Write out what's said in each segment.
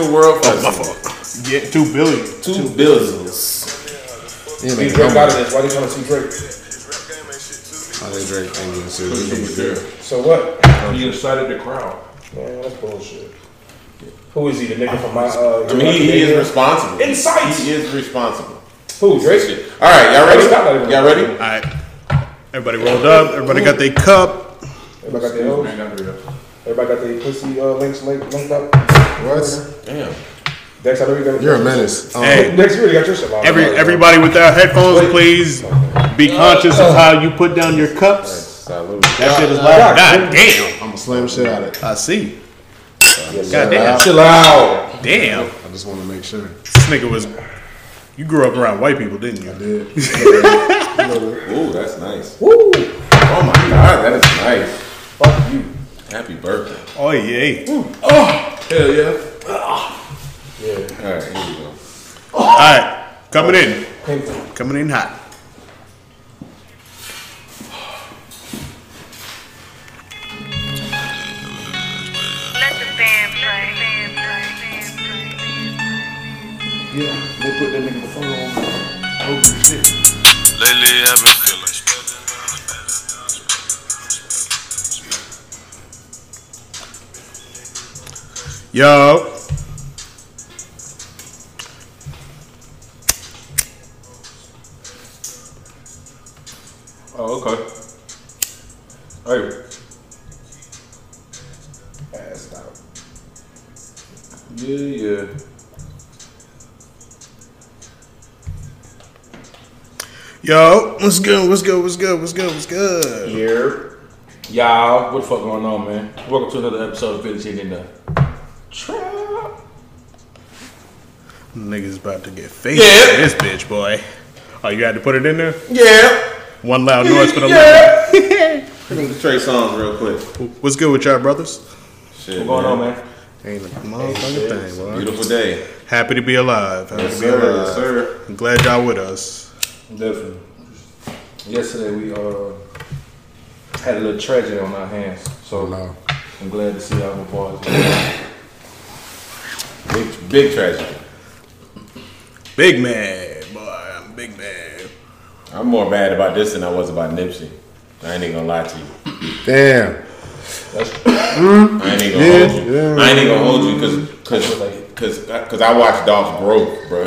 Virtual World Festival. Yeah, two billion. Two billions. Yeah, See. Drake out of this. Why do you trying to see Drake? I think Drake ain't even serious. So what? He incited the crowd. Man, that's bullshit. Who is he? The nigga from my? Uh, I mean, he, he is responsible. Insight. He is responsible. Who? Drake? All right, y'all ready? Stop that even. Y'all ready? All right. Everybody rolled up. Everybody got their cup. Everybody got their hoes? Man, got rid of- Everybody got their pussy uh, links linked, linked up. What? Damn. Dex, I know you got. You're a menace. Um, Hey. Dex, you really got your shit locked. Every up. everybody with their headphones, please be conscious of how you put down your cups. Salute. That shit is loud. God damn. I'm gonna slam shit out of it. I see. Yes, God damn. Chill out. Damn. I just want to make sure. This nigga was. You grew up around white people, didn't you? I did. Ooh, that's nice. Woo. Oh my god, that is nice. Fuck you. Happy birthday. Oh yeah. Oh, hell yeah. Yeah. All right, here we go. All right, coming in, coming in hot. Let the band play. Yeah, they put that nigga phone on. Oh shit. Lately I've been Yo. Oh, okay. Hey, Passed out. yeah, yeah. Yo, what's good? What's good? What's good? What's good? What's good? Here. Y'all, what the fuck going on, man? Welcome to another episode of Philly Shit in the Trap. Niggas about to get faced Yeah. in this bitch, boy. Oh, you had to put it in there? Yeah. One loud noise for the Yeah. Hit him with Trey Songz real quick. What's good with y'all, brothers? Shit, What's going on, man? Ain't a motherfucking thing, boy. Beautiful day. Happy to be alive. Happy Yes, to be sir. alive. Yes, sir. I'm glad y'all with us. Definitely. Yesterday we uh had a little tragedy on our hands, so Oh no. I'm glad to see y'all on boys. Big, big tragedy. Big man, boy. I'm big man. I'm more mad about this than I was about Nipsey. I ain't even gonna lie to you. Damn. Hmm? I ain't even gonna Yeah, hold you. yeah. I ain't even gonna hold you because because because I watched Dolph's growth, bro.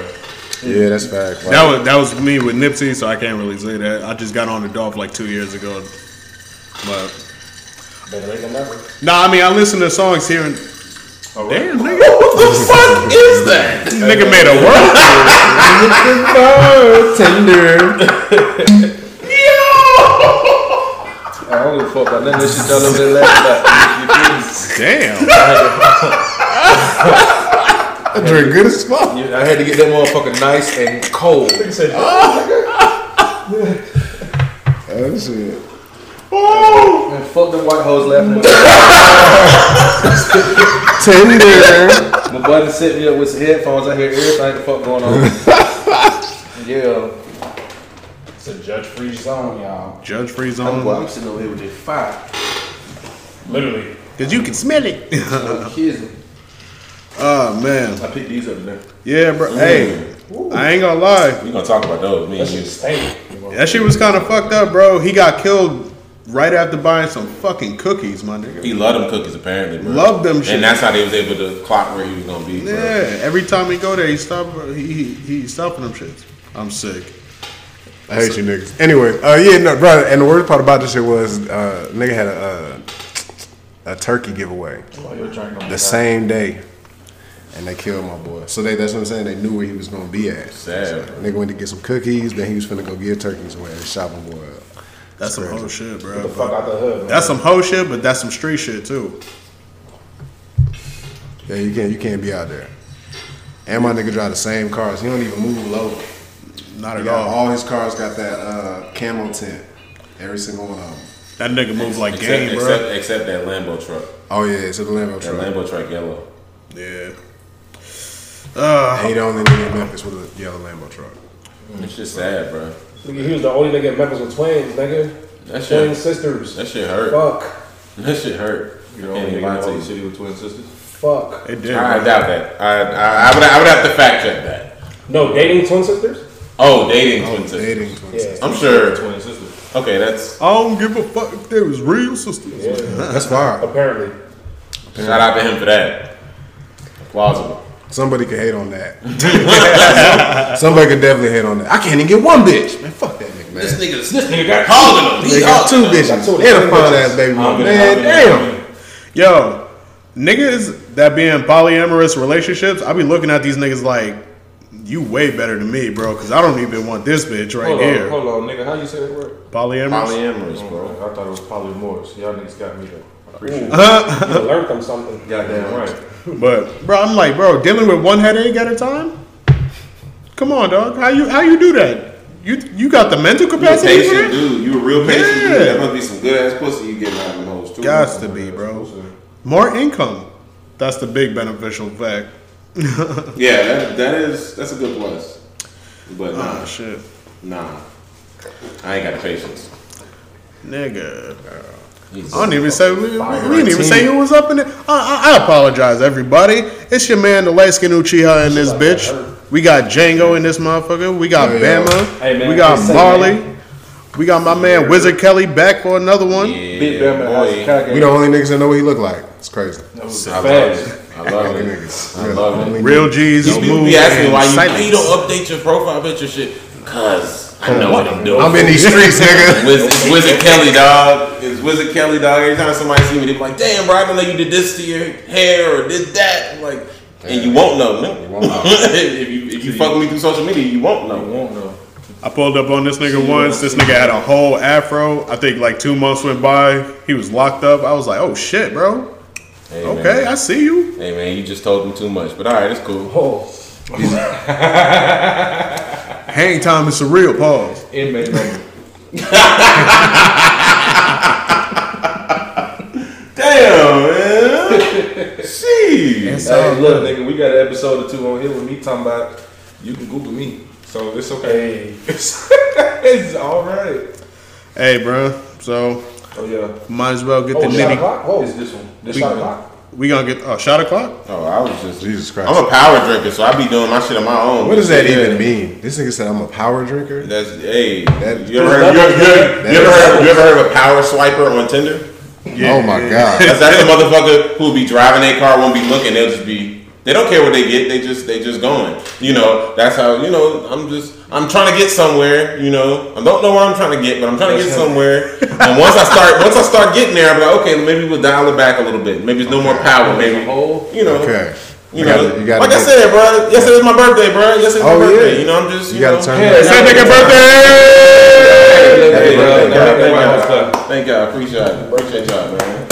Yeah, that's fact. That was that was me with Nipsey, so I can't really say that. I just got on the Dolph like two years ago, but Better late than never. nah. I mean, I listen to songs here and damn nigga, What the fuck is that? nigga made a word. Tender. Yo! I don't give a fuck about none of this shit y'all over there laughing at. Damn. That drink good as fuck. I had to get that motherfucker nice and cold. Oh, oh shit. And fuck them white hoes laughing at Tender. me. My buddy set me up with some headphones. I hear everything the fuck going on. yeah. It's a judge free zone, y'all. Judge free I'm, zone. I'm sitting over here with this fire. Literally. Cause you can smell it. Oh man. I picked these up today. Yeah, bro. Mm. Hey, I ain't gonna lie. We gonna talk about those, me That and you. shit stank. That shit was kind of fucked up, bro. He got killed right after buying some fucking cookies, my nigga. He loved them cookies apparently, bro. Loved them shit. and that's how they was able to clock where he was gonna be. Bro. Yeah, every time he go there, he stop. He he, he stopping them shits. I'm sick. I hate you niggas. Anyway, uh, yeah, no, bro. And the worst part about this shit was, uh, nigga had a uh, a turkey giveaway While you're drinking on the same day, and they killed my boy. So they, that's what I'm saying. They knew where he was gonna be at. Sad. Nigga went to get some cookies, then he was finna go get turkeys away. They shot my boy up. That's some crazy. whole shit, The bro. fuck out the hood. man. That's some hoe shit, but that's some street shit too. Yeah, you can't you can't be out there. And my nigga drive the same cars. He don't even move low. Not He at got, all. all his cars got that uh, camo tint. Every single one of them. That nigga moves like except, game, bro. except, except that Lambo truck. Oh yeah, it's a Lambo That truck. Lambo truck yellow. Yeah. Uh, And he the only nigga in Memphis with a yellow Lambo truck. It's just sad, bro. Nigga, he was the only nigga in Memphis with twins, nigga. That Twin shit, sisters. that shit hurt. Fuck. That shit hurt. You know, Can't nigga even in lie the to you. city with twin sisters. Fuck. It did. I bro. doubt that. I, I, I would I would have to fact check that. No, dating twin sisters? Oh, dating twin oh, sisters. Dating twins. Yeah. I'm sure. Twin sisters. Okay, that's I don't give a fuck if they was real sisters. Yeah. That's fire. Apparently. shout out to him for that. Plausible. Somebody could hate on that. Somebody could definitely hate on that. I can't even get one bitch. Man, fuck that nigga, man. This nigga, this nigga got hogging him. They He got two bitches two and a bitches. fine ass baby mama. gonna- Man, damn. Yo, niggas that be in polyamorous relationships, I be looking at these niggas like, you way better than me, bro, because I don't even want this bitch right Hold here. hold on, nigga. How you say that word? Polyamorous? Polyamorous, bro. Bro, I thought it was polymorphs. Y'all niggas got me there. I appreciate it. Uh-huh. You learned them something. Goddamn right. But bro, I'm like, bro, dealing with one headache at a time. Come on, dog. How you how you do that? You you got the mental You a capacity patient it? dude. You a real patient Yeah. dude. That must be some good ass pussy you getting out of them hoes too. Gots to be, bro. More income. That's the big beneficial fact. Yeah, that, that is that's a good plus. But oh, nah, Oh shit, nah, I ain't got the patience. nigga. Jesus. I don't even say we, we didn't even say who was up in it. I, I, I apologize, everybody. It's your man, the light skin Uchiha, in this bitch. We got Django in this motherfucker. We got Yeah, yeah. Bama. Hey, man, we got Marley. We got my man Wizard Kelly back for another one. Big Bama boy. We the only niggas that know what he look like. It's crazy. I love Facts. it. I love it. niggas. I love it. Real G's, People smooth, be asking why you, why you don't update your profile picture shit. Cause I know what I'm doing. I'm in these streets, nigga. Wiz, it's Wizard Kelly, dog. It's Wizard Kelly, dog. Every time somebody see me, they be like, "Damn, bro, I don't know you did this to your hair or did that." I'm like, and you won't know, man. won't know. if you if you fuck with me through social media, you won't know. won't know. I pulled up on this nigga once. This nigga had a whole afro. I think like two months went by. He was locked up. I was like, oh shit, bro. Hey, Okay, man. I see you. Hey man, you just told him too much, but all right, it's cool. Oh, Hang time is surreal. Pause. Inmate number. Damn, man. See, Hey, look, nigga, we got an episode or two on here with me talking about you can Google me, so it's okay. hey. it's all right. Hey, bro. So Oh yeah, might as well get oh, the Oh, shot nitty. o'clock? Whoa. it's this one. This Shot one. o'clock? We gonna get oh shot o'clock. oh, I was just Jesus Christ. I'm a power drinker, so I be doing my shit on my own. What does that Yeah. even mean? This nigga said I'm a power drinker. That's hey. That- you ever heard? You, ever- you, ever- you ever heard? You ever heard of a power swiper on Tinder? Oh my god. That's, that's the motherfucker who'll be driving their car, won't be looking. They'll just be. They don't care what they get. They just they just going. You know. That's how. You know. I'm just. I'm trying to get somewhere. You know. I don't know where I'm trying to get, but I'm trying to get somewhere. and once I start, once I start getting there, I'm like, okay, maybe we'll dial it back a little bit. Maybe it's no more power. Maybe. You know. Okay. You You know, gotta- you gotta like I said, bro. Yesterday's my birthday, bro. Yesterday's Oh, my birthday. yeah. You know, I'm just. You, You gotta know, turn Hey, it It's that nigga birthday. Hey, bro, Hey, thank y'all, hey, thank y'all. Thank y'all. Appreciate it. Appreciate y'all, man.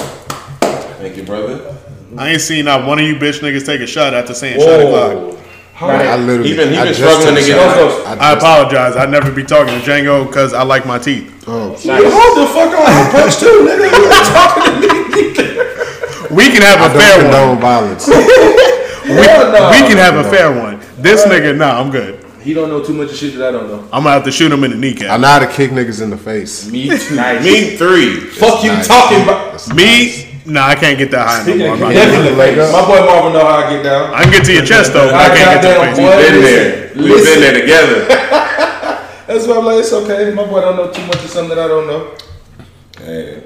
Thank you, brother. I ain't seen not one of you bitch niggas take a shot after saying shot o'clock. I literally. He been- he I been just struggling took to get a out. shot. I I apologize. I never be talking to Django because I like my teeth. Oh, Hold the fuck on. I punched too, nigga. You ain't talking to me. We can have I a fair don't one. condone violence. We, we can have a fair one. This nigga, nah, I'm good. He don't know too much of shit that I don't know. I'm gonna have to shoot him in the kneecap. I kneecap. know how to kick niggas in the face. Me too. Me three. Fuck you Nice. talking about. That's Me, nah, I can't get that high no more. I'm not- Definitely. Leg. My boy Marvin know how I get down. I can get to your chest though, but I can't get to the Goddamn face. boy. Been there. We've been there together. That's why I'm like, it's okay. My boy don't know too much of something that I don't know. Hey.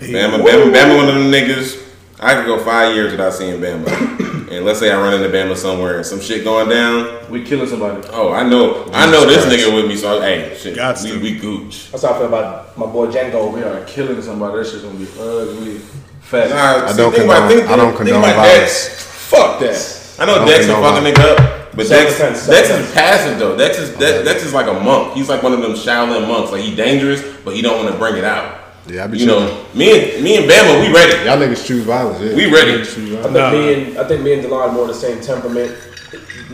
Bama, Bama, Bama, one of them niggas. I could go five years without seeing Bama. and let's say I run into Bama somewhere and some shit going down. We killing somebody. Oh, I know. I know this Christ. nigga with me, so hey, shit. Gots We, to. we gooch. That's how I feel about my boy Django. We are killing somebody. That shit's gonna be ugly. Fat. Nah, I see, don't think about- condone- think- I don't think condone about violence. Dex. Fuck that. I know don't Dex will condone fuck a nigga up, but Dex, Self-defense, Dex is passive though. Dex is Dex, Dex is like a monk. He's like one of them Shaolin monks. Like he dangerous, but he don't want to bring it out. Yeah, I be You chilling. know, me and me and Bama, we ready. Y'all niggas choose violence. Yeah. We ready. I think Nah. me and I think me and Delon more the same temperament.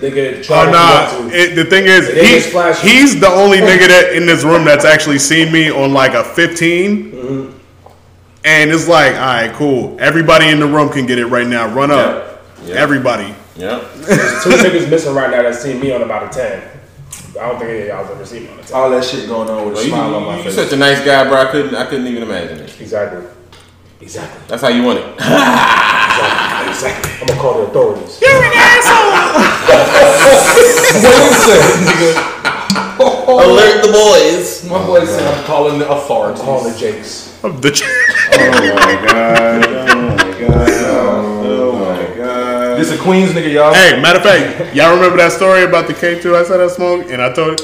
Nigga, Oh try nah, to it, the thing is, he, he's the only nigga that in this room that's actually seen me on like a 15. Mm-hmm. And it's like, all right, cool. Everybody in the room can get it right now. Run up. Yeah. Everybody. Yeah. There's two niggas missing right now that seen me on about a ten. I don't think any of y'all's ever seen me on a ten. All that shit going on with a Well, you, smile on my you face. such a nice guy, bro. I couldn't I couldn't even imagine it. Exactly. Exactly. That's how you want it. Exactly. I'm gonna call the authorities. You're an asshole. Alert the boys. My boy said I'm calling the authorities. I'm calling the Jakes. Of the ch- Oh my god. Oh my god. My god. This a Queens nigga, y'all. Hey, matter of fact, y'all remember that story about the K2 I said I smoked? And I told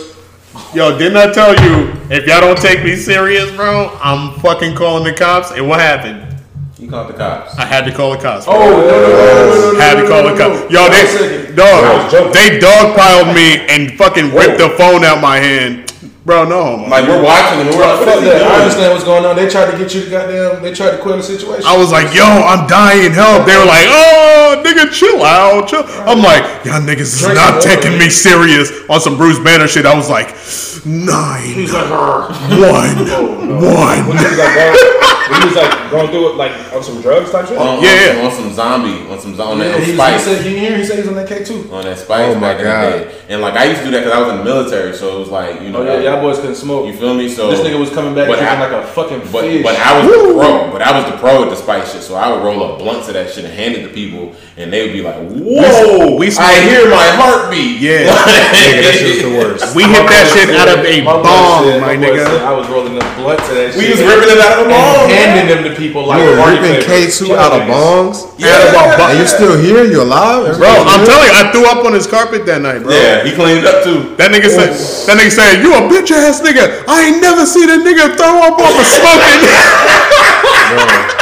Yo, didn't I tell you, if y'all don't take me serious, bro, I'm fucking calling the cops? And what happened? You called the cops. I had to call the cops. Oh, no, no, no, no, no, had to no, call no, the no, cops. no. Yo, Wait a they second. dog, I was joking. they dogpiled me and fucking ripped the phone out my hand. Bro, no homo. Like we're watching them. We're like, what Fuck he that. I understand what's going on. They tried to get you to goddamn. They tried to quit the situation. I was like, yo, I'm dying, help. They were like, oh, nigga, chill out. Chill. I'm like, y'all niggas is Drink not taking me serious on some Bruce Banner shit. I was like, nine, He's like, "Arr." one, oh, one. When he was like going, when he was like going through it like on some drugs type shit. On, Yeah. on, some, on some zombie, on some zombie, Yeah, that he, was, he spice, said he here. He said he's on that K two. on that spice Oh my back God. in the day. And like I used to do that because I was in the military, so it was like you know, Oh yeah, y'all boys couldn't smoke. you feel me? So This nigga was coming back But drinking I- like a fucking But, fish. but I was the pro. But I was the pro with the spice shit. So I would roll up blunts of that shit and hand it to people, and they would be like, "Whoa, we I hear my heartbeat." Yeah. Nigga, that shit's the worst. We hit that shit out of a My bomb, said- my boy nigga. I was rolling up blunts of that shit. We was ripping it out of the ball, and man. Handing them to people like You were ripping. K2 out of bongs? Yeah. And you still here? You alive? Bro, I'm telling you, I threw up on his carpet that night, bro. Yeah, he cleaned up too. That nigga said, that nigga said, you a bitch ass nigga. I ain't never seen a nigga throw up over smoking.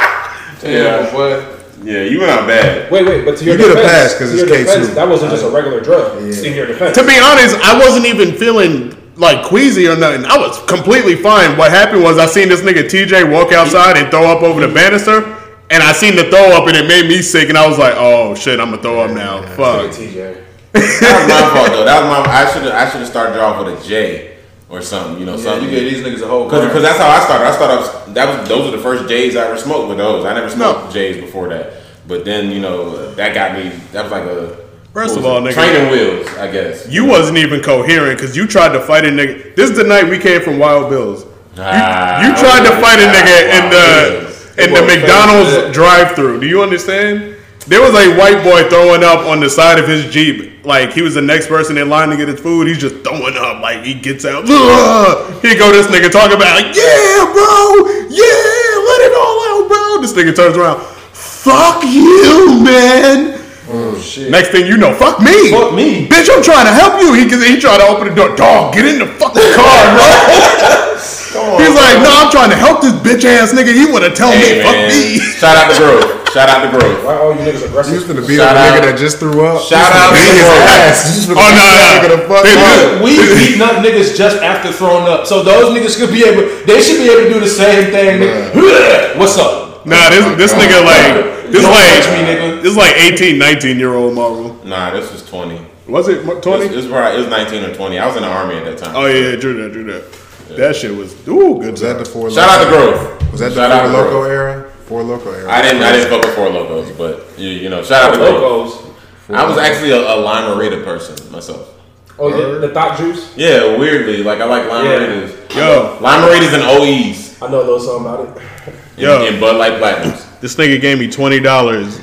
Yeah, boy. Yeah, you went out bad. Wait, wait, but to your You get a defense, pass 'cause to it's K2. That wasn't just a regular drug. Yeah. In your defense. to be honest, I wasn't even feeling like queasy or nothing. I was completely fine. What happened was I seen this nigga TJ walk outside and throw up over the banister. And I seen the throw up and it made me sick and I was like, oh shit, I'm gonna throw up now. Fuck. TJ. That was my fault though. That was my. I should have. I should have started off with a J or something. You know, Yeah, something. you gave these niggas a whole. Because that's how I started. I started. Off, that was those were the first J's I ever smoked with those. I never smoked J's before that. But then you know that got me. That was like a First of all, nigga- training wheels. I guess. You wasn't even coherent because you tried to fight a nigga. This is the night we came from Wild Bills. You, Ah, you tried to fight a nigga in the Bills. in the McDonald's thanks for that. drive-through. Do you understand? There was a white boy throwing up on the side of his jeep, like he was the next person in line to get his food. He's just throwing up, like he gets out. Ugh! Here go this nigga talking about, like, yeah, bro, yeah, let it all out, bro. This nigga turns around, fuck you, man. Oh shit. Next thing you know, fuck me. Fuck me. Bitch, I'm trying to help you. He, he tried to open the door. Dog, get in the fucking car, bro. He's like, no, I'm trying to help this bitch ass nigga. He want to tell Hey me, fuck man, me. shout out to Grove. Shout out to Grove. Why all you niggas You aggressive? used to beat Shout up a out. nigga that just threw up. Shout out to Beat his Grove. ass. Just Oh, no, no. Nigga the fuck They- up. We beating up niggas just after throwing up, so those niggas could be able. They should be able to do the same thing. nigga. What's up? Nah, this oh this nigga like this Don't like me, nigga. this like 18, 19 year old Marvel. Nah, this was twenty. Was it It twenty? it was probably it was nineteen or twenty. I was in the army at that time. Oh yeah, true that, true that. That shit was ooh good. Was that the four? Shout out to Loko- Grove. Was that the Shout out four to loco Grove. era? Four loco era. I didn't. I didn't fuck with four Lokos, but you, you know, shout out to Grove. Locos. I was actually a, a limerita person myself. Oh, the, the thought juice. Yeah, weirdly, like I like limeritas. Yo, Limeritas and OEs I know a little something about it. Yo. and, and Bud Light Platinums. this nigga gave me twenty dollars.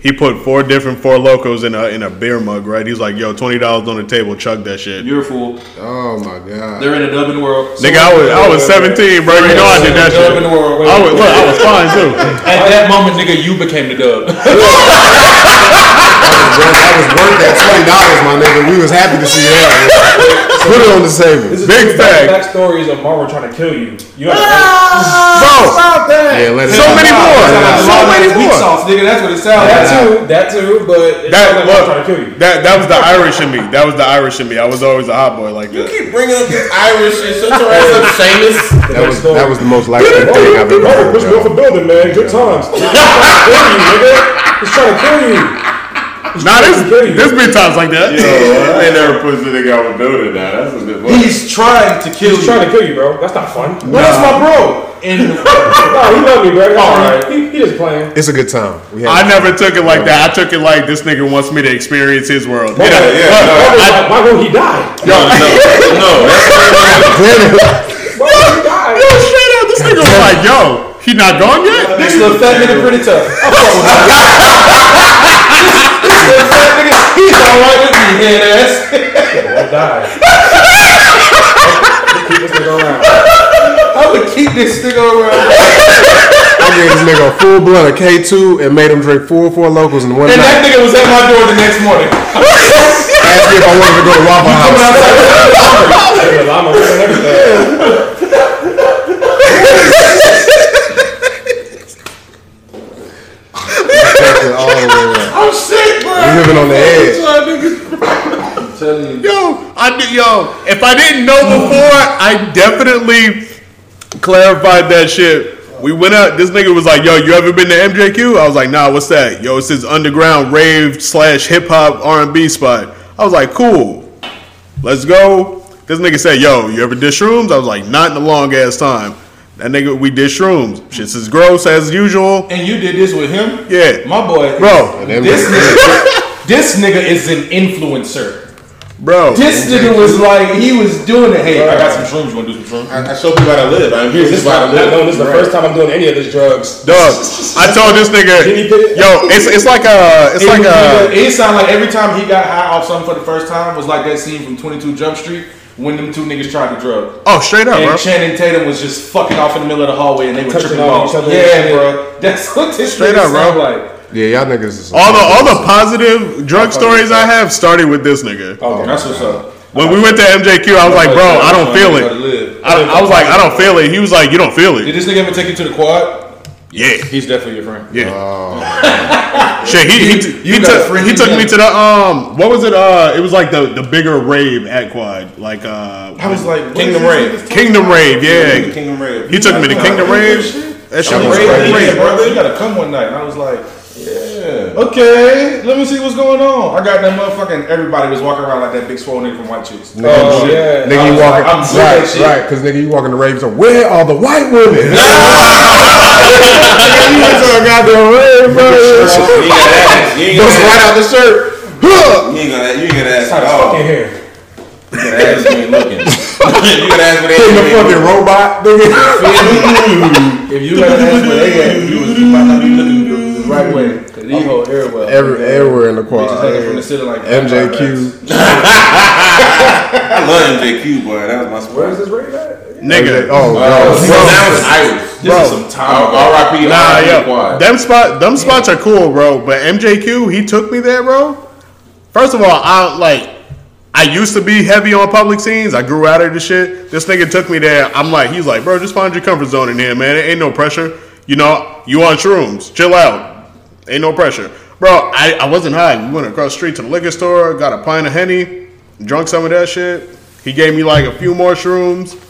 He put four different four locos in a in a beer mug, right? He's like, "Yo, twenty dollars on the table, chug that shit." You're a fool. Oh my god. They're in a dub in the world. Nigga, I was I was seventeen, bro. You know I did that shit. the world. Wait, I was look, I was fine too. At that moment, nigga, you became the dub. That was worth that twenty dollars, my nigga. We was happy to see that. Put it on the table. This is Big two back- fact. Backstories of Marvel trying to kill you. You have Bro, Yeah, let it so many more. So many Weak more. sauce, nigga. That's what it sounds that like. too, that too, but it's That not like Marvel trying to kill you. that that was the Irish in me. That was the Irish in me. I was always a hot boy like You that. keep bringing up this Irish shit. Shut your ass up, Seamus. That was that was the most likely thing I've ever Marvel heard. push you off a building, man. Good times. He's trying to kill you, nigga. He's trying to kill you. Nah, this this be times like that. I ain't never pushed a nigga off a building now. That's a good one. He's trying to kill He's you. trying to kill you, bro. That's not fun. Well, that's my bro. And No, he love me, bro. That's All all right. right. He, he just playing. It's a good time. We had I never took it like that. I took it like this nigga wants me to experience his world. yeah, yeah, Look, no, Why, I- why won't he die? no, no, no. Why won't he die? Yo, straight up, this nigga was like, yo, He not gone yet? This little fat nigga pretty tough. I fuck with him. this nigga, he's alright with me, head ass. Won't die. Keep this nigga around. I would keep this nigga around. I gave this nigga a full blunt of K2 and made him drink full four Lokos in one And that nigga was at my door the next morning. Asked me if I wanted to go to Waffle Coming House. outside. Llama and everything. All the way around. I'm sick, bro. We living on the edge. I'm telling you. Yo, I did, yo. If I didn't know before, I definitely clarified that shit. We went out. This nigga was like, "Yo, you ever been to MJQ?" I was like, "Nah, what's that?" Yo, it's this underground rave slash hip hop R and B spot. I was like, "Cool, let's go." This nigga said, "Yo, you ever did shrooms?" I was like, "Not in a long ass time." That nigga, we did shrooms. Shit's as gross as usual. And you did this with him? Yeah. My boy. Bro. This nigga, this nigga is an influencer. Bro, This nigga was like, he was doing it. Hey, I got some shrooms. You want to do some shrooms? I, I show people how to live. I This this is how not, to live. not this is the first time I'm doing any of these drugs. dog. I told this nigga, yo, it's it's like a, it's uh, It, like a. it sounded like every time he got high off something for the first time was like that scene from 22 Jump Street when them two niggas tried to drug. Oh, straight up, And bro. Channing Tatum was just fucking off in the middle of the hallway and they were Touching tripping on each other Yeah, bro. That's what this Straight nigga up, bro. like. Yeah, y'all niggas is some All the all the positive drug stories I have started with this nigga. Okay. That's what's up. When we went to MJQ, I was like, bro, I don't feel it. it. I, I was like, I don't feel it. He was like, you don't feel it. Did this nigga ever take you to the quad? Yeah, He's definitely your friend. yeah. Shit, he he, t- he got took he took me to the um what was it uh it was like the the bigger rave at Quad like uh I was like, Kingdom Rave. Kingdom Rave yeah. Kingdom Rave. He took me to Kingdom Rave. That shit talking was crazy. Yeah, brother, you gotta come one night. And I was like, Yeah. okay, let me see what's going on. I got that motherfucking, everybody was walking around like that big swole nigga from White Chicks. Oh, yeah. Nigga, I you was walking, like, I'm with right, shit. right, because nigga, you walking the raves. so where are the white women? you went to a goddamn rave, bro. You ain't gotta ask. You ain't Goes gotta right out the shirt. You ain't gonna. You ain't gonna ask. How at the all. fucking hair. You gotta ask. You ain't looking. you gotta ask what they In the fucking robot, nigga. If you had asked where they at, you, was, you might not be looking the, the right way. Cause these whole everywhere. Every, everywhere in the quad. Bitches hanging from the ceiling like MJQ. I love MJQ, boy. That was my spot. Where is this rave at? Nigga. Oh, Bro, bro. now it's Iris. This is some time. R.I.P. Nah, R.I.P. yo, Quad. them spot, them spots are cool, bro. But MJQ, he took me there, bro. First of all, I like. I used to be heavy on public scenes. I grew out of the shit. This nigga took me there. I'm like, he's like, bro, just find your comfort zone in here, man. It ain't no pressure. You know, you on shrooms. Chill out. Ain't no pressure. Bro, I, I wasn't high. We went across the street to the liquor store, got a pint of Henny, drunk some of that shit. He gave me like a few more shrooms.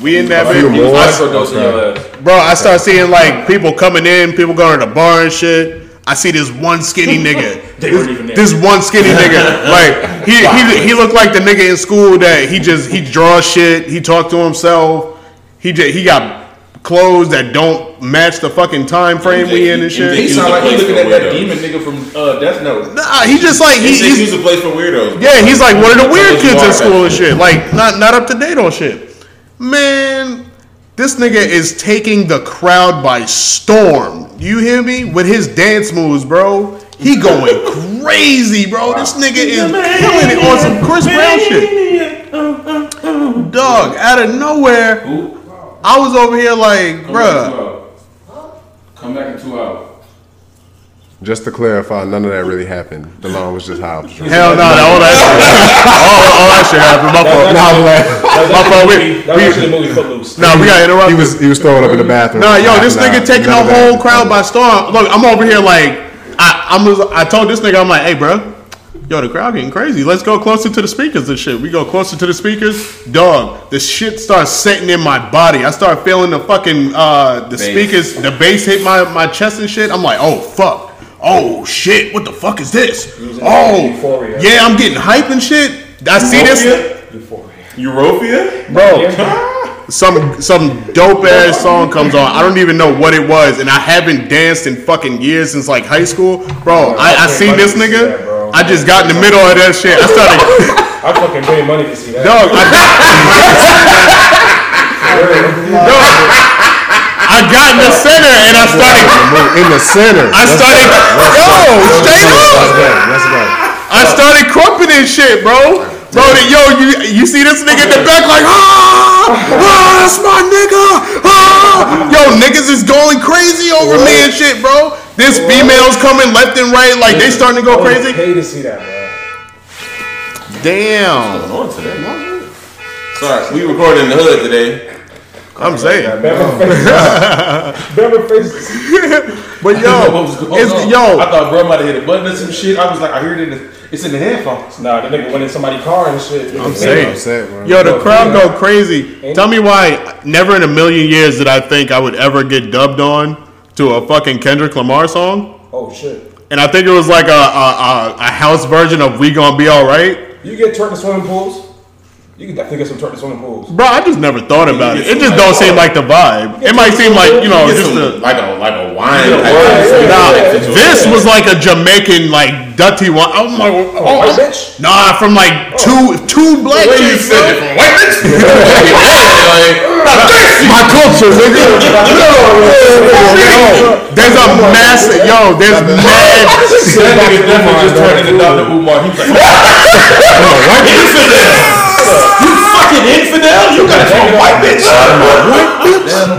We in that few bitch. more? I- Microdosing. Bro, I start seeing like people coming in, people going to the bar and shit. I see this one skinny nigga. They weren't even there. This one skinny nigga, like he he he looked like the nigga in school that he just he draws shit. He talked to himself. He just he got clothes that don't match the fucking time frame we in and He shit. sound like he Place looking for at that demon nigga from uh, Death Note. Nah, he just like he, MJQ's he's a place for weirdos. yeah he's like one of the weird Tell us you kids in school and shit. Like not not up to date on shit. Man, this nigga is taking the crowd by storm. You hear me? With his dance moves, bro. He going crazy, bro. This nigga is killing it on some Chris Brown shit. Dog, out of nowhere, I was over here like, bruh. Come back in two hours. Just to clarify, none of that really happened. DeLon was just high off. Hell no, all that shit, all, all that shit happened. My fault. Nah, I'm laughing. That was My fault, we- the movie- that was actually the movie Footloose. Nah, we got interrupted. He was he was throwing up in the bathroom. No, yo, this Nah, nigga taking the none of that whole crowd by storm. Look, I'm over here like, I, I'm. I told this nigga, I'm like, hey, bro, yo, the crowd getting crazy. Let's go closer to the speakers and shit. We go closer to the speakers, dog. The shit starts setting in my body. I start feeling the fucking uh the Bass. speakers, the bass hit my my chest and shit. I'm like, oh fuck. Oh shit! What the fuck is this? Oh, Euphoria. yeah, I'm getting hype and shit. I see this, Europia? bro some some dope ass song comes on. I don't even know what it was, and I haven't danced in fucking years since like high school, bro. I, I seen this nigga. Yeah, bro. I just got in the middle of that shit. I started, I fucking paid money to see that. dog. I, dog, I I got in the center and I started. In the center. I started. Yo, straight up. Let's go. Let's go. I started crumping this shit, bro. Bro, the- yo, you you see this nigga in the back like, ah, ah, that's my nigga. Ah. Yo, niggas is going crazy over me and shit, bro. This females coming left and right, like they starting to go I would crazy. pay to see that, bro. Damn, On today, man. Sorry, we recorded in the hood today. I'm saying. Bama faces. Bama faces. But what yo, was going it's, on. yo, I thought bro might have hit a button or some shit. I was like, I heard it. In the, it's in the headphones. Nah, the nigga went in somebody's car and shit. I'm saying. I'm saying. upset, bro. Yo, the Yo, crowd go crazy. Tell me why never in a million years did I think I would ever get dubbed on to a fucking Kendrick Lamar song. Oh shit. And I think it was like a, a, a, a house version of We Gonna Be Alright. You get twerk in swimming pools. You can definitely get some twerk in swimming pools. Bro, I just never thought about it. It just don't seem uh, like the vibe. It might seem like, you know, Get just some, a. like a like a wine. Yeah, type wine, of- yeah, Nah, yeah, this was like a Jamaican, like, dirty one. Oh, I'm like, oh, oh, white oh, bitch. nah, from like oh. two two black way you chicks, said it from white bitch. My culture, nigga. There's a massive, yo, there's mad. That nigga definitely just turned into Dr. Umar. He was like, you fucking infidel! You got a white bitch!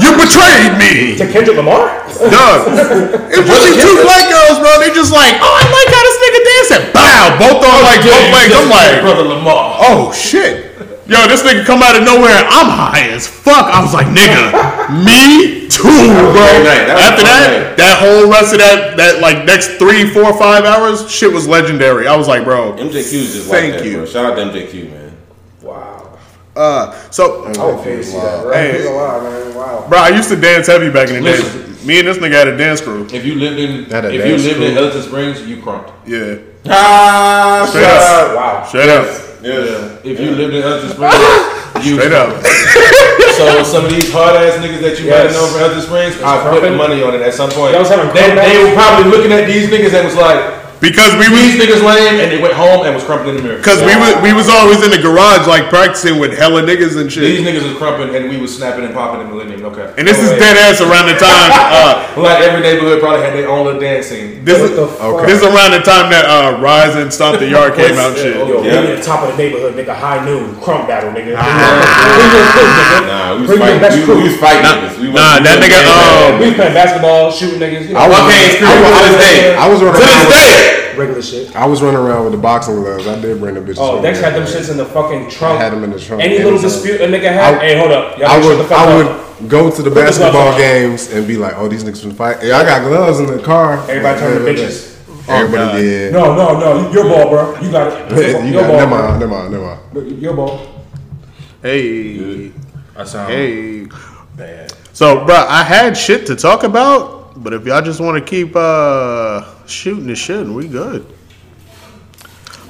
You betrayed me. To Kendrick Lamar? Doug. It was these two black girls, bro. They just like, oh, I like how this nigga dancing. Bow, both on like both legs. I'm like, brother Lamar. oh shit. Yo, this nigga come out of nowhere. I'm high as fuck. I was like, nigga, me too, bro. great. That After that, night. that whole rest of that, that like next three, four, five hours, shit was legendary. I was like, bro, MJQ is just Thank like that, you. bro. Shout out to MJQ, man. Wow. Uh, so, I would pay to that, bro. Hey. Hey. Wow, man. Wow. bro, I used to dance heavy back in the day. Listen. Me and this nigga had a dance crew. If you lived in Had a if you dance lived in crew. Elton Springs, you crunked. Yeah, Ah, straight up, Wow. straight up, Yeah. If you lived in Elton Springs, you straight up. So some of these hard ass niggas that you might have Yes. known from Elton Springs, I put crumping. money on it at some point. Y'all was having They, crump they were probably looking at these niggas and was like, Because we these was niggas lame, and they went home and was crumping in the mirror. Cause we was we was always in the garage like practicing with hella niggas and shit. These niggas was crumping and we was snapping and popping in Millennium. Okay. And this is Oh, dead ass around the time. Uh, Like every neighborhood probably had their own little dance scene. this is What the fuck? this is around the time that uh, Rize and Stomp the Yard came out. Shit. Yo, Yeah. we at the top of the neighborhood, nigga. High noon, crump battle, nigga. Nah, we was Bring your fighting. best We, crew. we was fighting niggas. We Nah, wasn't- that nigga, um, we was playing basketball, shooting niggas. You know, I was- Okay, I was- to this day. I was To this day. Regular shit. I was running around with the boxing gloves. I did bring the bitches. Oh, with Dex had them shits in the fucking trunk. I had them in the trunk. Any little so- dispute a nigga had, I- hey, hold up. Y'all I would, the fuck I up. would go to the the basketball on. games and be like, "Oh, these niggas been fight. Yeah, I got gloves in the car." Everybody turned to bitches. Everybody God. did. No, no, no. Your ball, bro. You got it. you your got, ball. never bro. mind, never mind, never mind. Your ball. Hey, I sound hey. So, bruh, I had shit to talk about, but if y'all just want to keep uh, shooting the shit, we good.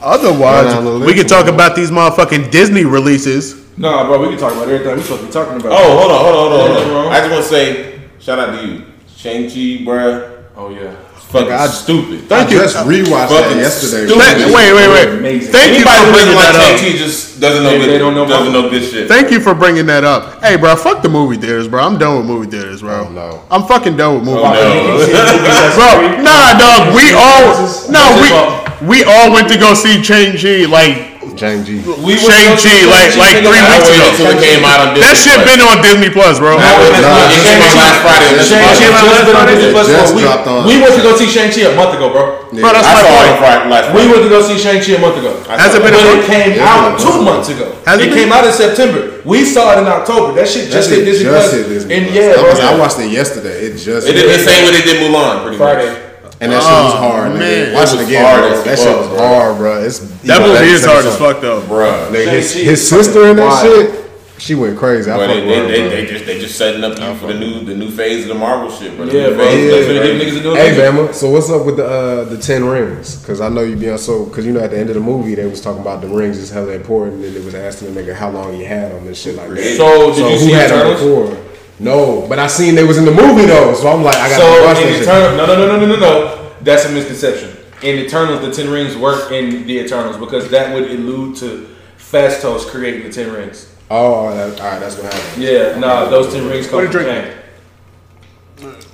Otherwise, Run down the we list, can talk about these motherfucking Disney releases. Nah, bro, we can talk about everything we supposed to be talking about. Oh, hold on, hold on, hold on, hold on. I just want to say, shout out to you, Shang Chi, bruh. Oh yeah. Fucking I- stupid. I Thank you. just rewatched that Fucking yesterday. stupid. Thank- wait, wait, wait. Amazing. Thank you for bringing doesn't like that Shang up. Chi just doesn't know They- good. they don't know doesn't know good shit. Thank you for bringing that up. Hey, bro, fuck the movie theaters, bro. I'm done with movie theaters, bro. Oh, no. I'm fucking done with movie Oh, theaters. no. Bro, nah, dog. We all no, we we all went to go see Shang-Chi like James G. We Shang-Chi, like like three nigga. Weeks ago. until it came out on Disney That shit been on Disney Plus, bro. I waited Nah, it came out last Friday. on Disney Shang-Chi Plus. just on Disney Plus It for a just week. dropped on- We went to go see Shang-Chi a month ago, bro. Bro, that's I my saw it point. Friday, We went to go see Shang-Chi a month ago. I Has saw it been But it came out two months ago. It it came out in September. We saw it in October. That shit just That hit Disney Plus. And yeah, I, I watched it yesterday. It just It did the same way they did Mulan, pretty much. Friday. And that shit was Oh, hard. man. Nigga. Watch It it, again, hard bro. That fuck, shit was bro. hard, bro. It's That you know, movie is hard as song. fuck though. Bruh. Nigga, his, his sister in that wild. shit, she went crazy. I But fuck they, they, her, they, bro. they just they just setting up you for the new the new phase of the Marvel shit, bro. The Yeah, bro. phase, They that's finna give crazy. niggas a new Hey. Bama, so what's up with the uh, the ten rings? Because I know you be on so because you know at the end of the movie they was talking about the rings is hella important and it was asking the nigga how long he had them and shit like that. So, did you who see had them Eternals? before? No, but I seen they was in the movie though, so I'm like I gotta So watch in that shit. Eternal, no, no, no, no, no, no, no. That's a misconception. In Eternals, the Ten Rings work in the Eternals because that would allude to Phastos creating the Ten Rings. Oh, that, all right, that's what happened. Yeah, nah, those Ten Rings come What from drink. Kang.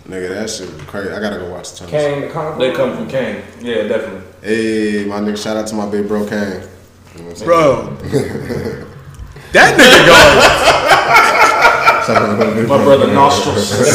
Nigga, that shit was crazy. I gotta go watch the time. Kang the Conqueror. They come from Kang. Yeah, definitely. Hey, my nigga, shout out to my big bro Kang. Bro. that nigga Shout out to my big My brother Nostrils. goes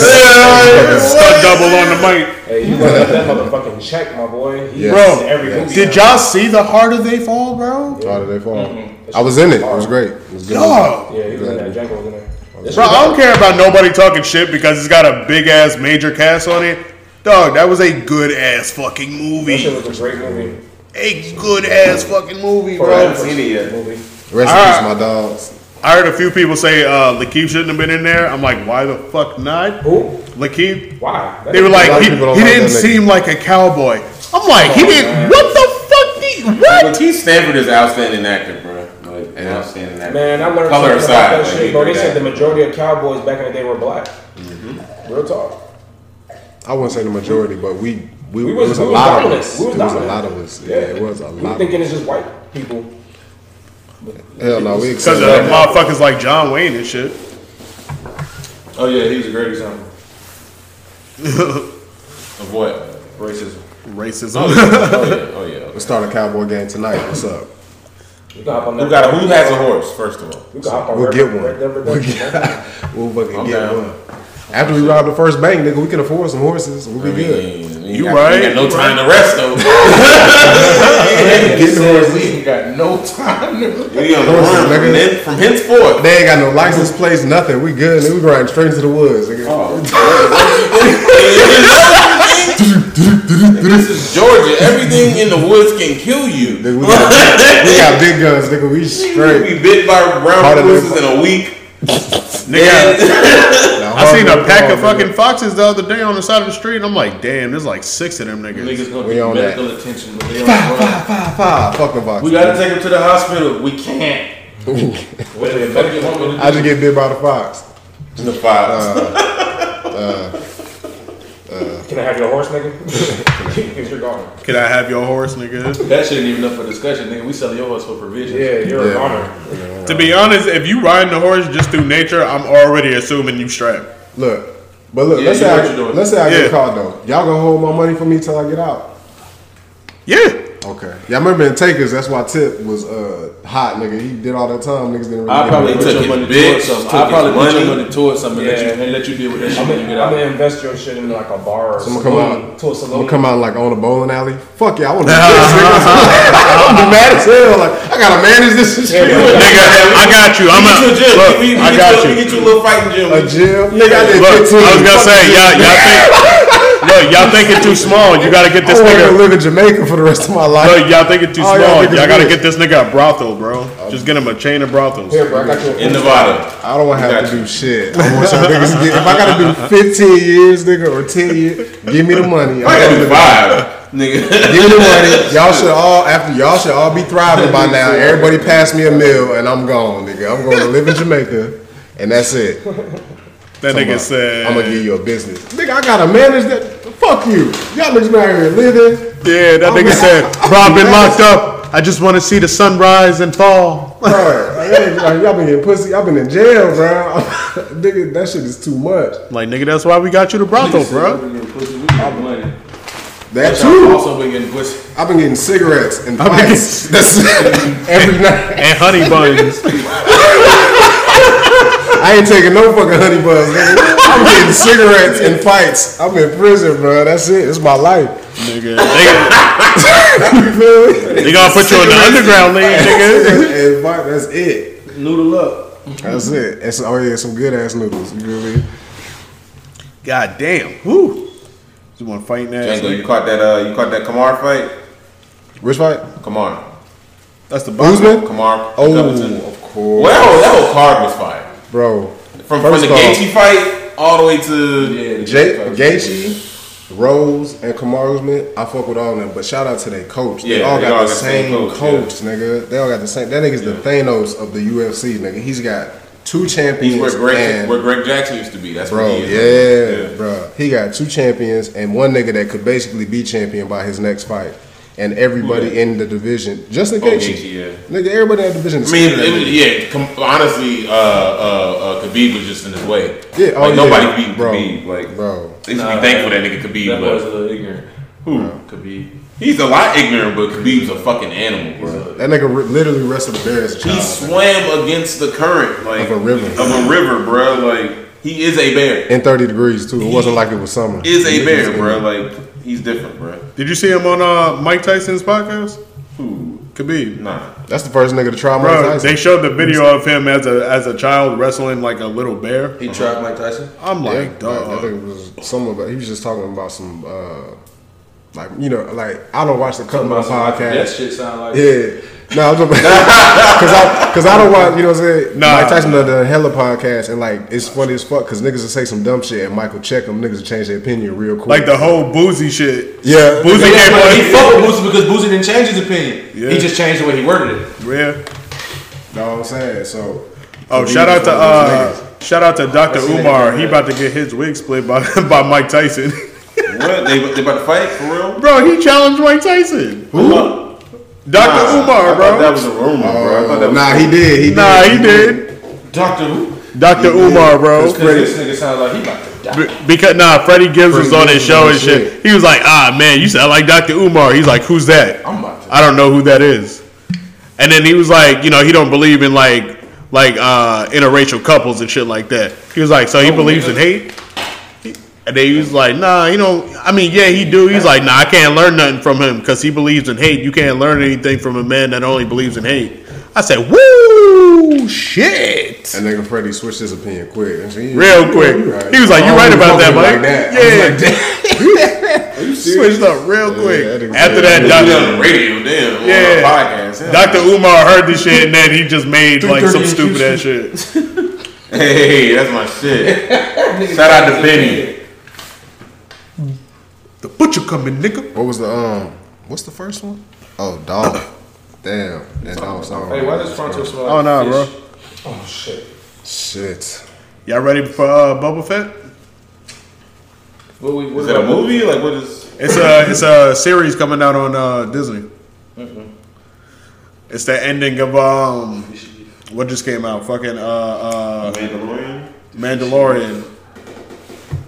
stunt double on the mic. Hey, you got that motherfucking check, my boy. He Bro, uses every movie Did y'all see the harder they fall, bro? How did they fall? Mm-hmm. I was in it. It was great. It was good. Dog. Yeah, he was in there. Django was in there. This Bro, I don't care about nobody talking shit because it's got a big ass major cast on it. Dog, that was a good ass fucking movie. That movie. shit was a great movie. A good ass fucking movie, I bro. haven't seen it yet. Rest in Alright. peace, my dogs. I heard a few people say uh, Lakeith shouldn't have been in there. I'm like, why the fuck not? Who? Lakeith? Why? That They were like, he, he like didn't that nigga. seem like a cowboy. I'm like, he didn't. What the fuck? Did, what? Lakeith Stanfield is outstanding actor, bro. Like an outstanding actor. Man, I learned Color something aside, about that like, shit, bro. They said the majority of cowboys back in the day were black. Mm-hmm. Real talk. I wouldn't say the majority, but we we, We it was- was, we a was lot of us. We It was was a lot of us. Yeah, it was a We lot. thinking it's just white people. Hell no, we Because accept of that. motherfuckers like John Wayne and shit. Oh yeah, he was a great example. Of what? Racism. Racism. Oh yeah. Oh yeah. Oh, Let's start a cowboy game tonight. What's up? We got, hop on Who got? Who has a horse? First of all. We will we'll get one. We'll get, we'll fucking I'm get down. one. After we rob the first bank, nigga, we can afford some horses. We'll be I good. Mean, we You got, right, We got no you time to rest though. He said we ain't got no time to we on the Horses, run from, nigga. then, from henceforth. They ain't got no license plates, nothing. We good. Nigga, we riding straight into the woods. Nigga. Oh. this is Georgia. Everything in the woods can kill you. Nigga, we, got, we got big guns, nigga. We You straight. be bit by brown Harder than- recluses in a week. Nigga, Now, I seen a pack work, of nigga. fucking foxes the other day on the side of the street, and I'm like, damn, there's like six of them niggas. Niggas gonna We get on medical attention, but they on the run. Five, five, fuck them boxes. We gotta take him to the hospital. We can't. What the fuck you want me to do? I just get bit by the fox. The files. Can I have your horse, nigga? Because you're gone. Can I have your horse, nigga? That shit ain't even up for discussion, nigga. We sell your horse for provisions. Yeah, you're Yeah. a goner. To be honest, if you riding the horse just through nature, I'm already assuming you strapped. Look, but look, Yeah, let's you say I, what you're doing. let's say I Yeah. get caught though. Y'all gonna hold my money for me till I get out? Yeah. Okay. Yeah, I remember in Takers, that's why Tip was uh, hot, nigga. He did all that time. Niggas didn't really. I probably put took your money bitch, towards something. I probably put your money. money towards something and, let Yeah. you, and let you deal with that shit I'm when you gonna get out. I'm gonna invest your shit in like a bar or So I'm gonna come out. to a I'm gonna come out like on a bowling alley. Fuck yeah, I want to do this. nigga. I'm be mad as hell. Like I gotta manage this shit. Yeah, Nigga, I got you. I'm We a, get you a gym. look, we, we, I get got you, you. get you a little fighting gym. A gym, nigga. I did Look, 15. I was gonna say, the y'all, y'all think, look, y'all think thinking too small. You gotta get this I this want to live in Jamaica for the rest of my life. Look, y'all think thinking too Oh, y'all small. Y'all gotta get this nigga a brothel, bro. Just get him a chain of brothels. Here, bro, I got you. in Nevada. I don't want to have to you. do shit. I want some niggas to get, if I gotta do 15 years, nigga, or 10 years, give me the money. I gotta do Give five, nigga. me the money. Y'all should all after y'all should all be thriving by now. Everybody pass me a meal and I'm gone, nigga. I'm going to live in Jamaica, and that's it. That nigga said, I'm gonna give you a business, nigga. I gotta manage that. Fuck you. Y'all niggas been out here living. yeah, that nigga said, bro, I've been locked up. I just want to see the sun rise and fall. Bro, like, y'all been getting pussy. Y'all been in jail, bro. nigga, that shit is too much. Like, nigga, that's why we got you the brothel, bro. We getting pussy, we getting money. That Y'all too. also been getting pussy. I've been getting cigarettes and I've been fights. That's every night. And honey buns. I ain't taking no fucking honey buzz, nigga. I'm getting cigarettes and fights. I'm in prison, bro. That's it. It's my life. nigga, they, You they gonna put you in the underground league, nigga. and fight, that's it. Noodle up. That's it. It's, oh yeah, some good ass noodles. You feel me? God damn. Whoo. Just want fighting ass. Django, you caught that? Uh, you caught that Kamar fight? Which fight? Kamar, That's the Usman? Kamar. Oh, Covington. of course, Well, that whole, that whole card was fire. Bro. From, from First the off- Gaethje fight all the way to Yeah, the Jay, Gaethje. Gaethje, Rose, and Kamar Usman, I fuck with all of them. But shout out to their coach. They Yeah, all they got all the got the same same coach, coach, nigga. They all got the same. That nigga's the Thanos of the UFC, nigga. He's got two champions. He's where Greg, and- where Greg Jackson used to be. That's Bro, where he is. yeah, bro. He got two champions and one nigga that could basically be champion by his next fight. And everybody Who that? in the division, just in Oh, case. Gaethje, yeah. Nigga, everybody in the division. I mean, it was, yeah. Com- honestly, uh, uh, uh, Khabib was just in his way. Yeah, oh, like yeah, nobody beat bro, Khabib. Like, bro. They should Nah, be thankful that nigga Khabib That boy's a little ignorant. Who? Could be. He's a lot ignorant, but Khabib's a fucking animal, bro. That nigga re- literally wrestled a bear as a He child. swam against the current, like Of a river. Of a river, bro. Like he is a bear. In 30 degrees too. It wasn't like it was summer. Is a He bear, was- bro. Like he's different, bro. Did you see him on uh, Mike Tyson's podcast? Who? Khabib. Nah. That's the first nigga to try Mike Bro, Tyson. they showed the video of him as a as a child wrestling like a little bear. He tried Mike Tyson. I'm Yeah, like, like, I think it was some about. He was just talking about some, uh, like you know, like I don't watch the Cutman That podcast. That shit sound like. Yeah, no, I'm just because I because I don't watch. You know what I'm saying? Nah. Mike Tyson done the hella podcast, and like it's funny as fuck because niggas will say some dumb shit, and Michael check them. Niggas will change their opinion real quick. Like the whole Boosie shit. yeah, Boosie Yeah, came he on. fucked with Boosie because Boosie didn't change his opinion. Yeah. He just changed the way he worded it. Yeah. know what I'm saying? So, Oh, shout out to one of those uh, shout out to Dr. Umar. He about to get his wig split by by Mike Tyson. What? They, they about to fight for real? bro, he challenged Mike Tyson. Who? Dr. Umar, I thought that was a rumor, bro. I thought that was Nah, he did. He did. Nah, he did. Doctor who? Dr. Umar, bro. Because this nigga sounds like he about to die. Be- Because nah, Freddie Gibbs was on his show and shit. shit. He was like, "Ah, man, you sound like Dr. Umar." He's like, "Who's that?" I'm about to. I don't know who that is. And then he was like, you know, he don't believe in like like uh interracial couples and shit like that. He was like, so he Oh, believes in hate. And then he was like, nah, you know, I mean, yeah, he do. He's like, nah, I can't learn nothing from him because he believes in hate. You can't learn anything from a man that only believes in hate. I said, woo, shit. And nigga Freddie switched his opinion quick. And he- Real quick. right. He was like, you I right about that, fuck Mike. Like that. Yeah. like, damn. Switched up real quick. that After that, Dr. radio, damn. Yeah. podcast. Yeah. Dr. Umar heard this shit and then he just made like some stupid ass shit. Hey, that's my shit. Shout out to Benny. The butcher coming, nigga. What was the um? What's the first one? Oh, dog. Damn, that dog song. Hey, why does Fronto smell like Oh no, bro. fish? Oh shit. Shit. Y'all ready for uh, Boba Fett? What we, what Is that a movie? Like what is? It's a it's a series coming out on uh, Disney. It's the ending of um, what just came out? Fucking uh, uh, Mandalorian. Mandalorian.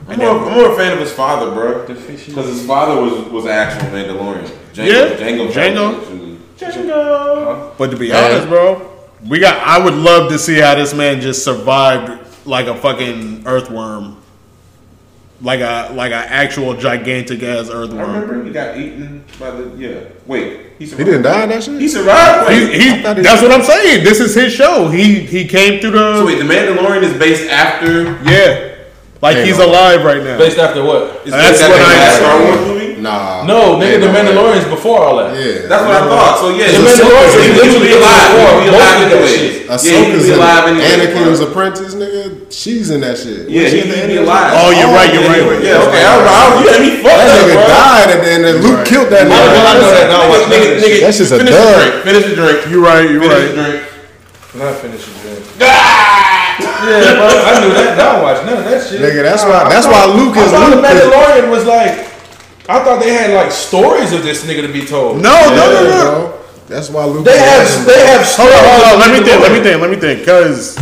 I'm more, I'm more a fan of his father, bro. Because his father was was an actual Mandalorian. Jango, Yeah, Jango. Jango. actually. But to be honest, bro, we got. I would love to see how this man just survived like a fucking earthworm, like a like an actual gigantic ass I earthworm. remember he got eaten by the yeah. Wait, he He didn't die in that shit. He survived. He, he, he- that's what I'm saying. This is his show. He he came through the so wait, the Mandalorian is based after. yeah, like Hang he's on. alive right now. Based after what? Is That's based after what the I- last Star Wars movie. Nah. No, nigga, the Mandalorian. Mandalorian's before all that. Yeah. That's what I thought. So yeah, The so Mandalorian he is would literally be alive. He would be most alive of that anyways. shit. Yeah, he would Ahsoka's be in alive anyways. Anakin's bro. apprentice, nigga. She's in that shit. Yeah, he would be alive. Oh, you're right. You're right. Yeah, okay. I was, I was, you had me fucked That nigga died at the end. Luke killed that nigga. I know nigga. that. No, Nigga, nigga, That's just a finish dub. the drink. Finish the drink. You're right. You're right. Finish the drink. Not finishing drink. Yeah, bro. I knew that. Now I watch none of that shit. Nigga, that's why. That's why Luke is. I is thought the Luke. 'cause- Mandalorian was like. I thought they had like stories of this nigga to be told. No, no, no, no. bro. That's why Luke. They have Anakin. they have Hold stories. on, hold on. Let me think. Let me think. Let me think. Cause,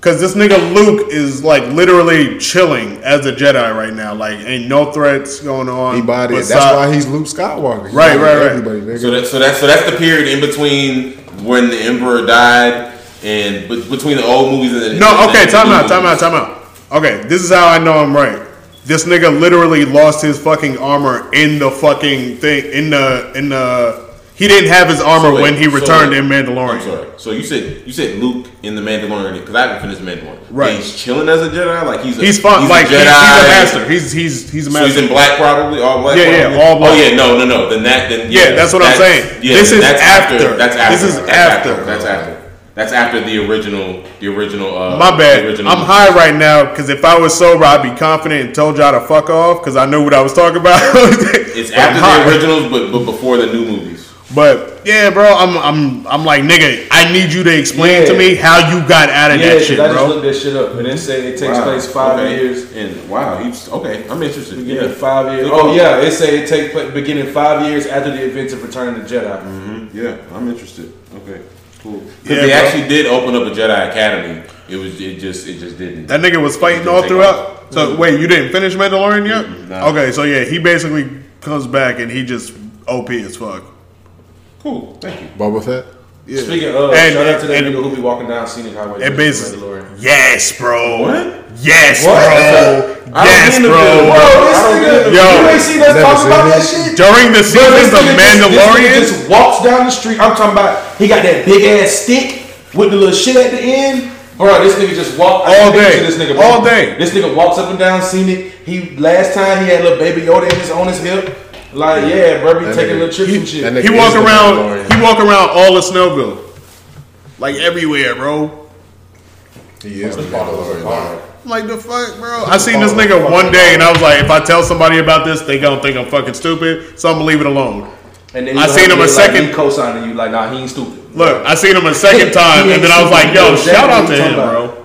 cause this nigga Luke is like literally chilling as a Jedi right now. Like, ain't no threats going on. He body. That's beside- why he's Luke Skywalker. He Right, right, right. Everybody, nigga. So that so that's so that's the period in between when the Emperor died and but between the old movies and the No, and okay. the Time out. Time out. Time out. Okay, this is how I know I'm right. This nigga literally lost his fucking armor in the fucking thing in the in the. He didn't have his armor So wait, when he so returned wait. in I'm Mandalorian. sorry. So you said you said Luke in the Mandalorian because I haven't finished Mandalorian. Right. He's chilling as a Jedi. Like he's a, He's fun. He's like a he's, Jedi. he's a master. He's he's he's a So he's in black, probably all black. Yeah, yeah, all black. Oh yeah, no, no, no. Then that, then Yeah, that's what I'm saying. This is that's after. That's after. This is That's after. That's after. That's after the original. The original. Uh, My bad. original I'm high right now because if I was sober, I'd be confident and told y'all to fuck off because I knew what I was talking about. It's But after the originals, but but before the new movies. But yeah, bro, I'm I'm I'm like nigga. I need you to explain to me how you got out of Yeah, that 'cause shit, I just bro. looked that shit up and it said it takes Wow. place five Okay. years. And wow, he's okay. I'm interested. Beginning Yeah, five years. Oh yeah, it say it takes place beginning five years after the events of Return of the Jedi. Mm-hmm. Yeah, I'm interested. Okay, cool. Yeah, Because they bro. actually did open up a Jedi Academy. It was it just it just didn't. That nigga was fighting all take throughout. off. So wait, you didn't finish Mandalorian yet? No. Okay, so yeah, he basically comes back and he just OP as fuck. Cool. Thank you. Boba Fett. Yeah. Speaking of, And- shout out to that and- nigga who be walking down scenic highway. And with basically, Mandalorian. yes, bro. What? Yes, What? bro. I Yes, bro. Bro, this nigga, Yo. you ain't seen us Never talk about that shit? During the Bro, this seasons of nigga just- this Mandalorian, just walks down the street. I'm talking about he got that big ass stick with the little shit at the end. Bro, this nigga just walk I All can picture day. This nigga, bro. All day. This nigga walks up and down scenic. He last time he had little baby Yoda in his on his hip. Like yeah, bro, be taking nigga- little trips and shit. that he walk around. He walk around all of Snellville, like everywhere, bro. He is the Mandalorian. dog. Like the fuck, bro. I seen this nigga one day and I was like, if I tell somebody about this, they gonna think I'm fucking stupid, so I'm gonna leave it alone. And then I seen him a like, second- He co-signing you like, nah, he ain't stupid. Look, I seen him a second time, and then I was like, yo, shout out to him, bro.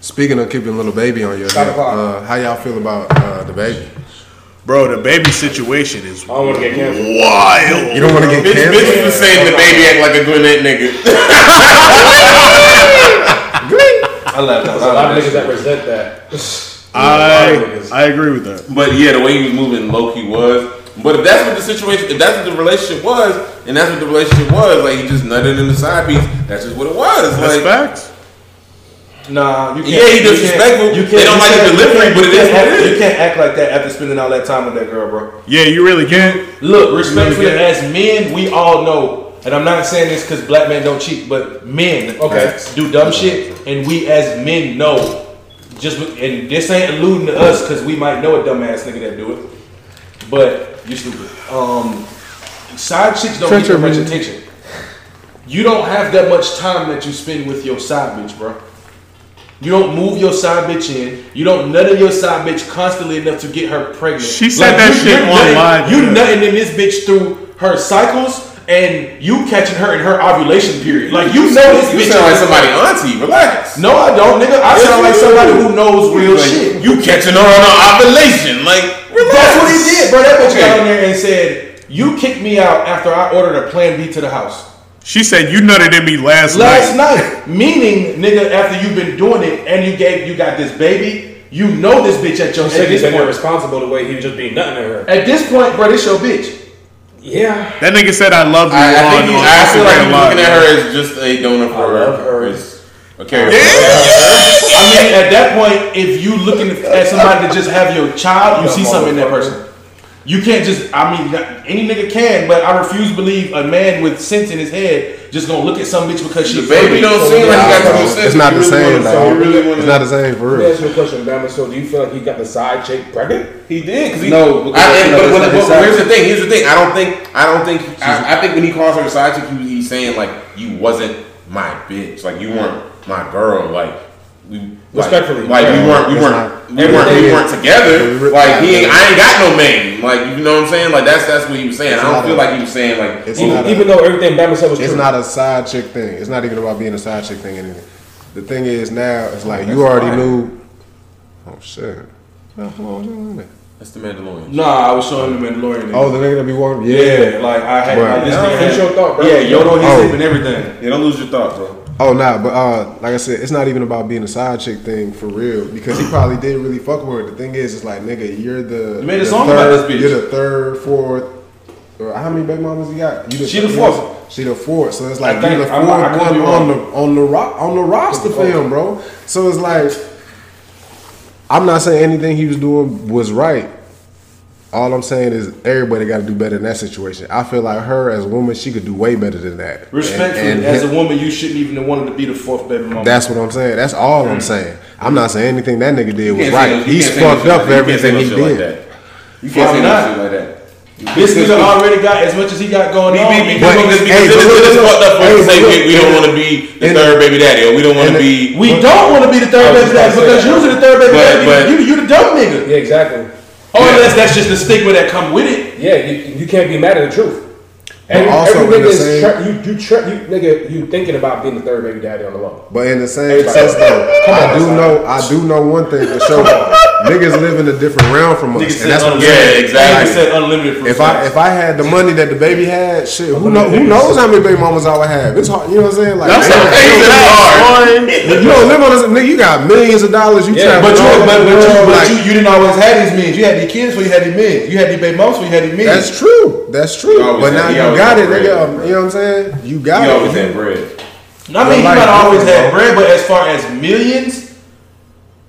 Speaking of keeping a little baby on your Stop hip, uh, how y'all feel about uh, DaBaby? Bro, DaBaby situation is I don't want to get canceled. wild. You don't want to get Bitch, bitch canceled? was saying DaBaby act like a Gwinnett nigga. I love that. There's a lot of niggas that resent that. I I agree with that. But yeah, the way he was moving, Loki was. But if that's what the situation, if that's what the relationship was, and that's what the relationship was, like he just nutted in the side piece. That's just what it was. That's like, facts. Nah, you can't. Yeah, he disrespectful. you can't- You They can't. don't you like the delivery, but it what act- it is. You can't act like that after spending all that time with that girl, bro. Yeah, you really can't. Look, respectfully, Yeah. as men, we all know, and I'm not saying this because black men don't cheat, but men Okay. do dumb shit, and we as men know. Just and this ain't alluding to us because we might know a dumbass nigga that do it, but you stupid. Um, side chicks don't get that much attention. You don't have that much time that you spend with your side bitch, bro. You don't move your side bitch in. You don't nut your side bitch constantly enough to get her pregnant. She said that you- shit you're nutting- online, You yeah. nutting in this bitch through her cycles, and you catching her in her ovulation period. Like you know this you bitch. sound like somebody auntie. Relax. No, I don't, nigga. I sound like somebody who knows real Like, shit. You catching her on an ovulation, like relax. That's what he did, bro. That bitch Okay. got on there and said, "You kicked me out after I ordered a Plan B to the house." She said you nutted in me last, Last night. Last night, meaning, nigga, after you've been doing it and you gave, you got this baby, you know this bitch at your He said at he's this point. irresponsible the way he was just being nothing to her. At this point, bro, this your bitch. Yeah. That nigga said I love you I, I on, think he, on I feel like he's looking at her as just a donor for I love her. as a carrier. I mean, at that point, if you looking at somebody to just have your child, you see something in that person. You can't just. I mean, any nigga can, but I refuse to believe a man with sense in his head just gonna look at some bitch because she's DaBaby don't seem like he got too much sense. It's not the really same, wanna- though. you really wanna- It's not the same for Let me real. ask you a question, Bama. So, do you feel like he got the side chick pregnant? He did because he No, because I, that's and, not- but, that's but, but here's the thing. Here's the thing. I don't think. I don't think. I, I think when he calls her a side chick, he, he's saying like you wasn't my bitch. Like you weren't my girl. Like we like- Respectfully. Like, we weren't. We weren't. we weren't. We weren't together. Like he. Ain't, I ain't got no man. Like you know what I'm saying. Like that's that's what he was saying. It's I don't feel a- like he was saying like. It's not a- Even though everything Bama said was It's true. not a side chick thing. It's not even about being a side chick thing. Anything. The thing is now, it's like you already knew. Oh shit. Well, hold on, hold on. that's the Mandalorian. Nah, I was showing the Mandalorian. Oh, the nigga that be walking. yeah, like I had. Right. I just Yeah, finish your thought, bro. Yeah, Yoda on his Oh. hip and everything. Yeah, don't lose your thought, bro. Oh nah, but uh, like I said, it's not even about being a side chick thing for real because he probably did really fuck with her. The thing is, it's like nigga, you're the You made a the song third, about this bitch. You're the third, fourth. Or how many baby mamas you got? You She the fourth. She the fourth. So it's like you're the I'm- fourth I one on the on the rock on the roster for him, bro. So it's like I'm not saying anything he was doing was right. All I'm saying is everybody got to do better in that situation. I feel like her as a woman, she could do way better than that. Respectfully, And- and as a woman, you shouldn't even have wanted to be the fourth baby mama. that's what I'm saying. That's all I'm mm. saying. I'm not saying anything that nigga did was can't say right. no- He's can't say no fucked up like for that. You can't say everything he shit like did. that. You can't say no not? like that. this nigga already got as much as he got going on. Because, But- because, because hey, it is, but look, it is look, fucked up for hey, us say but we, we don't want to be the and- third baby daddy or we don't want to be. We don't want to be the third baby just daddy because you're the third baby But- daddy, but- you, you the dumb nigga. Yeah, exactly. Or unless that's just the stigma that come with it. Yeah, you, you can't be mad at the truth. And also every in the nigga is same- tra- you you tra- you nigga you thinking about being the third baby daddy on the low. But in the same sense, else. though, Come on, I do know, I do know one thing for sure. niggas live in a different realm from us, Niggas and that's said what I'm Yeah, saying. exactly. Niggas said unlimited fruit If I if I had the money that DaBaby had, shit, who know who knows how many baby mamas I would have? It's hard, you know what I'm saying? Like, That's man, what they said. you don't live on this, nigga. You got millions of dollars. You Yeah, travel But you, all but, but, you, but like, you, you didn't always have these men. You had these kids before you had these men. You had these baby moms before you had these men. That's true. That's true. But now he you got it, bread. nigga. Um, You know what I'm saying? You got You it. always You- had bread. I mean, he But might like, have always had bread, but as far as millions,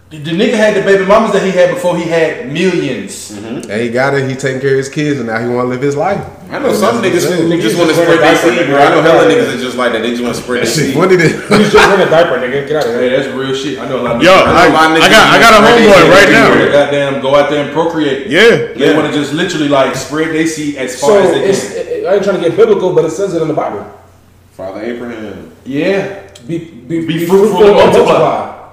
the, the nigga had the baby mamas that he had before he had 1000000s And he got it. He taking care of his kids, and now he want to live his life. I know some niggas who just want to spread wear their seed, bro. I know hella niggas that just like that. They just want to spread their Shit, seed. when did it? He's just wearing a diaper, nigga. Get out of Hey, here. that's real shit. I know a lot of Yo, niggas. I, know a lot of I got I got a homeboy right now. wanna goddamn go out there and procreate. Yeah. They want to just literally like spread their seed as far So as they can. It, I ain't trying to get biblical, but it says it in the Bible. Father Abraham. Yeah. Be, be, Be fruitful and multiply.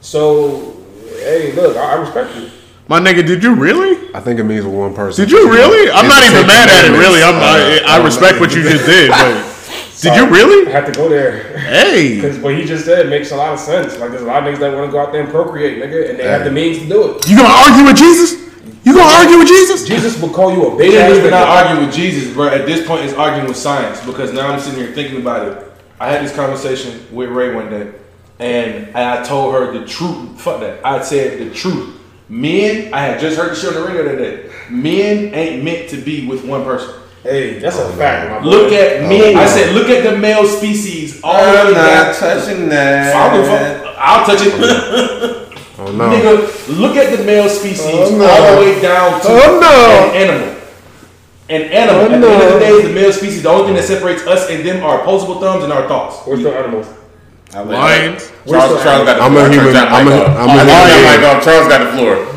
So, hey, look, I, I respect you. My nigga, did you really? I think it means one person. Did you really? I'm It's not even mad at it. Really, I'm. Uh, I, I respect what you just did. But did you really? I had to go there. Hey, Because what he just said makes a lot of sense. Like, there's a lot of niggas that want to go out there and procreate, nigga, and they have the means to do it. you gonna argue with Jesus? You gonna argue with Jesus? Jesus will call you a They bitch ass didn't even nigga. argue with Jesus, bro. At this point, it's arguing with science because now I'm sitting here thinking about it. I had this conversation with Ray one day, and I told her the truth. Fuck that. I said the truth. Men, I had just heard the shit on the radio that day. Men ain't meant to be with one person. Hey, that's a oh, fact, my. Look at oh, men. I said, look at the male species all the way down. touching that. I don't give a fuck. I'll touch it. Oh no. Nigga, look at the male species Oh, no. all the way down to Oh, no. an animal. An animal. Oh, At the end of the day, the male species. The only thing that separates us and them are opposable thumbs and our thoughts. We're still animals. Lions. Charles, Charles got the I'm floor. a I human- I'm mic a- off. I'm a I turned human that being. mic off. Charles got the floor.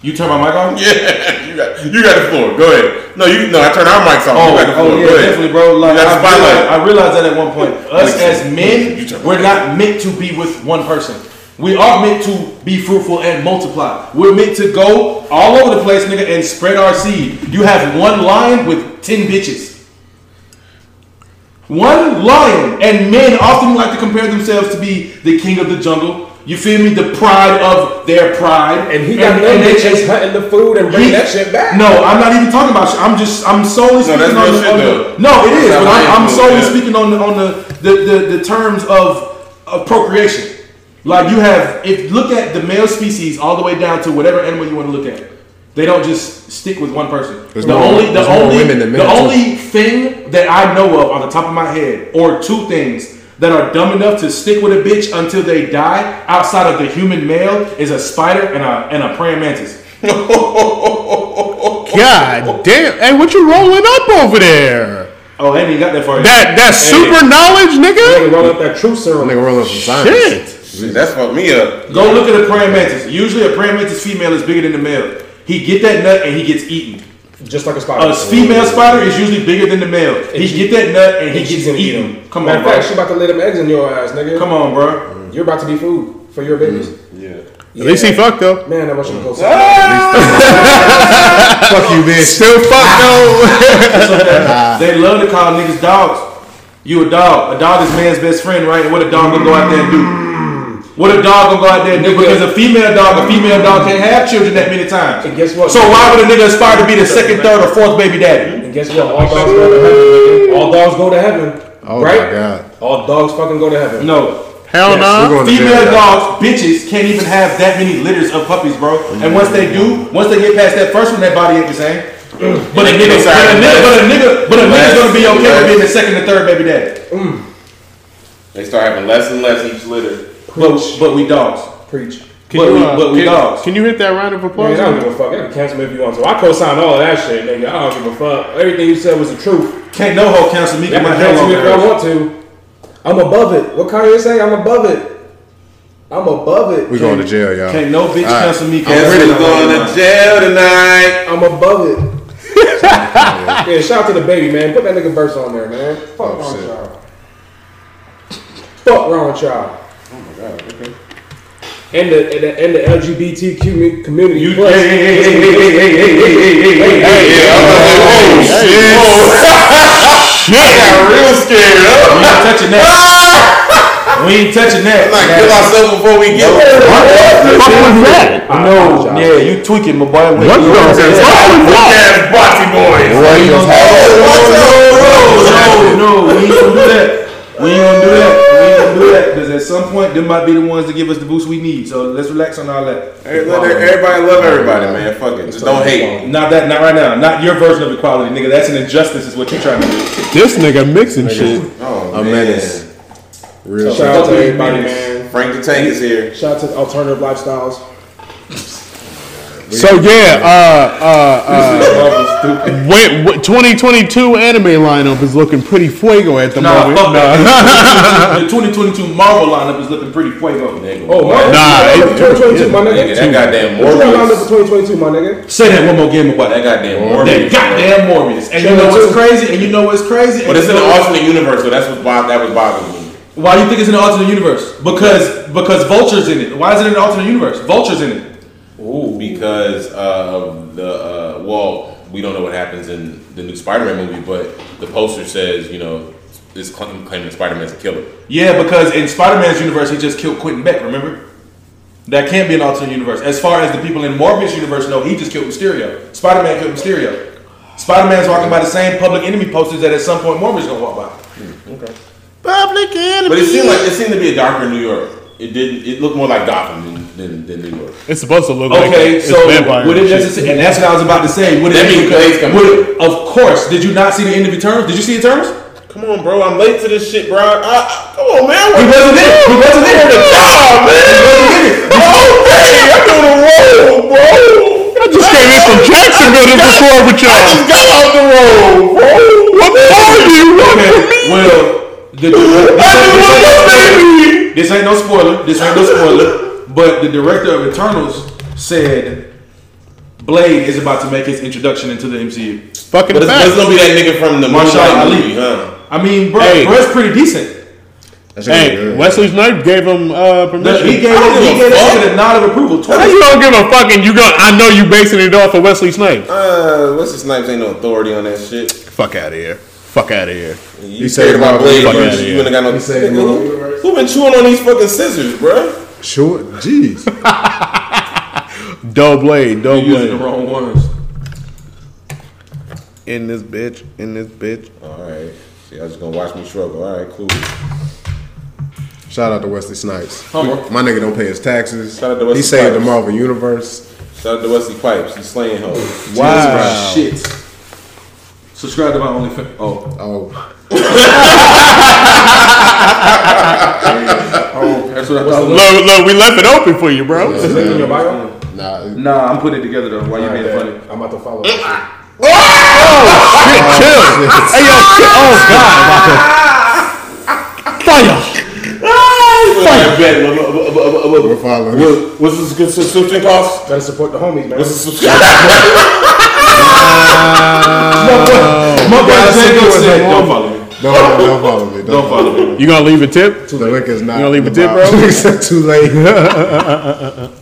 You turn my mic on? Yeah, you got you got the floor. Go ahead. No, you no. I turned our mics off. Oh, you got the oh, floor. oh yeah, Go ahead. definitely, bro. Like, You got the I, realized. I realized that at one point. Us as men, we're not meant to be with one person. We are meant to be fruitful and multiply. We're meant to go all over the place, nigga, and spread our seed. You have one lion with ten bitches. One lion, and men often like to compare themselves to be the king of the jungle. You feel me? The pride of their pride, And he got no they- bitches hunting the food and bringing he- that shit back. No, I'm not even talking about shit. I'm just I'm solely speaking that's on, the, on the No, it is, but I'm, how I I'm am, solely yeah. speaking on the on the the, the, the terms of, of procreation. Like you have if look at the male species all the way down to whatever animal you want to look at. They don't just stick with one person. There's the more- only the there's more only women than men, the too. only thing that I know of on the top of my head, or two things that are dumb enough to stick with a bitch until they die, outside of the human male, is a spider and a and a praying mantis. God damn! Hey, what you rolling up over there? Oh, I ain't even got that far. yet. That that Hey. super knowledge, Nigga nigga. roll up that truth serum. Nigga roll up some science. Shit. Shit, That's fucked me up. Go look at a praying mantis. Usually, a praying mantis female is bigger than the male. He get that nut and he gets eaten. Just like a spider. A female spider is usually bigger than the male. He get that nut and he And gets gonna eat eaten. him. Come Matter on, of bro. she about to lay them eggs in your ass, nigga. Come on, bro. You're about to be food for your babies. Mm-hmm. Yeah. At least he fucked though. Man, I want you to go. Ah! Fuck you, bitch. Still fucked though. Ah. Ah. They love to call niggas dogs. You a dog. A dog is man's best friend, right? And what a dog gonna go out there and do? What a dog gonna go out there and do? Because a female dog, a female dog can't have children that many times. And guess what? So why would a nigga aspire to be the second, third, or fourth baby daddy? And guess what? All dogs go to heaven, nigga. All dogs go to heaven. Oh right? my god. All dogs fucking go to heaven. No. Hell We're no. Female dogs, bitches, can't even have that many litters of puppies, bro. And once they do, once they get past that first one, that body ain't the same. Mm. But a nigga, but a nigga, but a nigga, but a nigga's gonna be okay with being the second and third baby daddy. Mm. They start having less and less each litter. But, but we dogs. Preach. Can But you, we- uh, but we can- dogs. Can you hit that round of Man, applause? I don't give a fuck. I can cancel me if you want to. I co-sign all of that shit, nigga. I don't give a fuck. Everything you said was the truth. Can't no hoe cancel me. Y'all Get can cancel me if y'all want to. I'm above it. What Kanye say? I'm above it. I'm above it. We going to jail, y'all. Can't no bitch Alright. cancel me. Guess cancel who's me. going to jail tonight? I'm above it. yeah, shout out to DaBaby, man. Put that nigga verse on there, man. Fuck Oh, wrong with shit. y'all. Fuck wrong with y'all. Oh my god. Okay. And the and the, and the LGBTQ community. You, plus. hey, hey, hey, hey, hey, hey, hey, hey, hey, hey, hey, hey, hey, Hey, hey, oh, hey, shit. shit. got real scared. We Huh? ain't touching that. we ain't touching that. Like kill ourselves before we get there. What was that? No, yeah, you tweaking, my boy. Wait, What you the know what I'm saying? fuck? ass boxy boys. No, no, we ain't gonna do that. We ain't gonna do that. We ain't gonna do that because at some point, them might be the ones that give us the boost we need. So let's relax on all that. Hey, let Everybody love everybody, man. Fuck it. Just don't hate. Not that, not right now. Not your version of equality, nigga. That's an injustice, is what you're trying to do. This nigga mixing shit. Oh, A man. menace. Real Shout out to everybody. man. Frank the Tank is here. Shout out to alternative lifestyles. So yeah, uh, uh, uh, when, when 2022 anime lineup is looking pretty fuego at the Nah, moment. fuck Nah. that. the 2022 Marvel lineup is looking pretty fuego. Oh, my Nah, nigga. it- 2022, my Nigga, nigga. that goddamn What you got lined up Morbius. for 2022, my nigga? Say that one more game about That that. goddamn That goddamn Morbius. And you know what's crazy? And you know what's crazy? But it's in And an alternate universe, so that's what bo- that was bothering me. Why do you think it's in an alternate universe? Because because Vulture's in it. Why is it in an alternate universe? Vulture's in it. Because uh, of the uh, well, we don't know what happens in the new Spider-Man movie, but the poster says you know is claim, claiming Spider-Man's a killer. Yeah, because in Spider-Man's universe, he just killed Quentin Beck. Remember? That can't be an alternate universe. As far as the people in Morbius universe know, he just killed Mysterio. Spider-Man killed Mysterio. Spider-Man's walking by the same public enemy posters that at some point Morbius gonna walk by. Okay. Public enemy. But it seemed like it seemed to be a darker New York. It didn't. It looked more like Gotham than, than, than New York. It's supposed to look like Okay, it's so vampire would it shit. necessarily, and that's what I was about to say. Would it That be means coming. would it, of course, did you not see the end of Eternals? Did you see Eternals? Come on, bro. I'm late to this shit, bro. I, I, come on, man. He wasn't in it. He wasn't in it. Oh, man. Okay, I'm on the road, bro. I just came in from Jacksonville to record with y'all. Go out the road, bro. What are you? What Okay, well, the, this, ain't, this ain't no spoiler. This ain't no spoiler. But the director of Eternals said Blade is about to make his introduction into the MCU. Fucking But it's, but it's gonna be that nigga from the Mahershala Moonlight Ali. movie, huh? I mean, bro, Hey. bro's pretty decent. That Hey, good. Wesley Snipes gave him uh, The- permission. he gave I don't he a gave that fuck. shit a nod of approval. How you don't give a fuck and you go? I know you basing it off of Wesley Snipes. Uh, what's his Snipes ain't no authority on that shit. Fuck out of here. Fuck out of here. You said cared about about Blade fuck first. You ain't got no. He said who, who been chewing on these fucking scissors, bro? Sure, jeez. Doe blade, doe You're using the wrong ones. In this bitch, in this bitch. All right. See, I was just gonna watch me struggle. All right, cool. Shout out to Wesley Snipes. Hummer. My nigga don't pay his taxes. Shout out to Wesley he saved the Snipes. Marvel Universe. Shout out to Wesley Pipes. He's slaying hoes. Wow. Shit. Subscribe to my OnlyFans. Oh, Oh, that's what I was. Look, look, we left it open for you, bro. Is it in your bio? nah. Nah, I'm putting it together though. Why you being funny? I'm about to follow eh, ah. oh, that oh, shit. Shit, chill. Hey, yo, chill. Oh, God. Fire. We're following. What- What's the subscri- subscription cost? Gotta support the homies, man. What's the subscription? My boy Django said, don't follow me. Don't, don't follow me. Don't, Don't follow me. You gonna leave a tip? The link is not. You gonna leave a tip, bro? Too late.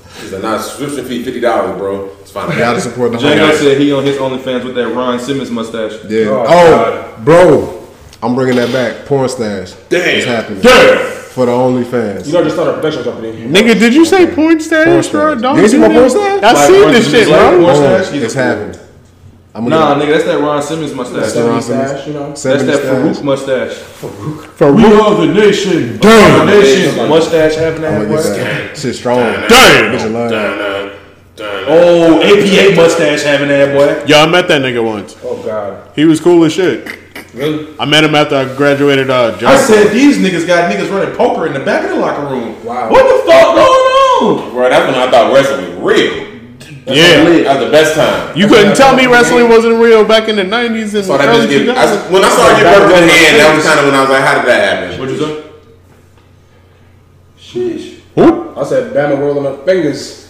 It's a nice subscription fee, fifty dollars, bro. It's fine. I got Gotta support the Django homies. said he on his OnlyFans with that Ron Simmons mustache. Yeah. Oh, Oh, bro. I'm bringing that back. Porn stash. Damn. It's happening. Damn. For the OnlyFans. You know, just started a production company. Nigga, did you say porn stash, Porn bro? stash. Don't You do see my that. porn stash? I Like seen this shit, the bro. porn Boom. stash? He's It's a fool. happening. I'm Nah, gonna nigga, that's that Ron Simmons mustache. Ron Seventy Simmons. stash, you know. That's that Faarooq stash. mustache. For We real. are the nation. Damn. The nation. Mustache having I'm that gonna get boy. that. Shit strong. Damn. Bitch, love. Dun, dun, dun. Oh, APA mustache having that boy. Yo, I met that nigga once. Oh God. He was cool as shit. Really? I met him after I graduated uh, I said these niggas got niggas running poker in the back of the locker room. Wow. What the fuck going on? Bro, that's when I thought wrestling was real. Yeah. That was the best time. You couldn't tell me wrestling wasn't real back in the 90s and Saw that early bitch get, I, 2000s. when I saw her get worked in the hand, that was kind of when I was like, how did that happen? What you say? Sheesh. Who? I said, Bama rolling up fingers.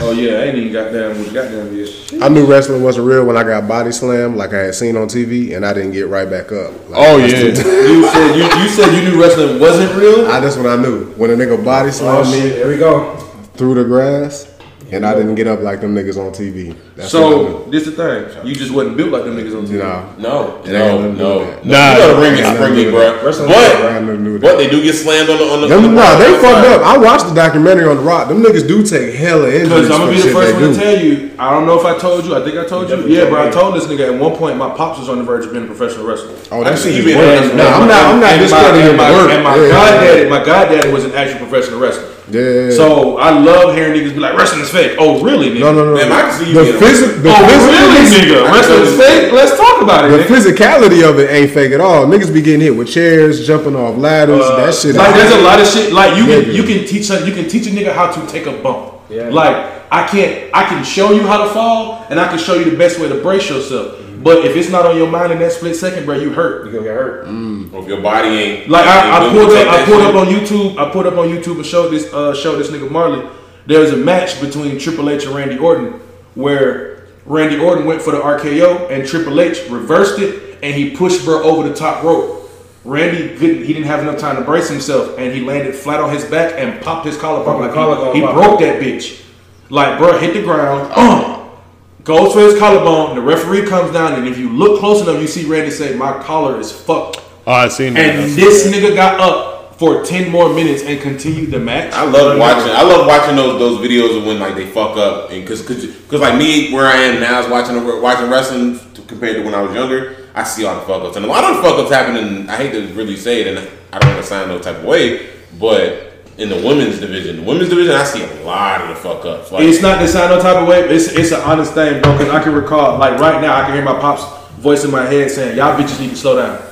Oh yeah, I ain't even goddamn what goddamn is. I knew wrestling wasn't real when I got body slammed, like I had seen on TV, and I didn't get right back up. Like, Oh, that's yeah. You said you, you said you knew wrestling wasn't real. I that's what I knew. When a nigga body Oh slammed me shit. Here we go. through the grass, and I didn't get up like them niggas on TV. That's what I So knew. this the thing. You just wasn't built like them niggas on TV. you. No, It no, nothing to do no. no. Nah. you gotta ring It it ain't springy, nothing bro. with Wrestling I But ain't nothing to do with but they do get slammed on the on the. Them, on the nah, they outside. fucked up. I watched the documentary on the Rock. Them niggas do take hella injuries. Because I'm gonna be the first they one to tell you. I don't know if I told you. I think I told you. Definitely Yeah, told bro. I told this nigga at one point my pops was on the verge of being a professional wrestler. Oh, that shit You is been work. in- I'm not. I'm not And my- discrediting and my, work. and my Yeah. goddaddy, my goddaddy was an actual professional wrestler. Yeah. So I love hearing niggas be like, wrestling is fake. Oh, really, nigga? no, no, no. Man, I can see you the being physical, the Oh, really, nigga? Wrestling is fake? Let's talk about it, the nigga. physicality of it ain't fake at all. Niggas be getting hit with chairs, jumping off ladders. Uh, that shit. Like there's a lot of shit. Like you Yeah, can you can teach a- you can teach a nigga how to take a bump. Yeah. Like I can't I can show you how to fall and I can show you the best way to brace yourself. But if it's not on your mind in that split second, bro, you hurt. You gonna get hurt. Or if your body ain't Like I, I pulled up, I pulled shit. up on YouTube. I pulled up on YouTube and showed this, uh, showed this nigga Marley. There was a match between Triple H and Randy Orton where Randy Orton went for the RKO and Triple H reversed it and he pushed bro over the top rope. Randy didn't, he didn't have enough time to brace himself and he landed flat on his back and popped his collarbone. Like collarbone he, he broke that bitch. Like bro hit the ground. Goes for his collarbone. The referee comes down and if you look close enough, you see Randy say, "My collar is fucked." Oh, I seen that. And this nigga got up for ten more minutes and continued the match. I love watching. I love watching those those videos of when like they fuck up and because because like me where I am now is watching watching wrestling to, compared to when I was younger. I see all the fuck ups and a lot of the fuck ups happen. And I hate to really say it, and I don't want to sound no type of way, but in the women's division, the women's division, I see a lot of the fuck ups. Like It's not to sound no type of way. It's it's an honest thing, bro. Because I can recall, like right now, I can hear my pops voice in my head saying, "Y'all bitches need to slow down."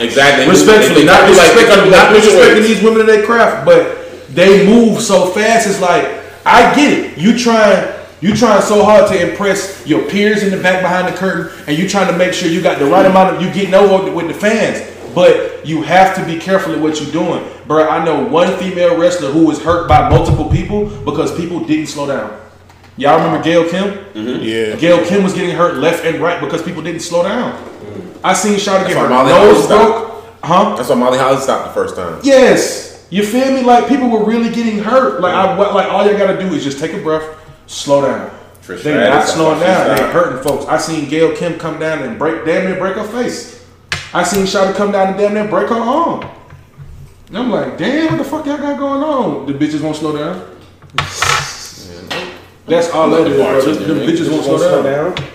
exactly Respectfully, not be like- not middleweights. these women in their craft, but they move so fast. It's like I get it. You trying, you trying so hard to impress your peers in the back behind the curtain, and you trying to make sure you got the right amount of you getting over with the fans. But you have to be careful at what you're doing, bro. I know one female wrestler who was hurt by multiple people because people didn't slow down. Y'all remember Gail Kim? Mm-hmm. yeah. Gail Kim was getting hurt left and right because people didn't slow down. Mm-hmm. I seen Shawty get why her Molly nose broke. Huh? That's why Molly Holly stopped the first time. Yes. You feel me? Like people were really getting hurt. Like I what- like all you gotta do is just take a breath, slow down. Trish they Stratus, not slowing down. They stopped. hurting folks. I seen Gail Kim come down and break damn near break her face. I seen Shawty come down and damn near break her arm. And I'm like, damn, what the fuck y'all got going on? The bitches won't slow down. That's all that is, bro. The, the bitches won't slow Slow down. down.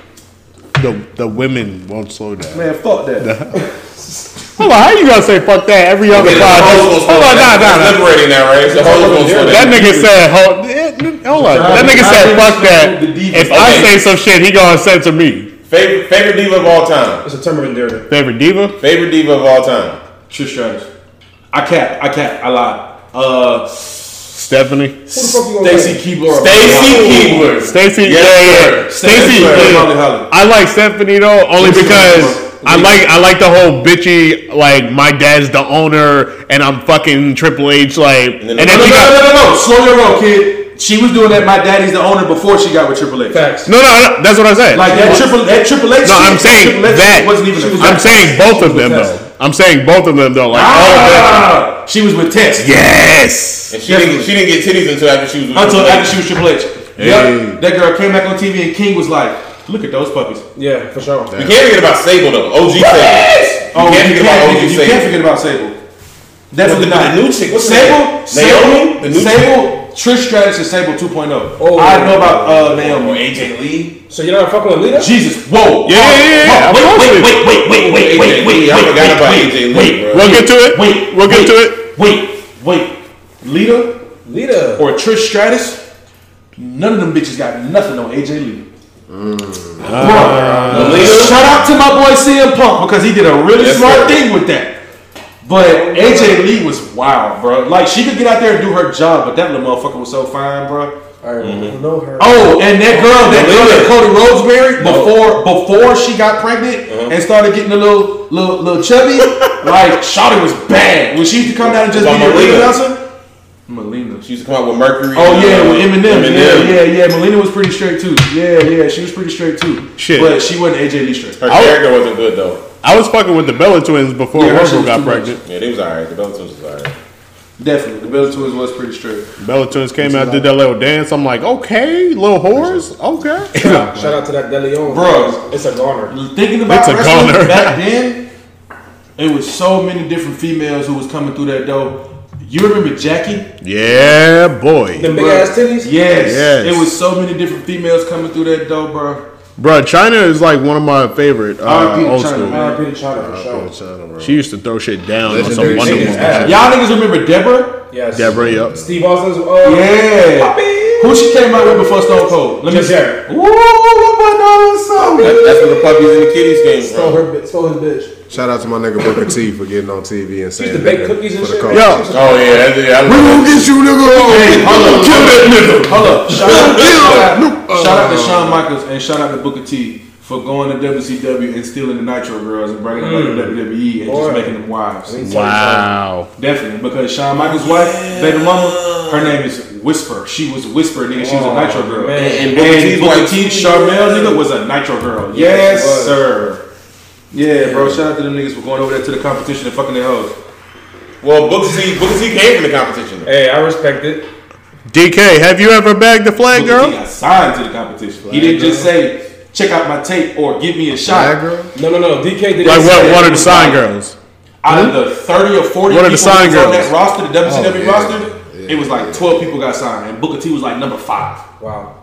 The the women won't slow down. Man, fuck that. Hold on, how you gonna say fuck that every other Okay, the podcast? hoes gonna slow Hold on, down. nah, That's nah, nah. liberating that, right? The hoes gonna slow That nigga said, hold, eh, hold on. That nigga said, fuck that. If I say some shit, he gonna censor me. Favorite favorite diva of all time. It's a term of endearment. Favorite diva? Favorite diva of all time. Trish Stratus. I cap. I cap. I lied. Uh, Stephanie. Who the fuck you gonna Stacy say? Keibler. Stacy Keibler. Stacy, Yes, yeah, yeah. Stacy, Keibler. yeah. Holly Holly. I like Stephanie though, only Yes, because sir. I like I like the whole bitchy like my dad's the owner and I'm fucking Triple H like and then- then No, no, she no, got no, no, no. Slow your roll, kid. She was doing that. My daddy's the owner before she got with Triple H. Facts. no, no, no, that's what I said. Like that Triple that Triple H. no, shit, I'm saying Triple H that. wasn't even. a I'm fact. saying both of them though. I'm saying both of them though. Like all of them. Ah, she was with Test. Yes. And she didn't she didn't get titties until after she was with Until Triple H. after she was Triple H. Hey. Yep. That girl came back on TV and King was like, "Look at those puppies." Yeah, for sure. You can't forget about Sable though. OG Sable. Yes Oh, can't you forget about can't, OG you can't forget about Sable. But Definitely the, not. the new chick. What's Sable. Sable, Naomi. The new Sable, Trish Stratus is Sable 2.0. Oh. I know about uh, Naomi. AJ Lee. So you're not fucking with Lita? Jesus, whoa. Yeah, yeah, yeah, yeah. Wait, Of course wait, wait, wait, wait, wait, wait, wait, I forgot wait, about wait, AJ Lee, wait, bro. We'll get to it. Wait, We'll get to it. Wait, wait. Lita Lita. or Trish Stratus? None of them bitches got nothing on AJ Lee. Bro, shout out to my boy CM Punk because he did a really Yes, smart sir. thing with that. But AJ Lee was wild, bro. Like she could get out there and do her job, but that little motherfucker was so fine, bro. I don't know her. Oh, and that girl, that girl that Cody Rhodes married before before she got pregnant and started getting a little little little chubby, like Shawty was bad. When she used to come down and just be About the ring Melina. announcer. Melina. She used to come out with Mercury. Oh and, yeah, uh, with MNM. MNM. Yeah, yeah, yeah. Melina was pretty straight too. Yeah, yeah, she was pretty straight too. Shit. But she wasn't AJ Lee straight. Her I was- character wasn't good though. I was fucking with the Bella twins before Yeah, her shit Orville was got too much. pregnant. Yeah, they was alright. The Bella twins was alright. Definitely, the Bella twins was pretty strict. Twins came out, did that little dance. I'm like, okay, little whores, okay. Shout out to that De Leon. Bro. It's a goner. Thinking about It's a wrestling goner. back then, it was so many different females who was coming through that door. You remember Jackie? Yeah, boy. The big ass titties? Yes. Yes. It was so many different females coming through that door, bro. Bro, Chyna is like one of my favorite uh, old Chyna, school. man. RIP to Chyna for sure. She used to throw shit down on some Wonder. Woman. Shit. Y'all niggas remember Deborah? Yes. Deborah, yup. Steve Austin's. Uh, Yeah. Who she came out with before Stone Cold? Let me Jeff see. Jarrett. Woo, what about that song? That, that's where the puppies and the kitties came Stole from. her, bi- stole his bitch. Shout out to my nigga Booker T for getting on TV and saying used to bake nigga cookies and for the shit. culture. Yo, Oh yeah, yeah. We love gonna get you, nigga. Hold up, Kill that nigga. Hold up. Shout out, shout out, shout out to Shawn oh. Michaels and shout out to Booker T for going to WCW and stealing the Nitro Girls and bringing them back to hmm. WWE and Boy. just making them wives. wow. Definitely, because Shawn Michaels' wife, baby mama, her name is Whisper. She was Whisper, nigga. She was a Oh, Nitro girl. man. And, And Booker T's Booker T. Sharmell, nigga, was a Nitro girl. Yes, Yes, sir. Yeah, bro. Shout out to them niggas for going over there to the competition and fucking their hoes. Well, Booker T, Booker T came from the competition. Though. Hey, I respect it. DK, have you ever bagged the flag Booker T girl? got signed to the competition. he didn't just say, check out my tape or give me a That shot. girl. No, no, no. DK did say Like it. what? said One of the sign girls. Out of hmm? the 30 or 40 What are people the sign that was on girls? that roster, the WCW Oh, yeah. roster, Yeah. it was like 12 people got signed. And Booker T was like number five. Wow.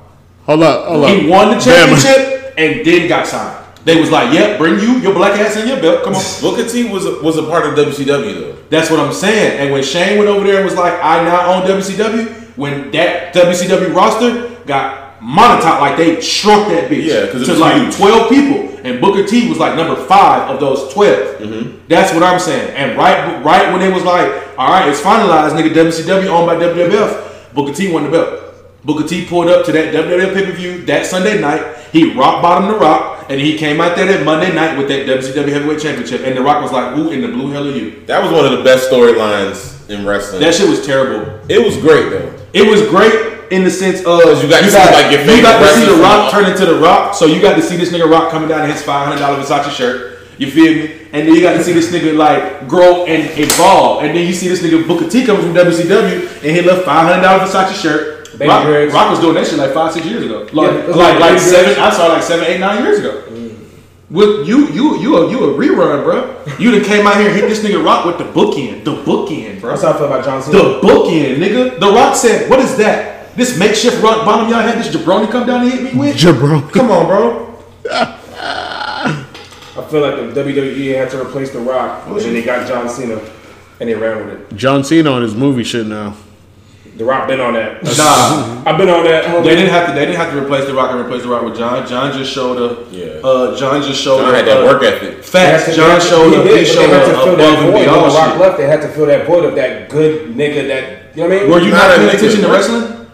Hold up, hold up. He won the Damn. championship and then got signed. They was like, "Yep, bring you your black ass in your belt. Come on." Booker T was a, was a part of WCW though. That's what I'm saying. And when Shane went over there and was like, "I now own WCW," when that WCW roster got monetized, like they shrunk that bitch Yeah, to was like huge. 12 people, and Booker T was like number five of those 12. Mm-hmm. That's what I'm saying. And right, right when it was like, "All right, it's finalized, nigga, WCW owned by WWF," Booker T won the belt. Booker T pulled up to that WWF pay per view that Sunday night. He rock bottom the Rock, and he came out there that Monday night with that WCW Heavyweight Championship. And the Rock was like, "Who in the blue hell are you?" That was one of the best storylines in wrestling. That shit was terrible. it was great though. It was great in the sense of you got to see, like, your you got to see the Rock turn into the Rock, so you got to see this nigga Rock coming down in his five hundred dollar Versace shirt. You feel me? And then you got to see this nigga like grow and evolve, and then you see this nigga Booker T coming from WCW and he left five hundred dollar Versace shirt. Baby Rock, dreads. Rock was doing that shit like five six years ago, like Yeah, like like like seven. dreads. I saw like seven eight nine years ago. Mm. With you, you, you, a, you a rerun, bro. You done came out here and hit this nigga Rock with the bookend, the bookend, bro. That's how I feel about John Cena. The bookend, nigga. The Rock said, "What is that? This makeshift rock bottom y'all had this jabroni come down and hit me with? Jabroni. Come on, bro. I feel like the WWE had to replace The Rock, and then they got John Cena, and they ran with it. John Cena on his movie shit now. The Rock been on that. Nah, I've been on that. homie. they didn't have to. They didn't have to replace the Rock and replace the Rock with John. John just showed up. Yeah. Uh, John just showed John up. had that uh, work ethic. They Facts. John they had to- showed he up. did, He showed they had to up fill above that and void. When The Rock shit. left, they had to fill that void of that good nigga. That you know what I mean? Were you Not not paying attention to wrestling?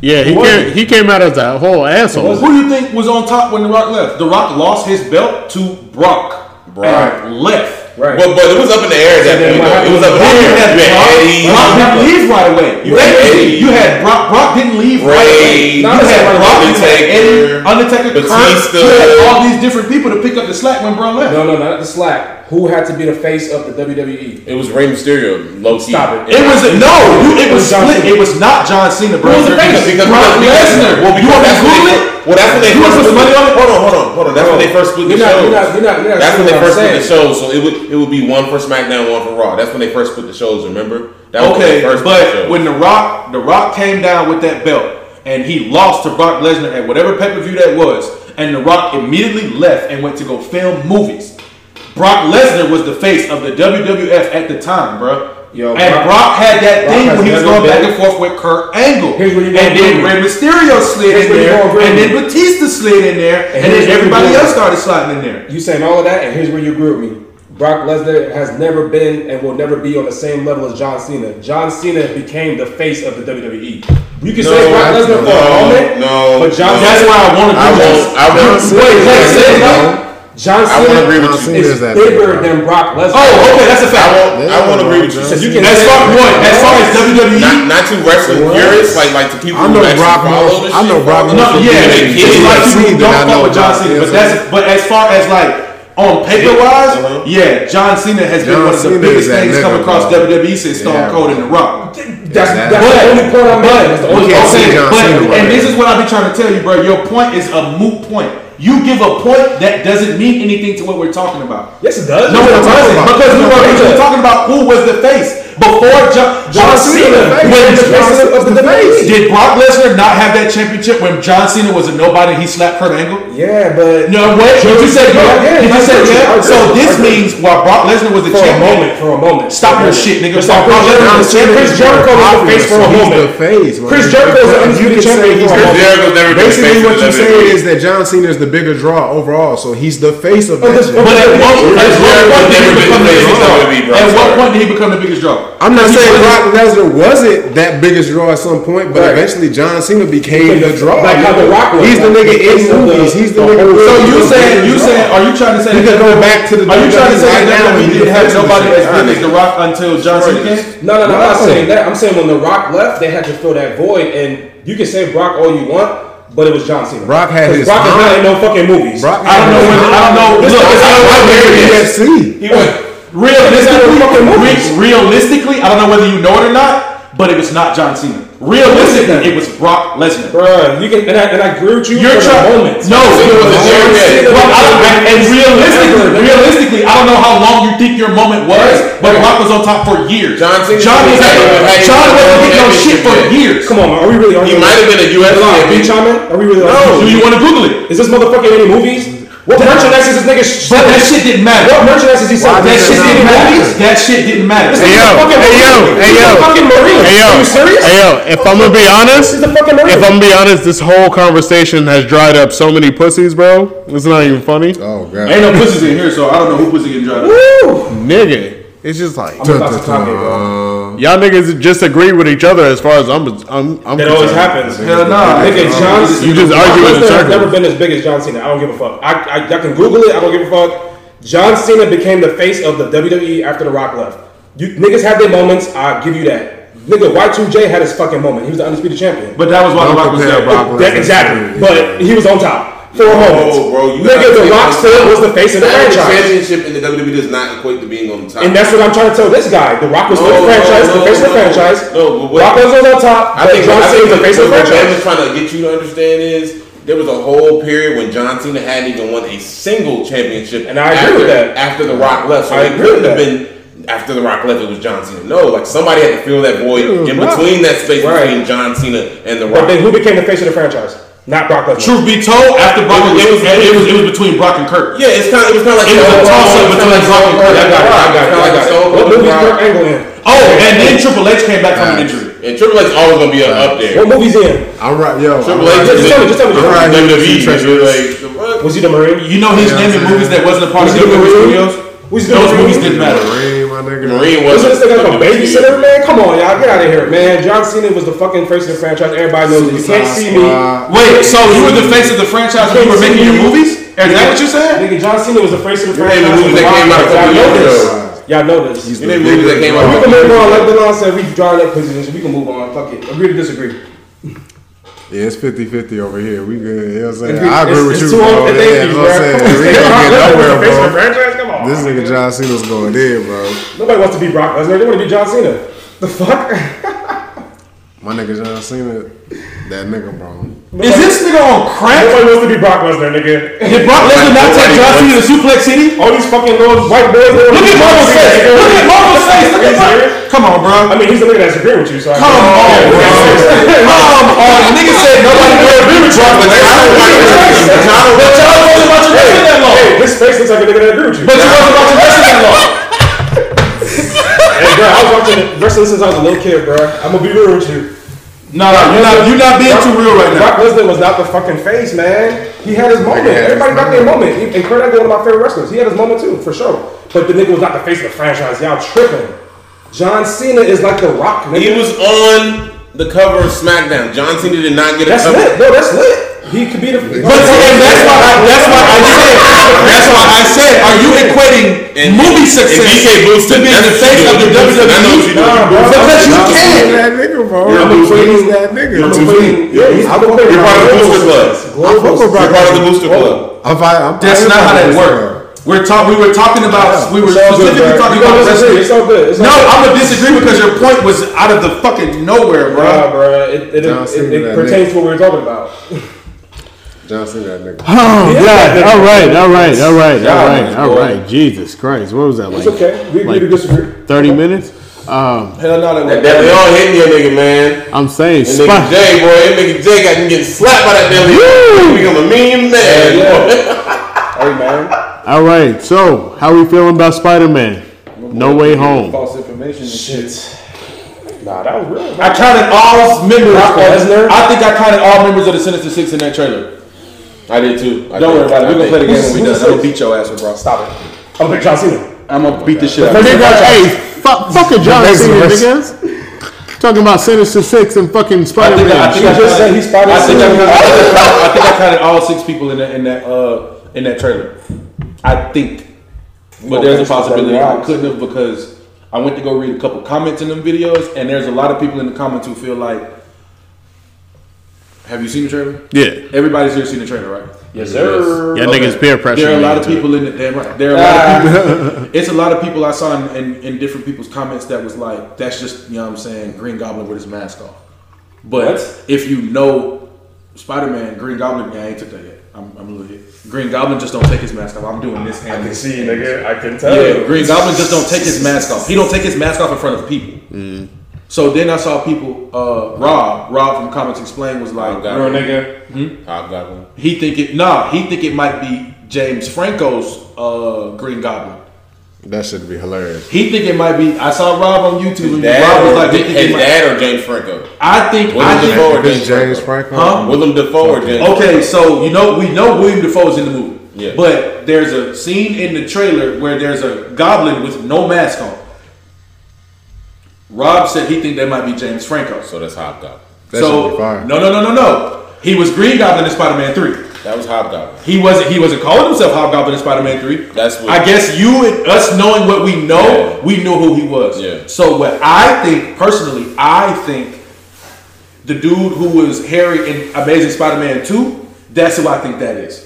Yeah, he came. He came out as a whole asshole. Who do you think was on top when The Rock left? The Rock lost his belt to Brock. Brock. And left. Right. But but it was up in the air at that then point. It was up in the air. didn't You had Brock. Eddie. Brock didn't leave right away. You had Eddie. You had Brock. Brock didn't leave right away. You had Brock. Undertaker. Eddie, Undertaker, Batista. Kurt. You had all these different people to pick up the slack when Bro left. No, no, not the slack. Who had to be the face of the? WWE? It was Rey Mysterio, low key. Stop it. It was no. You, it was was John split. Cena. It was not John Cena, bro. Who was the face? Because, Brock Lesnar. well, You want to Google it? well, that's when they first split some money on it? Hold on, hold on, hold on. That's when they first split the You're not, shows. you're not, you're not, you're not That's when they first split the saying. shows. So it would it would be one for SmackDown, one for Raw. That's when they first split the shows. Remember? That was when Okay, first split the but when the Rock, the Rock came down with that belt, and he lost to Brock Lesnar at whatever pay per view that was, and the Rock immediately left and went to go film movies. Brock Lesnar was the face of the WWF at the time, bro. Yo, and Brock- Brock, had that Brock thing when he was going back and forth with Kurt Angle. Here's where you and then. Rey Mysterio slid Here's in there, and then Batista slid in there, and, here's then everybody else started sliding in there. You saying all of that, and here's where you agree with me. Brock Lesnar has never been and will never be on the same level as John Cena. John Cena became the face of the WWE. You can say Brock Lesnar for a moment, no, but John no. That's why I want to I do this. won't. I. Wait, wait, say it again. John I won't Cena agree with John you. Cena is is that bigger big, than Brock Lesnar. Oh, okay, that's a I fact. won't. I won't agree with you. So you can As far what? As far as WWE, Not, not to wrestling What? purists, like like to people I know who actually Brock follow more- this I know shit, Brock follow No, this from shit. yeah, it's like like people I don't know fuck with John Brock, Cena, but I'm that's but as far as like On paper wise, Uh-huh. yeah, John Cena has been one of the Cena biggest is that things come across bro. WWE since Stone Yeah, Cold and The Rock. That's, That- that's the only point I'm making. That's the only can't point I'm see saying. But, and this is what I be trying to tell you, bro. Your point is a moot point. You give a point that doesn't mean anything to what we're talking about. Yes, it does. No, it That's doesn't. talking about. Because we were That's what originally talking talking about who was the face before John, John Cena. When When the face of the face. did Brock Lesnar not have that championship when John Cena was a nobody? He slapped Kurt Angle. Yeah, but No, wait. Did you say Yeah, yeah? yeah, Did you I say yeah? So this means while Brock Lesnar was the for a champion, moment, for a moment. Stop your shit, nigga. Chris Stop Jericho Brock was Lesnar. Chris Jericho was the face for a So he's moment. the face. Chris Jericho is the You undisputed champion he's for a moment. Never been Basically, what you're saying is that John Cena is the bigger draw overall, so he's the face of oh, that. But at what, point did he become the the biggest draw? At what point did he become the biggest draw? I'm not saying wasn't- Brock Lesnar wasn't that biggest draw at some point, but Right. eventually John Cena became the draw. Like how The Rock was. He's the nigga in of the- movies. He's the the nigga. So you biggest saying you saying are you trying to say You that can go back to the Are you trying to say that now and WWE be didn't have nobody as big as The Rock until John Cena came? No, no, no, I'm not saying that. I'm saying when The Rock left, they had to fill that void, and you can say Brock all you want, but it was John Cena. Brock had his Brock is not in no fucking movies. Brock I don't know when. I don't know. Look, nigga's I don't know where it is. He went. Realistically, realistically, I don't know whether you know it or not, but it was not John Cena. Realistically, it was Brock Lesnar. Bruh, you can, and I, and I agree with you You're for trying. the moment. No, Cena was a. Cena Well, I and, realistically, realistically, I don't know how long you think your moment was, Right. but Brock was on top for years. John Cena John was John wasn't getting no shit for years. Come on, man. Are we really He might have been a UFC Hold on, champion. Can you chime in? Are we really No. Do you want to Google it? Is this motherfucker in any movies? What merchandise is this nigga sh- But that shit didn't matter. What merchandise is he selling? That shit didn't matter. matter? That shit didn't matter. This Hey, nigga's yo, a fucking hey, yo, Marine. hey, yo. fucking Marine. Hey yo, Are you serious? hey yo, if I'm gonna be honest, He's a fucking Marine. if I'm gonna be honest, this whole conversation has dried up so many pussies, bro. It's not even funny, Oh god. Ain't no pussies in here, so I don't know who pussy getting dried up. Woo! nigga. It's just like I'm about to talk it, bro. Y'all niggas just agree with each other as far as I'm. I'm. I'm It always concerned. happens. Hell nah. Nigga, John You just argue in Lesnar has circles. never been as big as John Cena. I don't give a fuck. I, I, I can Google it. I don't give a fuck. John Cena became the face of the WWE after The Rock left. You niggas have their moments. I give you that. Nigga, Y2J had his fucking moment. He was the undisputed champion. But that was while The Rock was compare there. Brock Lesnar. Exactly. But he was on top for a moment. bro, you Nigga, gotta The Rock still was the face of the franchise. championship in the WWE does not equate to being on top. And that's what I'm trying to tell this guy. The Rock was No, still the franchise, no, the face of the franchise. No, but what- Rock was on top. I think John Cena was the face of the what Ben franchise. just trying to get you to understand is there was a whole period when John Cena hadn't even won a single championship. And I agree after, with that. After The Rock left, so I it agree with couldn't have that. been after The Rock left. It was John Cena. No, like somebody had to fill that void in between that space Right. between John Cena and The Rock. But then who became the face of the franchise? Not Brock Lesnar. Truth be told, after Brock, It was- it was, it was- it was, it was between Brock and Kurt. yeah, it's kind of it was kind of like It was a toss-up between like Brock and Stone Kurt. I got it. I got it. I got it. What Cold movie is Kurt Angle in? Oh, and then Triple H came back from an injury. And Triple H is always gonna be up there. What movie's he in? I'm right, yo. I'm Triple right H here. Just tell me, just tell me. I'm right WWE, like? Was he the Marine? You know he's Yeah, naming I'm movies that wasn't a part of the WWE Studios. Was he Those movies didn't matter. Marine, my nigga. Marine Wasn't was this nigga like a babysitter, man? Come on, y'all, get out of here, man. John Cena was the fucking face of the franchise. Everybody knows it. You can't see me. Wait, so you were the face of the franchise when you were making your movies? Is that what you said? Nigga, John Cena was the face of the You're franchise. naming movies that came out a couple Y'all know years this. ago. Y'all know this. You name movies that came We can move on. Like Delon said, we drawing up positions. We can move on. Fuck it. Agree to disagree. Yeah, it's 50-50 over here. We good. You know what I'm saying? Agree- I agree it's- with it's you, two bro. on- Yeah, you you, know what I'm saying? We ain't gonna get Brock Lesnar was the nowhere, face of the bro. This nigga John Cena's going in, bro. Nobody wants to be Brock Lesnar. They want to be John Cena. The fuck? My nigga John Cena, that nigga, bro. Is this nigga on crack? Nobody wants to be Brock Lesnar, nigga. Did Brock Lesnar not take John Cena to Suplex City? All these fucking little white boys. Look at Marvel's face. Look at Marvel's face. Look at Marvel. Come on, bro. I mean, he's the nigga that's agreeing with you. So I Come on, bro. yeah. Come on. Nigga said nobody would agree with you. But y'all wasn't watching wrestling that long. Hey, his face looks like a nigga that agree with you. But you wasn't watching wrestling that long. Hey, bro, I was watching wrestling since I was a little kid, bro. I'm gonna be real with you. No, no, you're not. You're not being too real right now. Brock. Lesnar was not the fucking face, man. He had his moment. his Everybody got their moment. And Kurt Angle, one of my favorite wrestlers, he had his moment too, for sure. But the nigga was not the face of the franchise. Y'all tripping. John Cena is like the Rock. Nigga. He was on the cover of SmackDown. John Cena did not get a That's cover. lit, bro. That's lit. He could be the. But see, and that's why. I, that's why I said. That's why I said. Are you equating And- movie success and DK Booster, to being the face of the do. I know what WWE? you do. Nah, bro. Because you can. Cena that nigga, bro. I'm equating He's that nigga. I'm To equating. Yeah. I'm You're equating. part of the Booster Club. I fuck with Global Brock You're part of the Booster Club. I'm fine. I'm That's not how that works. We're talk. We were talking about. We were It's all good, specifically bro. talking about gonna disagree. wrestling. It's all good. It's all No, good. I'm gonna disagree because your point was out of the fucking nowhere, bro. Nah, bro. It, it, John it, Cena, it, pertains nigga. to what we were talking about. John Cena, that nigga. Oh God! All right, all right, all right, all God, right, all Jesus Christ, what was that It's like? okay. We agree like to disagree. Thirty minutes? Um, Hell no, that That they all hitting your nigga, man. I'm saying, And nigga spot. Jay, boy, that nigga Jay got him getting slapped by that damn nigga. Become a mean man. Hey man. All right, so how are we feeling about Spider Man? No Way Home. False information and shit. Nah, that was real. I counted all members. Brock I think I counted all members of the Sinister Six in that trailer. I did too. I Don't worry about it. We're gonna play the game when we who's done. I'm gonna beat your ass with bro. Stop it. I'm gonna pick John Cena. I'm gonna beat the shit out of Nigga, you. hey, fuck, fuck a John Cena, niggas. Talking about Sinister Six and fucking I Spider think, I, Man. think I, just said he's Spider-Man. I think I, counted, I, think I counted- I think I counted all six people in that in that uh in that trailer. I think, but there's a possibility I couldn't have because I went to go read a couple comments in them videos, and there's a lot of people in the comments who feel like. Have you seen the trailer? Yeah, Everybody's here seen the trailer, right? Yes, sir. yeah, niggas peer pressure. There are a lot of into it. people in it. Damn right. There are a lot of people. It's a lot of people I saw in, in, in different people's comments that was like, "That's just you know what I'm saying, Green Goblin with his mask off." But What? if you know Spider Man, Green Goblin, yeah, I ain't took that yet. I'm, I'm a little hit. Green Goblin just don't take his mask off. I'm doing this hand. I can see, hand. nigga. I can tell. Yeah, Green Goblin just don't take his mask off. He don't take his mask off in front of people. Mm. So then I saw people. Uh, Rob, Rob from Comics Explain was like, Hobgoblin. Real nigga. Hobgoblin. he think it nah, he think it might be James Franco's uh, Green Goblin. That should be hilarious. He think it might be. I saw Rob on YouTube and Dad Rob was like, he his it might, dad or James Franco? I think Willem I think. Dafoe or James, James Franco? Franco, Huh? Willem Dafoe or James Okay, so you know we know William Dafoe is in the movie. Yeah. But there's a scene in the trailer where there's a goblin with no mask on. Rob said he think that might be James Franco. So that's Hobgoblin. that so no, no, no, no, no. He was Green Goblin in Spider-Man Three. That was Hobgoblin. He wasn't. He wasn't calling himself Hobgoblin in Spider-Man Three. That's what- I guess you and us knowing what we know, Yeah. we knew who he was. Yeah. So what I think personally, I think the dude who was Harry in Amazing Spider-Man Two, that's who I think that is.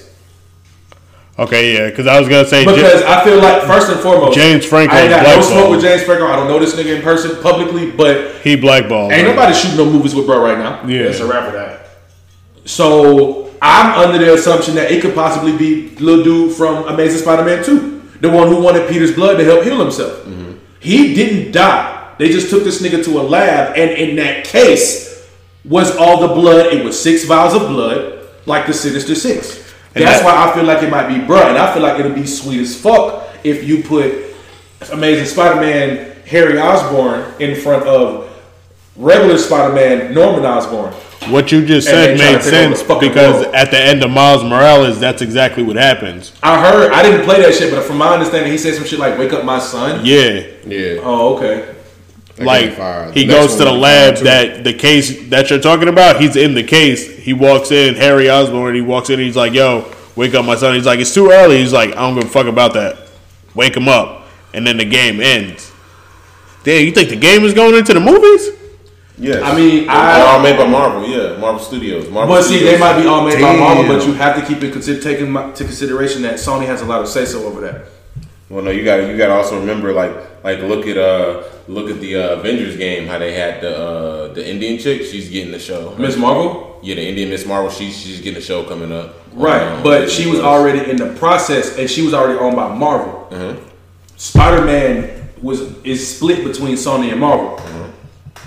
Okay, yeah, because I was gonna say Because J- I feel like first and foremost, James Franco I ain't got no smoke with James Franco. I don't know this nigga in person publicly, but he blackballed. ain't right? nobody shooting no movies with bro right now. Yeah. It's a wrap for that. So I'm under the assumption that it could possibly be little dude from Amazing Spider-Man 2, the one who wanted Peter's blood to help heal himself. Mm-hmm. He didn't die. They just took this nigga to a lab, and in that case was all the blood. It was six vials of blood, like the Sinister Six. And That's that- why I feel like it might be bruh, and I feel like it'll be sweet as fuck if you put Amazing Spider-Man Harry Osborn in front of regular Spider-Man Norman Osborn. What you just said they tryna made sense because world. at the end of Miles Morales, that's exactly what happens. I heard. I didn't play that shit, but from my understanding, he said some shit like "Wake up, my son." Yeah, Yeah. Oh, okay. That like game he goes to the lab fire, too. that the case that you're talking about. He's in the case. He walks in, Harry Osborn. He walks in. He's like, "Yo, wake up, my son." He's like, "It's too early." He's like, "I don't give a fuck about that. Wake him up." And then the game ends. Damn, you think the game is going into the movies? Yes. I mean, They're I- all made by Marvel. Yeah, Marvel Studios. Marvel But see, Studios. they might be all made by Marvel, but you have to keep it consider, taking to consideration that Sony has a lot of say so over that. Well, no, you got you got to also remember like like look at uh look at the uh, Avengers game how they had the uh the Indian chick. She's getting the show. Miss Marvel, Yeah, the Indian Miss Marvel. She's she's getting the show coming up. right? Um, but she was already in the process, and she was already owned by Marvel. Spider Man was is split between Sony and Marvel.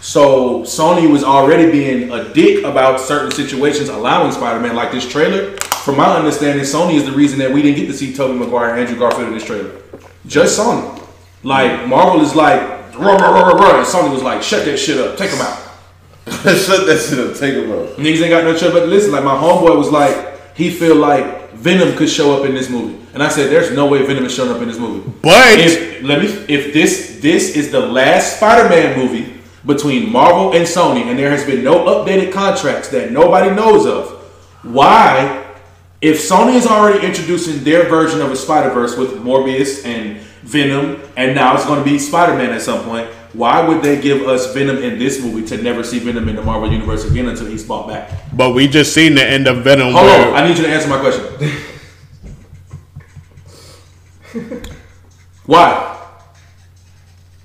So Sony was already being a dick about certain situations, allowing Spider-Man like this trailer. From my understanding, Sony is the reason that we didn't get to see Tobey Maguire and Andrew Garfield in this trailer. Just Sony. Like Marvel is like, rah, rah, rah, rah, rah, and Sony was like, shut that shit up, take them out. Shut that shit up. Take a bro. Niggas ain't got no choice but listen. Like my homeboy was like, he feel like Venom could show up in this movie, and I said, "There's no way Venom is showing up in this movie." But if let me if this this is the last Spider-Man movie between Marvel and Sony, and there has been no updated contracts that nobody knows of, why, if Sony is already introducing their version of a Spider-Verse with Morbius and Venom, and now it's going to be Spider-Man at some point, why would they give us Venom in this movie to never see Venom in the Marvel universe again until he's bought back? but we just seen the end of Venom. Hold where- on, I need you to answer my question. Why?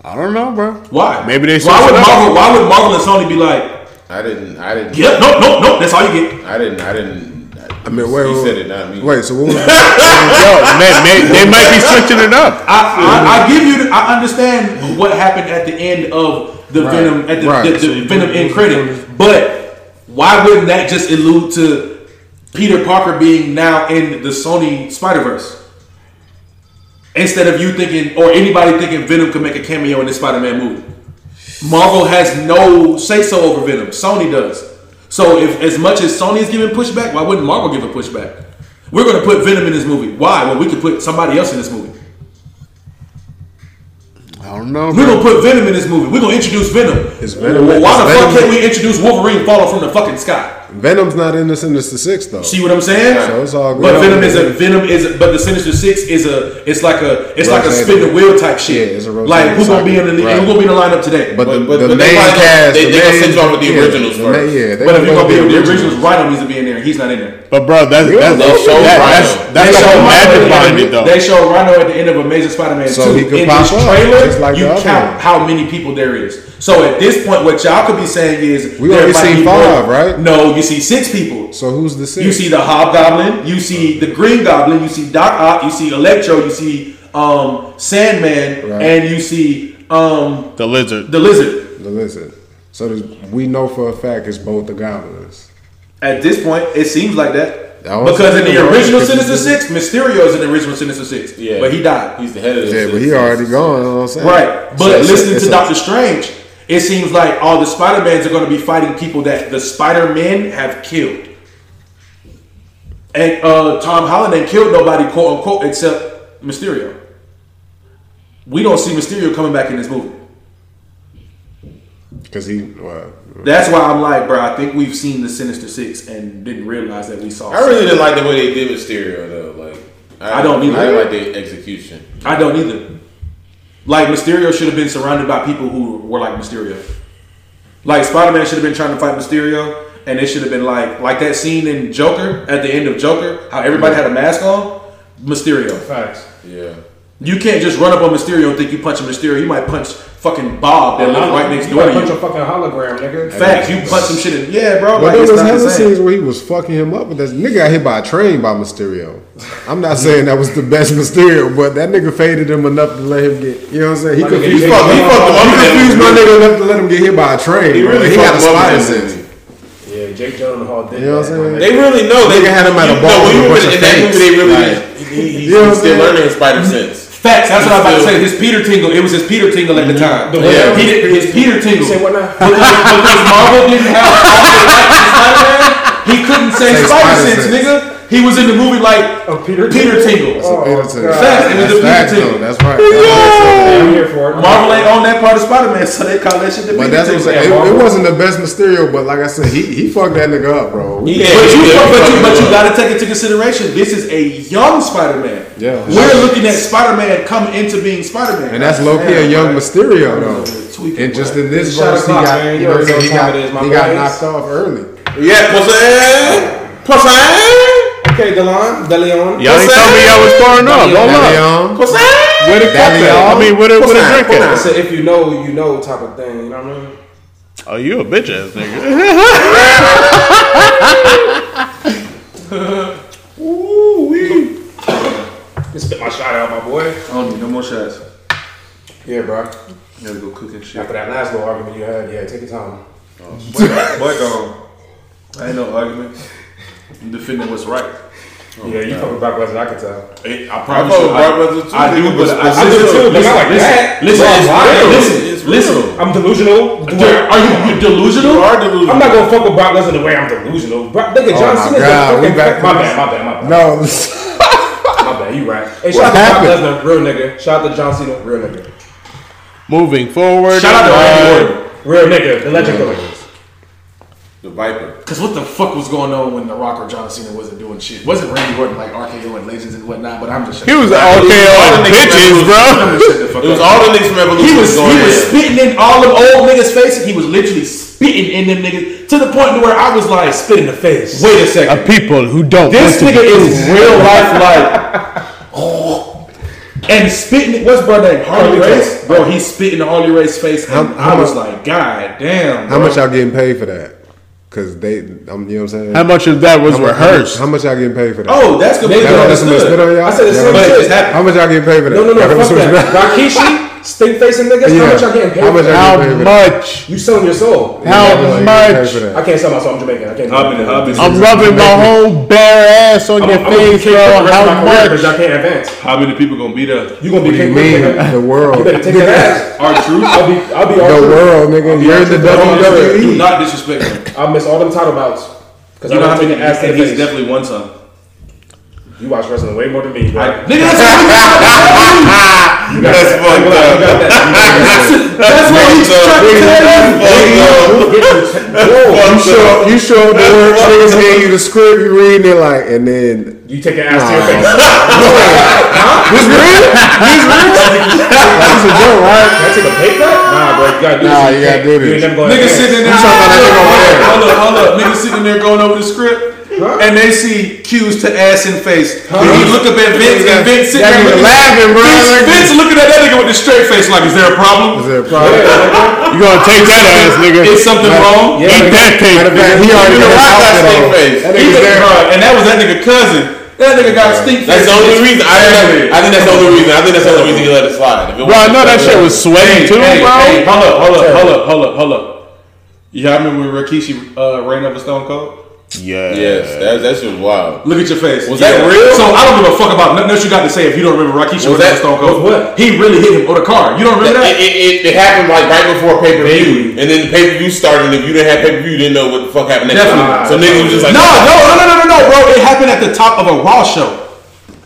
I don't know, bro. Why? Maybe they Why would it up. Marvel? Why would Marvel and Sony be like, I didn't. I didn't. yeah, no, no, no, that's all you get. I didn't. I didn't. I mean, wait, He wait, said it, not me. Wait, so what was Yo, may, may, they might be switching it up. I, I, I give you. The, I understand what happened at the end of the Right, Venom at the, right. the, the Venom end credit, but why wouldn't that just allude to Peter Parker being now in the Sony Spider Verse? Instead of you thinking or anybody thinking Venom could make a cameo in this Spider Man movie. Marvel has no say so over Venom. Sony does. So if as much as Sony is giving pushback, why wouldn't Marvel give a pushback? We're going to put Venom in this movie. Why? Well, we could put somebody else in this movie. I don't know, We're gonna put Venom in this movie. We're gonna introduce Venom. Venom- Well, why the fuck Venom- can't we introduce Wolverine falling from the fucking sky? Venom's not in the Sinister Six though. See what I'm saying? So it's all good. But Venom is a Venom is a, but the Sinister Six is a it's like a it's like a Rotating. spin the wheel type shit. Yeah, it's a rotating like who's gonna be in the cycle. who's gonna be in the lineup today? But, the, but- the but they main probably gonna- cast, they- the they gonna main- send you off with the yeah, originals the first. main- Yeah, but if you're gonna be with the originals. originals, Rhino needs to be in there. He's not in there. But bro, that's Really? that's, They show that, Rhino. that's, that's They show magic behind it, though. They show Rhino at the end of Amazing Spider-Man So 2. he could in this trailer, like you count one. how many people there is. So at this point, what y'all could be saying is We might seen five, more- right? No, you see six people. So who's the six? You see the Hobgoblin, you see the Green Goblin, you see Doc Ock, you see Electro, you see um, Sandman, Right. and you see um, The lizard. the Lizard. the lizard. So we know for a fact it's both the goblins. At this point, it seems like that. That Because in the Yeah, original because Sinister Six, Mysterio is in the original Sinister Six. Yeah. But he died. He's the head of the. Yeah, but he already gone. You know what I'm saying? Right. But So listening it's to a- Doctor Strange, it seems like all the Spider-Mans are going to be fighting people that the Spider-Men have killed. And uh, Tom Holland ain't killed nobody, quote unquote, except Mysterio. We don't see Mysterio coming back in this movie. Because he, well, That's why I'm like, bro, I think we've seen the Sinister Six and didn't realize that we saw. I really didn't like the way they did Mysterio though. Like I don't either. I didn't like the execution. I don't either. Like Mysterio should have been surrounded by people who were like Mysterio. Like Spider Man should have been trying to fight Mysterio, and it should have been like like that scene in Joker at the end of Joker, how everybody had a mask on. Mysterio. Facts. Yeah. You can't just run up on Mysterio and think you punch Mysterio. You might punch fucking Bob that lives right next You door might to punch a fucking hologram, nigga. Facts. You punch some shit in. Yeah, bro. But Like, there was not the hella scenes where he was fucking him up. But that nigga got hit by a train by Mysterio. I'm not saying that was the best Mysterio, but that nigga faded him enough to let him get. You know what I'm saying? He My nigga, confused, he he fucked- he fucked him up in confused my nigga enough to let him get hit by a train. He really he got a fucked him up spider in that sense. movie. Yeah, Jake Gyllenhaal did You know what I'm saying? They really know. They Nigga had him at a ball No, when you with a were bunch in of that movie, they really. He, he, You know what I'm he's still learning his spider sense. Facts. That's what I was about to say. His Peter Tingle. It was his Peter Tingle at the mm-hmm. time. The Yeah. He did, his Peter Tingle. Say what now? because, because Marvel didn't have all the rights to Spider-Man, he couldn't say, Say Spider Spider Sense, Sense. nigga. He was in the movie like Oh, Peter Peter Tingle? Tingle. Oh, Peter Tingle. God. Facts. It was That's the Peter Tingle. That's right. That's I'm here for it. Marvel ain't on that part of Spider-Man, so they call that shit the But Peter that's what I'm Tingle. saying. It, it wasn't the best Mysterio, but like I said, he he fucked that nigga up, bro. Yeah, But you, he did but you, but you gotta take into consideration. This is a young Spider-Man. Yeah. we're looking at Spider-Man come into being Spider-Man, And that's low key a young Mysterio though. Tweaking, And just in this Shot verse, he got, man, you You know, he what got, time it is, he got knocked off early. Yeah, pussy, pussy, Okay, Delon, DeLeon. Y'all ain't told me y'all was pouring up. Hold up. Leon, pussy. Where the cup I mean, where the, where the drink I said, if you know, you know, type of thing. You know what I mean? Oh, you a bitch ass nigga. Ooh wee. Just spit my shot out, my boy. I don't need no more shots. Yeah, bro. You gotta go cook and shit. After that last little argument you had, yeah, take your time. Oh, boy, gone. Um, I ain't no argument. I'm defending what's right. Yeah, you fucking Brock Lesnar, I can tell. Hey, I I promise fuck you, with I, Brock Lesnar too, I do, but but I, I do listen, too, but not like listen, that. Listen, Bro, it's real. Listen, It's listen. real. I'm delusional. The Are you, you delusional? You are delusional. I'm not gonna fuck with Brock Lesnar the way I'm delusional. Brock, look at Oh John my Cena's God, we back my bad, my bad, my bad. no, My bad, you right. Hey, What shout out to Brock? Lesnar, real nigga. Shout out to John Cena, real nigga. Moving forward. Shout out to Randy Orton. Real nigga, the legend killer. The Viper. Cause what the fuck was going on when The Rock or John Cena wasn't doing shit? Wasn't Randy Orton like RKO and Legends and whatnot? But I'm just He was shutting all all the KO niggas bitches, bro. I'm just the fuck It was up. all the niggas from Evolution He was going he was spitting in all them old niggas' faces. He was literally spitting in them niggas to the point to where I was like, Spit in the face. wait a Of second. people who don't This want nigga is real life like Oh, and spitting. What's bro name? Harley Harley Race, bro. He's spitting in Harley Race's face, and How- how I was much- like, God damn. How much y'all getting paid for that? Cause they, um, you know what I'm saying. How much of that was How much- rehearsed? How much y'all getting paid for that? Oh, that's completely Y'all got somebody spit understood. on y'all? I said the Y'all same got- shit. It's happening. How much y'all getting paid for that? No, no, no, Y'all got fuck switch that. back? Rikishi, stink facing niggas. Yeah. How much y'all getting paid? How much y'all? How getting paid for that? much? You selling your soul? How Y'all getting paid much? I can't sell my soul. I'm Jamaican. I can't. Hub in the hub is- I'm rubbing my whole bare ass on I'm, your I'm face, be bro. for the rest of my How career because much? y'all can't advance. How many people gonna be us? You gonna be do you kicked mean? nigga. The world. You better take that ass. Our truth. I'll be, I'll be The world, nigga. You're in the Do WWE. not disrespect him. I'll miss all them title bouts because I'm know how not many? taking ass to And the he's definitely one some. You watch wrestling way more than me, bro. Nigga, that's what You got That's that. fucked You got up. that. That's what he's trying to tell you. You show, you show up to work, niggas hand you the script, you reading it like, and then You take your ass to your face. this real? This real? That's a joke, right? Can I take a pay cut? Nah, bro. You gotta do this. Nah, you gotta do this. You ain't never gonna sitting in there. Talking about that nigga. Hold up, hold up. Niggas sitting there going over the script. And they see cues to ass and face. And he look up at Vince and Vince sitting That there nigga looking- laughing, bro. Vince, Like- Vince looking at that nigga with a straight face like, is there a problem? Is there a problem? You gonna take that ass, nigga? Is something wrong? Eat that cake, Matter fact, he already Even got the his Rock got stink on. face. That He there. bro, and that was that nigga cousin. That nigga got stink face. That's the only reason. I think, that's, I think that's the only reason. I think that's the only reason he let it slide. If it Bro, I know that shit was sweaty Hey, too, hey, bro. hey, hold up, hold up, hold up, hold up, hold up. Y'all remember when Rikishi uh, ran over Stone Cold? Yeah. Yes, that that shit was wild. Look at your face. Was that real? So I don't give a fuck about nothing else you got to say if you don't remember Rikishi Was ran that- Stone Cold. what? He really hit him with a car. You don't remember It, that? it, it, it happened like right before pay per view, and then the pay per view started. And if you didn't have pay per view, you didn't know what the fuck happened next. Definitely. time. So niggas was just like, No, no, no, no, no, no, no, bro. It happened at the top of a Raw show.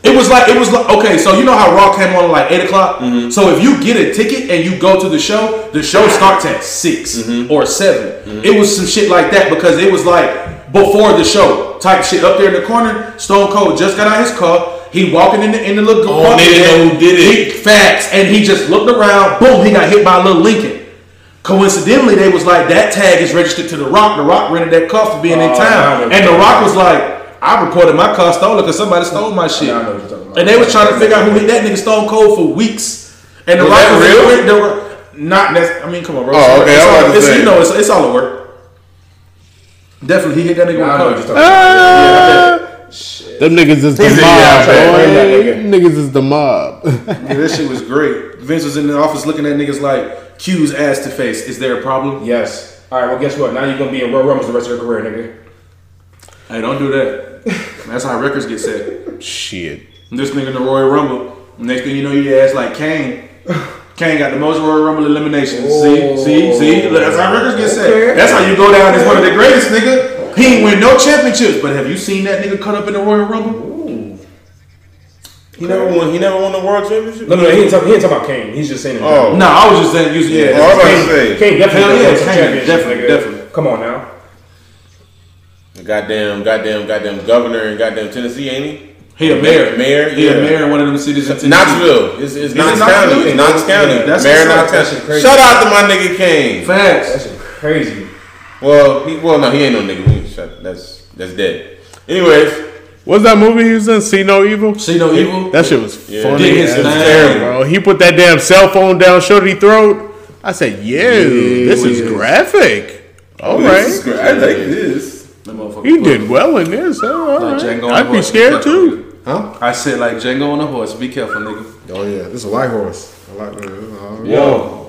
It was like it was like okay, so you know how Raw came on at like eight o'clock. Mm-hmm. So if you get a ticket and you go to the show, the show starts at 6 Mm-hmm. or 7 It was some shit like that because it was like before the show type shit up there in the corner. Stone Cold just got out his car. He walking in the in the little Oh, they didn't know who did it. He- facts, and he just looked around. Boom, he got hit by a little Lincoln. Coincidentally, they was like that tag is registered to the Rock. The Rock rented that car for being in Oh, town, now I know and the Rock was like, "I reported my car stolen because somebody stole my shit." Know what you're about. And they was trying to figure out who hit that nigga Stone Cold for weeks. And the Was Rock was real? in the, not nec- I mean, come on, bro. Oh, okay, It's all, it's, you know, it's, it's all a work. Definitely, he hit that nigga Now I know what with a car. talking about. Ah! Them niggas is the He's mob, yeah, okay, bring boy. nigga. Niggas is the mob. Yeah, this shit was great. Vince was in the office looking at niggas like Q's ass to face. Is there a problem? Yes. All right. Well, guess what? Now you're gonna be in Royal Rumbles the rest of your career, nigga. Hey, don't do that. That's how records get set. Shit. This nigga in the Royal Rumble. Next thing you know, your ass like Kane. Kane got the most Royal Rumble eliminations. See, see, see. Look, That's how records get set. That's how you go down as one of the greatest, nigga. He ain't win no championships, but have you seen that nigga cut up in the Royal Rumble? he never won. He never won the world championship. No, no, no. He ain't talking. He ain't talking about Kane. He's just saying. it. Oh. No, I was just saying, using yeah. Oh, I was about to Kane, say. Kane definitely Hell yeah, Kane, championships, definitely, nigga. definitely. Come on now. Goddamn, goddamn, goddamn governor in goddamn Tennessee, ain't he? He a mayor. Mayor, He a yeah. mayor in one of them cities in Tennessee. Knoxville. It's, it's it Knox Knoxville? County. It's Knox County. That's Mayor of what's up. Knox County. crazy. Shout out to my nigga Kane. Facts. That shit crazy. Well, he, well, no, he ain't no nigga. We shut. That's that's dead. Anyways, What's that movie he was in? See No Evil? See no evil. That shit was Yeah. funny. Did his as thing. terrible, bro. He put that damn cell phone down showed Shorty throat. I said, "Yo, this is yeah. graphic." Oh, All this is right, great. I like this. That motherfucker he did well in this. Oh, all Like right. Django on I'd be horse. scared too. Huh? I said like Django on a horse. Be careful, nigga. Oh yeah, this is a white horse. I like that. Oh, Whoa.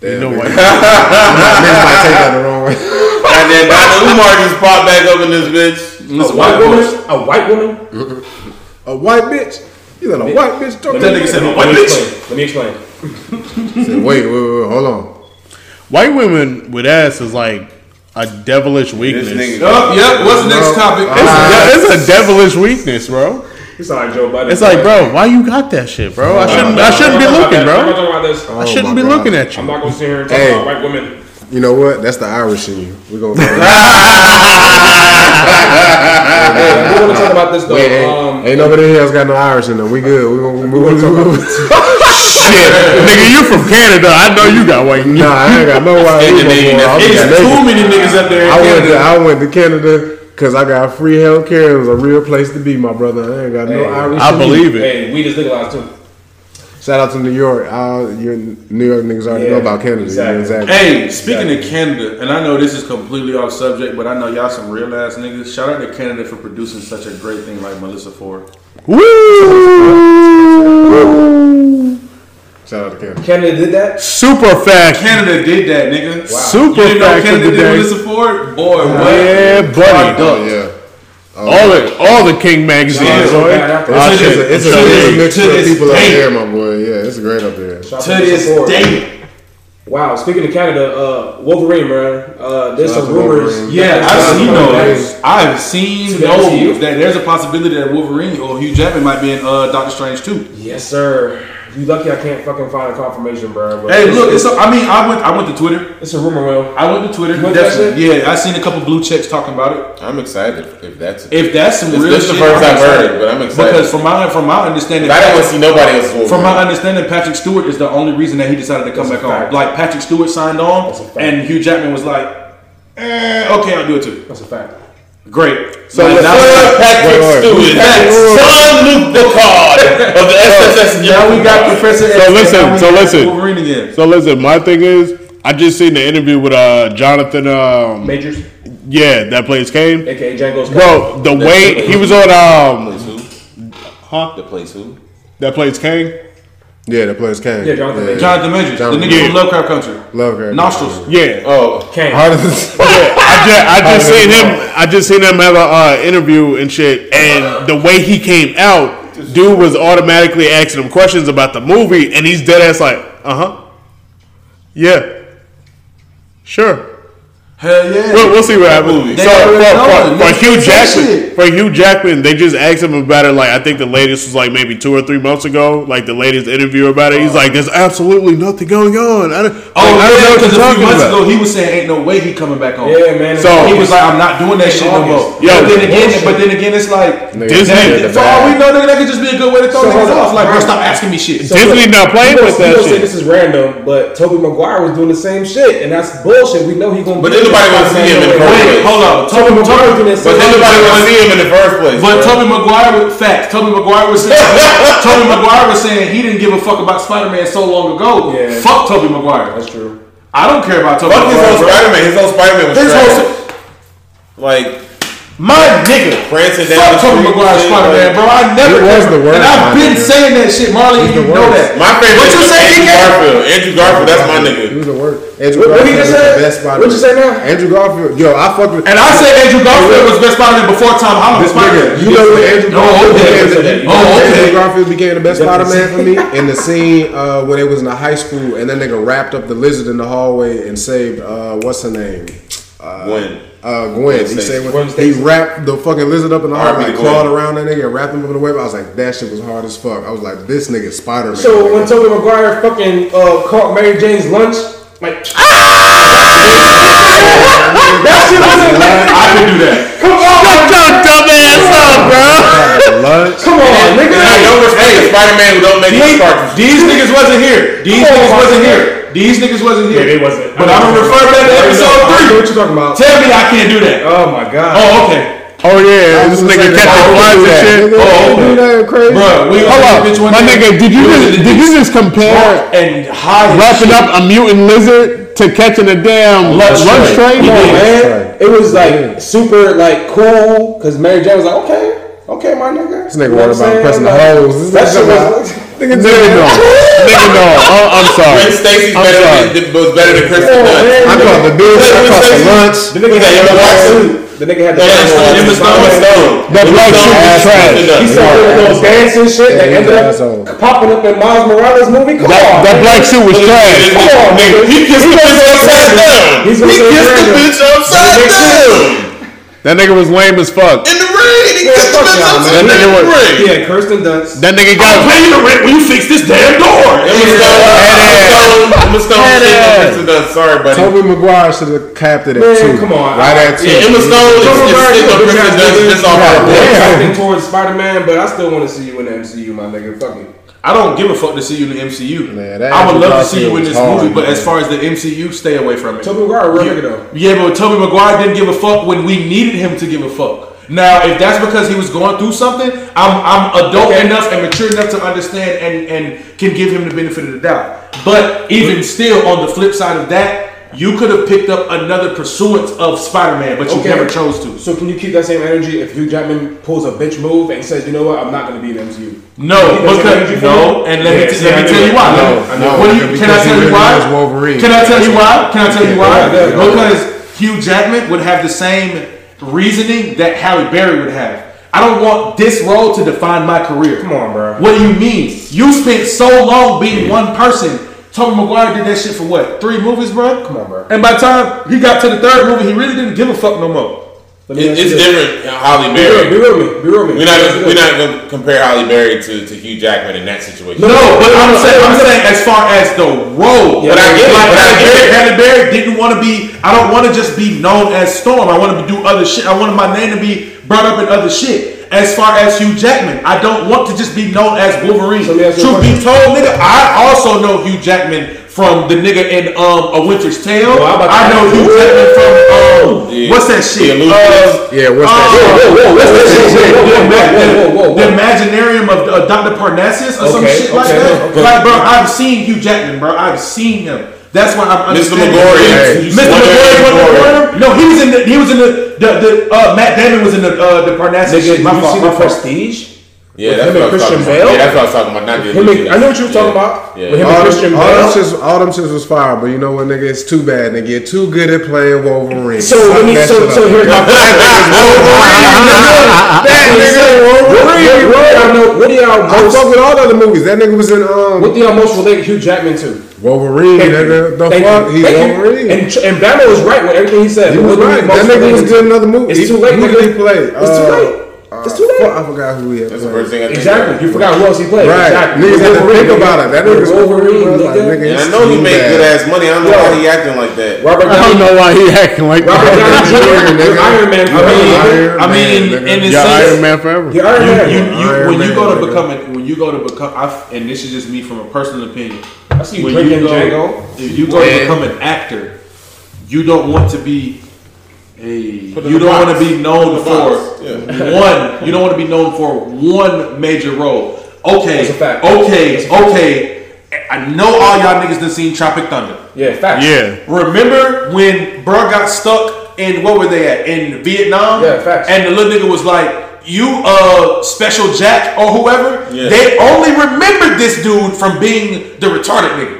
You know man. what? Niggas might take that the wrong way. Goddamn, Dr. Umar just popped back up in this bitch. This A white woman. A white woman. A white bitch. You let a white bitch talk. That nigga said, Let "What me bitch?" explain. Let me explain. Said, wait, wait, wait, wait, hold on. White women with ass is like a devilish weakness. This nigga. Oh, yep. What's the next topic? It's, a, it's a devilish weakness, bro. You sound like Joe Budden. It's like, bro, why you got that shit, bro? I shouldn't. I shouldn't be looking, bro. talking about this. I shouldn't Oh be looking at you. I'm not gonna sit here and talk Hey. about white women. You know what? That's the Irish in you. We're gonna. Hey, I do want to talk about this though. Wait, ain't, um, ain't nobody here else got no Irish in them. We good. We gonna move. move. Shit, nigga, you from Canada? I know you got white. Nah, I ain't got no white. Scandinavian, that's- It's I too many niggas up there. in went to Canada. I went to Canada because I got free health care. It was a real place to be, my brother. I ain't got no Hey, Irish. I believe it. hey, weed is legalized too. Shout out to New York. Uh, your New York niggas already Yeah, know about Canada. exactly. Exactly. Hey, speaking of Canada, and I know this is completely off subject, but I know y'all some real ass niggas. Shout out to Canada for producing such a great thing like Melissa Ford. Woo! Shout out to Canada. Canada did that. Super fact. Canada did that, nigga. Super You didn't know fact of Canada the did day. Melissa Ford? Boy, what? Yeah, buddy. Oh yeah. All the all the King magazines, boy. bad after It's, shit. a, it's, a, To it's a mixture of this people up day. there, my boy. Yeah, it's great up there. Shout out To this support. day. Wow, speaking of Canada, uh, Wolverine, man. Uh, there's Shout some rumors. Wolverine. Yeah, I've seen some those. I've seen To the MCU? those. That there's a possibility that Wolverine or Hugh Jackman might be in uh, Doctor Strange too. Yes, sir. You lucky I can't fucking find a confirmation, bro. but Hey, look, it's a, I mean, I went, I went to Twitter. it's a rumor mill. I went to Twitter. You went Definitely. Yeah, I seen a couple blue checks talking about it. I'm excited if that's. If that's some real this is shit, the first I'm I've heard excited. it, but I'm excited. Because from my from my understanding, I don't see nobody else. From my understanding, Patrick Stewart is the only reason that he decided to come That's back on. Like Patrick Stewart signed on, That's a fact. and Hugh Jackman was like, eh, "Okay, I'll do it too." That's a fact. Great. So Like, the now, son Patrick Wait, wait. Stewart, Patrick son Luke Picard of the SSS. now we got Professor. X, So listen, so listen. Wolverine again. So listen, my thing is, I just seen the interview with uh Jonathan. Um, Majors, yeah, that plays Kang. aka Django's Bro, the way he was on um, Plays who? huh? The plays who? That plays Kang. Yeah, the players came. Yeah, Jonathan Majors. Jonathan Majors, Jonathan the nigga Majors. from Lovecraft Country. Lovecraft. Nostrils. Yeah. Oh, Kang. How does I just, I just seen him. I just seen him have a uh, interview and shit, and the way he came out, dude was automatically asking him questions about the movie, and he's dead ass like, uh huh, yeah, sure. Hell yeah. We'll, we'll see what happens. They So for, already for, for Hugh Jackman, shit. for Hugh Jackman, they just asked him about it. Like I think the latest was like maybe two or three months ago. Like the latest interview about it, he's like, "There's absolutely nothing going on." I don't, Oh, like, I don't know yeah, what because you're a talking few months about. ago he was saying ain't no way he coming back on. Yeah, man. So- he was like, I'm not doing that In shit no more. August. Yo, but then again, bullshit. but then again, it's like Disney- that- for all we know, nigga, that could just be a good way to throw So niggas off. Like, bro, stop asking me shit. So Disney look, not playing you with gonna- that you gonna shit. say this is random, but Tobey Maguire was doing the same shit, and that's bullshit. We know he gonna. But be then nobody wanna see him in the first Wait, hold on. Tobey Tobey, Maguire was doing that but same then nobody shit. want to see him in the first place. But bro. Tobey Maguire was facts. Tobey Maguire was saying Tobey Maguire was saying he didn't give a fuck about Spider Man so long ago. Yeah. Fuck Tobey Maguire. That's true. I don't care about Tobey Fuck his own. Spider Man. His own Spider Man was His trash. whole like my nigga. prancing down Fuck the Tobey street. Maguire and shit, Spider Man, like- bro. I never He was the worst, And I've been nigga. saying that shit, Marley. He's You know worst. that. My favorite What you is say, Andrew DK? Garfield. Andrew Garfield, that's my He nigga. was the worst. Andrew What- what he Garfield just was said? the best Spider. What'd you say now? Andrew Garfield. Yo, I fucked with. And I said Andrew Garfield was best Spider Man before Tom Holland was This Spider nigga, you know what Andrew Garfield okay. became Oh, you know when okay. Andrew Garfield became the best Spider-Man for me in the scene uh, when it was in the high school and that nigga wrapped up the lizard in the hallway and saved uh, what's her name? Gwen. Uh, Gwen. He Stacy. said when Gwen he wrapped the fucking lizard up in the hallway, R.I.P. like, clawed around that nigga and wrapped him up in the web. I was like, that shit was hard as fuck. I was like, this nigga Spider Man. So when Tobey Maguire fucking uh, caught Mary Jane's lunch, like that shit wasn't. I could do that. Come on, Shut your dumb ass up, bro. lunch. come on, nigga. I don't respect the Spider Man who don't make These, these cartridges. these niggas wasn't here. These niggas wasn't here. These niggas wasn't here. Yeah, they wasn't. But I'm gonna refer back to episode three. what you talking about. Tell me I can't do that. Oh my god. Oh, okay. Oh yeah, this nigga catching flies and shit. Nigga, Oh, do that crazy. Bro, we Hold up, bitch one my day. nigga. Did you just did you just compare and high wrapping up a mutant lizard to catching a damn oh, lunch, Lunch tray? tray. Come on, Yeah. man. It was like super like cool because Mary Jane was like, okay, okay, my nigga. This nigga You know worried what I'm about pressing the saying? hose. This That nigga shit was. Nigga, Nigga no, nigga no. Oh, I'm sorry. Gwen Stacy's I'm better sorry. than, was better than Kristen Come on, oh, Dunst. I caught the bitch. I caught the lunch. The nigga had the black suit. The nigga had the Yeah, black suit. Emma Stone. Stone. That Emma black suit was trash. He started doing those dancing shit that Yeah, ended up popping up in Miles Morales movie. Come That, on, that black suit was trash. Come on, nigga. He kissed the bitch upside down. He kissed the bitch upside down. That nigga was lame as fuck. In the rain. He Yeah, kissed the fuck y'all, man. That nigga was- Yeah, Kirsten Dunst. That nigga I'm got paying the rent when you fix this damn door. Emma Stone. Emma Stone. Emma Stone. Head ass. Kristen Dunst. Sorry, buddy. Tobey Maguire should have capped it at Man, two. come on. Right at two. Yeah, Emma Stone is Tobey Maguire, sitting on you a Kristen bitch-ass Dunst nigga. just off Yeah. Acting towards Spider Man, but I still want to see you in the MCU, my nigga. Fuck it. I don't give a fuck to see you in the MCU. Man, that I would love to see you in this hard, movie, but man. as far as the MCU, stay away from it. Tobey Maguire, real yeah, nigga though. Yeah, but Tobey Maguire didn't give a fuck when we needed him to give a fuck. Now, if that's because he was going through something, I'm I'm adult Okay. enough and mature enough to understand and and can give him the benefit of the doubt. But even still, on the flip side of that, you could have picked up another pursuance of Spider-Man, but you Okay. never chose to. So can you keep that same energy if Hugh Jackman pulls a bitch move and says, you know what, I'm not going to be in MCU? No, Keep that same energy because for no, and let Yeah, me, see, let me tell you why. No, know, I know. What do you, can I tell you why? was Wolverine. Can I tell you why? Can I tell you why? go ahead, go ahead. Because Hugh Jackman would have the same reasoning that Halle Berry would have. I don't want this role to define my career. Come on, bro. What do you mean? You spent so long being one person. Tobey Maguire did that shit for what? Three movies, bro? Come on, bro. And by the time he got to the third movie, he really didn't give a fuck no more. It, it's this. different. Uh, Halle Be real, be Berry. real me. Be real with me. We're not gonna, we're not gonna compare Halle Berry to, to Hugh Jackman in that situation. No, but I'm saying, I'm saying as far as the role. Yeah, but I but get I like Halle it. Berry, Halle Berry didn't want to be. I don't want to just be known as Storm. I want to do other shit. I wanted my name to be brought up in other shit. As far as Hugh Jackman, I don't want to just be known as Wolverine. So let me ask you a Truth be told, nigga, I also know Hugh Jackman from the nigga in um A Winter's Tale. Well, I know Hugh Jackman from um Yeah. what's that shit? The Uh, Yeah, what's uh, that? Whoa, whoa, what's that shit? Whoa, whoa, whoa, whoa, whoa, whoa, the. Imaginarium of uh, Dr. Parnassus or some Okay, shit like okay, that. okay. Like, bro, I've seen Hugh Jackman, bro. I've seen him. That's why I'm Mr. understanding. Magorium. Mr. Magorium wasn't one? No, he was in the. He was in the. The, the uh, Matt Damon was in the uh, the Parnassus. Nigga, shit. did My you fault, see my the fault. Prestige? Yeah, With that's him what I and was Christian talking Bale? about. Yeah, that's what I was talking about. Not the Him and- I know what you were talking Yeah. about. Yeah. With him All and them, Christian all them Bale. shits, all them shits was fire, but you know what, nigga? It's too bad. They get too good at playing Wolverine. So let me. Suck So so shit here's up. my. That nigga Wolverine. What do y'all know? What do y'all I fuck with all the other movies. That nigga was in um What do y'all most relate Hugh Jackman to? Wolverine. Thank. Nigga, the Thank fuck? you. He's Thank you. Wolverine. And and Bama was right with everything he said. He was what do you right. That nigga was him good in another movie. It's too late. Who did he play? It's too Uh, late. It's too late. Fuck, I forgot who he had. That's the first thing I think Exactly. of. You forgot who else he played. Right. Exactly. Niggas had to think about it. That nigga's Wolverine, Like, nigga. nigga, And I know he too made bad. good ass money. I don't know Yo. why he acting like that. Robert I don't know why he acting like Robert that. Downey Jr. nigga. Iron Man. I mean, Iron I mean, Man, nigga. in the Yeah, sense, Iron Man forever. He Iron you, Man. you, you, Iron when you go to nigga. become, a- when you go to become, I, and this is just me from a personal opinion. I see you when drinking you go, Django. if you go to become an actor, you don't want to be a. You don't box. want to be known Put in the for yeah. one. You don't want to be known for one major role. Okay, That's a fact. okay, That's a fact. okay. I know all y'all niggas done seen Tropic Thunder. Yeah, facts. Yeah. Remember when bro got stuck in what were they at in Vietnam? Yeah, facts. And the little nigga was like, "You uh Special Jack or whoever." Yeah. They only remembered this dude from being the retarded nigga.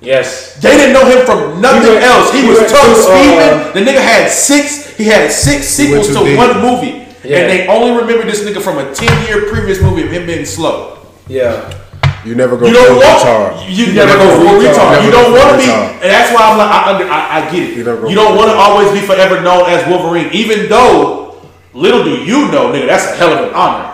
Yes. They didn't know him from nothing He went- else. He, he was went Tugg to, uh, Speedman. the nigga had six. He had six sequels to deep. one movie, Yeah. and they only remember this nigga from a ten year previous movie of him being slow. Yeah. You never go You don't full want retard. you, You never never go go full retard. retard. You don't want to be, and that's why I'm like, I, under, I, I get it. You never go You don't want to always be forever known as Wolverine, even though little do you know, nigga, that's a hell of an honor.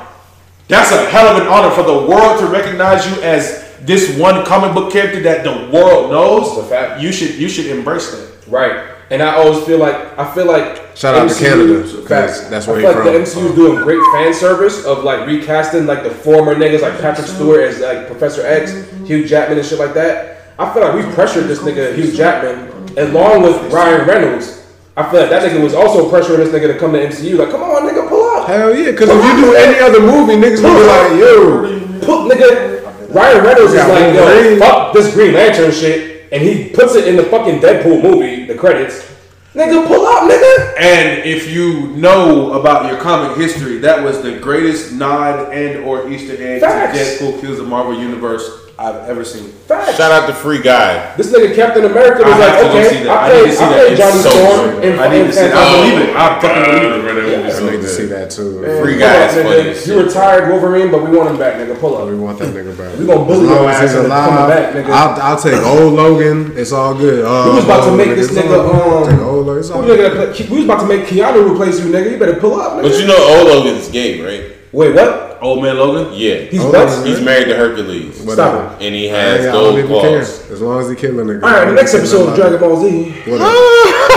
That's a hell of an honor for the world to recognize you as this one comic book character that the world knows. It's a fact. You should you should embrace that. Right. And I always feel like I feel like Shout out to Canada, 'cause Facts. that's I where feel he like from. the MCU is doing great fan service of like recasting like the former niggas like Patrick Stewart as like Professor X, Hugh Jackman and shit like that. I feel like we pressured this nigga Hugh Jackman along with Ryan Reynolds. I feel like that nigga was also pressuring this nigga to come to MCU. Like, come on, nigga, pull up. Hell yeah, because if you do any other movie, niggas will be like, yo, Put nigga. Ryan Reynolds is like, yo, Wolverine. fuck this Green Lantern shit, and he puts it in the fucking Deadpool movie, the credits. Nigga, pull up, nigga. And if you know about your comic history, that was the greatest nod and or Easter egg Facts. to Deadpool kills the Marvel universe I've ever seen. Facts. Shout out to Free Guy. This nigga Captain America was I like, have okay, see that. I I need played, to see I played Johnny so Storm good. in I need to see that. I believe it. I fucking believe it. bro, that Yeah. I so need to see that too. Man, Free Guy up, is nigga. funny as You retired Wolverine, but we want him back, nigga. Pull up. We want that nigga back. We gonna bully As long your as ass he's into coming back, nigga. I'll, I'll take old Logan. It's all good. Uh, We was about to make this nigga, all. Take um, old Logan. It's all good. we was about to make Keanu replace you, nigga. You better pull up, nigga. But you know, old Logan's gay, right? Wait, what? Old man Logan? Yeah. He's Old what? He's married to Hercules. Stop it. And he has ain't- I gold don't even care. claws. As long as he kill a nigga. All right, the next episode of Dragon Ball Z.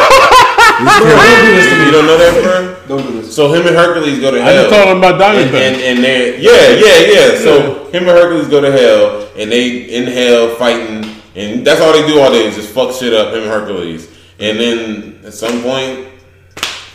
Don't do this to me! You don't know that, bro? Don't do this. So him and Hercules go to hell. I hell. just told him about Diamond and, and, and they yeah, yeah, yeah. So him and Hercules go to hell, and they in hell fighting, and that's all they do all day is just fuck shit up. Him and Hercules, and then at some point,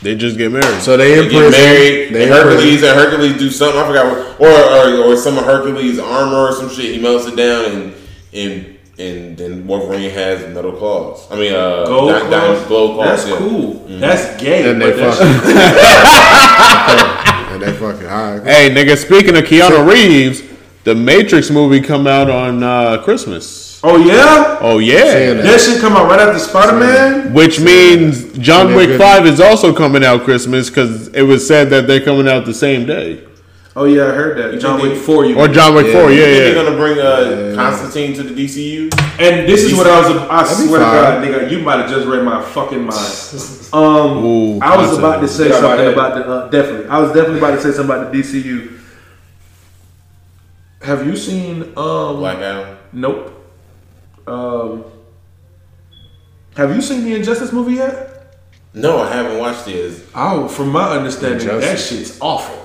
They just get married. So they in They get prison. married. They and. Hercules and Hercules do something. I forgot, what, or, or or some of Hercules' armor or some shit. He melts it down, and and and then Wolverine has metal claws. I mean, uh, Gold di- di- claws? glow claws. That's yeah. cool. That's gay. And they fucking. and they fucking high. Hey, nigga, speaking of Keanu Reeves, the Matrix movie come out on uh, Christmas. Oh yeah, Oh yeah, Seeing that. that shit come out right after Spider Man. which means John Wick good. Five is also coming out Christmas because it was said that they're coming out the same day. Oh yeah, I heard that. John Wick Four. You Or John Wick Yeah. Four, You yeah, think yeah. they're gonna bring uh, Constantine to the DCU? And this is what I was. I That'd be swear to. God, nigga, you might have just read my fucking mind. Um, Ooh, I was concept. about to say Get out my something about the uh, definitely. I was definitely about to say something about the DCU. Have you seen? Um, Black Adam. Nope. Um, have you seen the Injustice movie yet? No, I haven't watched it. Oh, from my understanding, that shit's awful.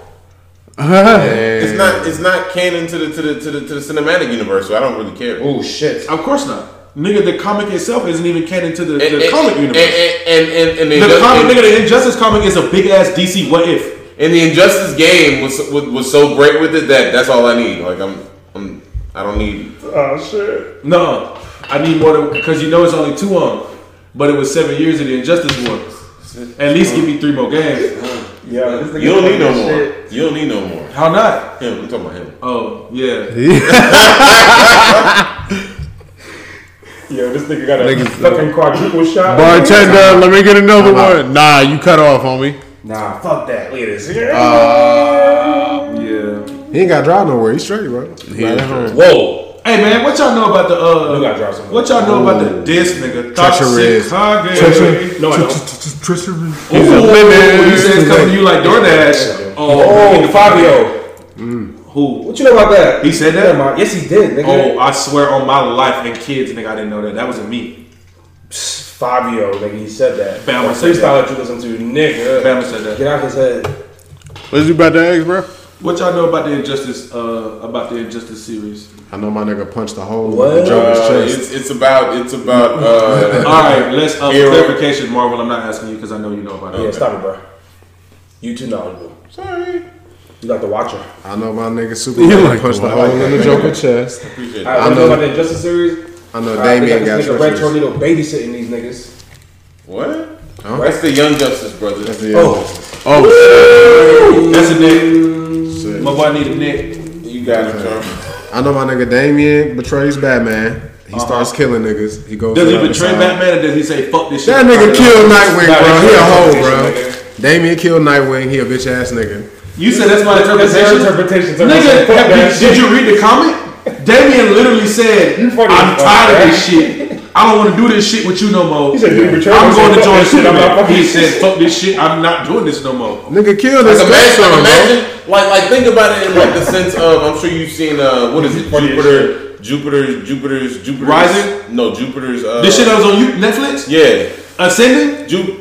It's not. It's not canon to the to the to the, to the cinematic universe, so I don't really care. Oh shit. Of course not, nigga. The comic itself isn't even canon to the, And, the and- comic and, universe. And, and, and, and the comic, and- nigga, the Injustice comic is a big ass DC what if. And the Injustice game was, was was so great with it that that's all I need. Like I'm, I'm I don't need. Oh shit. No, I need more than because you know it's only two on, but it was seven years of the Injustice War. At least give me three more games. Yeah, You don't need no fucking more. shit. You don't need no more. How not? Him, I'm talking about him. Oh yeah. Yo, this nigga got a Niggas- uh, fucking quadruple shot. Bartender, let me get another I'm one. Nah, you cut off, homie. Nah, fuck that. Look at this. Yeah. Uh, he ain't got drive nowhere. He's straight, bro. Right at home. Whoa. Hey man, what y'all know about the You uh? gotta drop some. What y'all know about the disc nigga? Treacherous. Toxic Kage. No, I don't. Ooh, you said it's coming to you like DoorDash. Oh, nigga, Fabio. Who? What you know about that? He said that? mind. Yes, he did, nigga. Oh, I swear on my life and kids, nigga, I didn't know that. That wasn't me. Fabio, nigga, he said that. Bama That said freestyle that you listen to, nigga. Bama said that. Get out his head. What's you about to ask, bro? What y'all know about the Injustice? Uh, about the Injustice series? I know my nigga punched a hole What? in the Joker's Uh, chest. it's it's about it's about uh, All right, let's for Hero. clarification, Marvel. I'm not asking you because I know you know about it. Yeah, stop it, bro. You too knowledgeable. sorry. You like the watcher. I know my nigga Superman like punched the a hole in the Joker's chest. Appreciate it. Alright, I I know know- about the Injustice series. I know Alright, they Damian got this nigga Red. Tornado babysitting these niggas. What? Huh? That's the Young Justice brothers. That's the Young Oh. Oh, That's a Nick. My boy need a Nick. You got it, John. I know my nigga Damian betrays Batman. He uh-huh. starts killing niggas. He goes. Does he the other betray side. Batman or does he say fuck this shit? That nigga killed Nightwing, bro. He a your hoe, bro. Damian killed Nightwing. He a bitch ass nigga. You said that's my That's interpretation. interpretation. Nigga, have did you read the comic? Damian literally said, "I'm tired of this shit. I don't want to do this shit with you no more. He said, "You betray I'm going to join this shit. I'm not Superman." He said, "Fuck this shit. I'm not doing this no more." Nigga killed Like his imagine, like, imagine, like, like think about it in like the sense of I'm sure you've seen uh, what is it, Funny Jupiter, Jupiter's, Jupiter's, Jupiter's Rising? No, Jupiter's. Uh, This shit that was on you Netflix, Yeah, Ascending. Ju-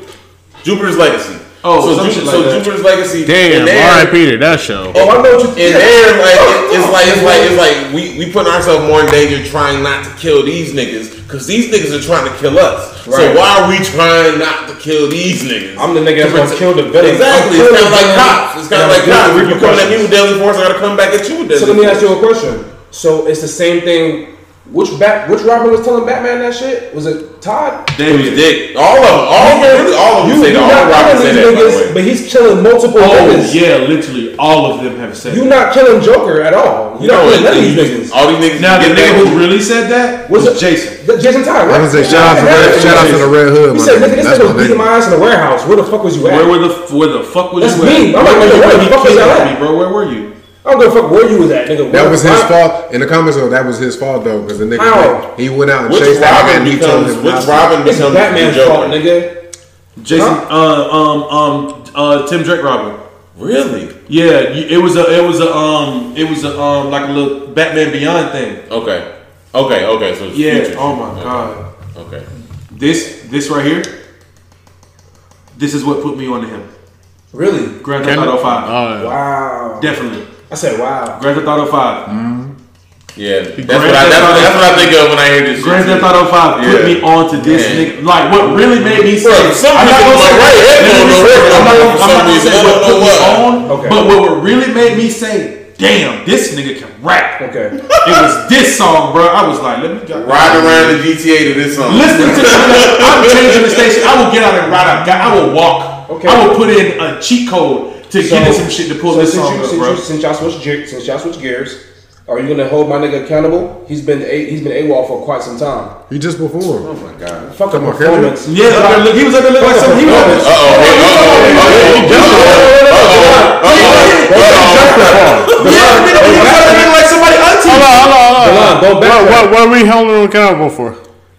Jupiter's Legacy. Oh, so, Ju- like so. Jupiter's Legacy. damn. in there- R.I.P. to that show. Oh, I know what you In there, like it's like it's like it's like we we putting ourselves more in danger trying not to kill these niggas because these niggas are trying to kill us. Right. So why are we trying not to kill these niggas? I'm the nigga that's gonna kill the villain. Exactly. I'm It's kind of like the cops. It's kind of like dealing cops. with If you come at me with deadly force, I gotta come back at you with deadly So let me ask you a question. So it's the same thing. Which Bat, which Robin was telling Batman that shit? Was it Todd? It was Dick. All of them. All of them. Really, all of them say that. All not Robin killing say these. By the niggas, way. but he's killing multiple Oh niggas. yeah, literally all of them have said. You that. not killing Joker at all. You No, not killing none of these niggas. all these niggas. Now the nigga who really said that Was was it- Jason. The- Jason Todd, I was gonna say shout out to Red, shout out to the Red Hood. He said, nigga. "Nigga, this nigga my beating my ass in the warehouse. Where the fuck was you at? Where were the where the fuck was you? That's me. I'm like, Where nigga, were where you the fuck was y'all at? bro? Where were you? I don't give a fuck where you was at, nigga. That Where- was his why- fault. In the comments, though, that was his fault though, because the nigga How? he went out and Which chased that nigga Robin and he told becomes? him Which. Robin It's becomes Batman's fault, nigga. Jason, Huh? uh, um, um, uh, Tim Drake Robin. Really? Yeah, it was a, it was a, um, it was a, um, like a little Batman Beyond thing. Okay. Okay. Okay. So it's Yeah. future Oh my Okay. god. Okay. This, this right here. This is what put me onto him. Really? Grand Theft Auto Five. Oh, Wow. Definitely. I said, wow. Grand Theft Auto Five. Mm-hmm. Yeah, that's Grand what, I, that's, what, that's what I think of when I hear this. Grand shit. Theft Auto 5 put Yeah. me on to this Yeah. nigga. Like, what really made me say, Bro, some I'm not gonna my say, right headphone don't work I'm not gonna, I'm not gonna say what put me on, Okay. but what really made me say, damn, this nigga can rap. Okay. It was this song, bro. I was like, let me get Riding around the GTA to this song. Listening to this, I'm changing the station. I will get out and ride out. I will walk. Okay. I will put in a cheat code to get some shit to pull so this since song you, up, since, bro. you, since y'all switch gears, since y'all switch gears, are you gonna hold my nigga accountable? He's been a, he's been AWOL for quite some time. He just performed. Oh my god. Fuck a Come on, performance. Yeah, like, look, he was up there looking like something. He was up there. Uh oh. Yeah, nigga, he was up there looking like somebody auntie. Hold on, hold on, hold on. Delon, go back. What, what, what are we holding him accountable for?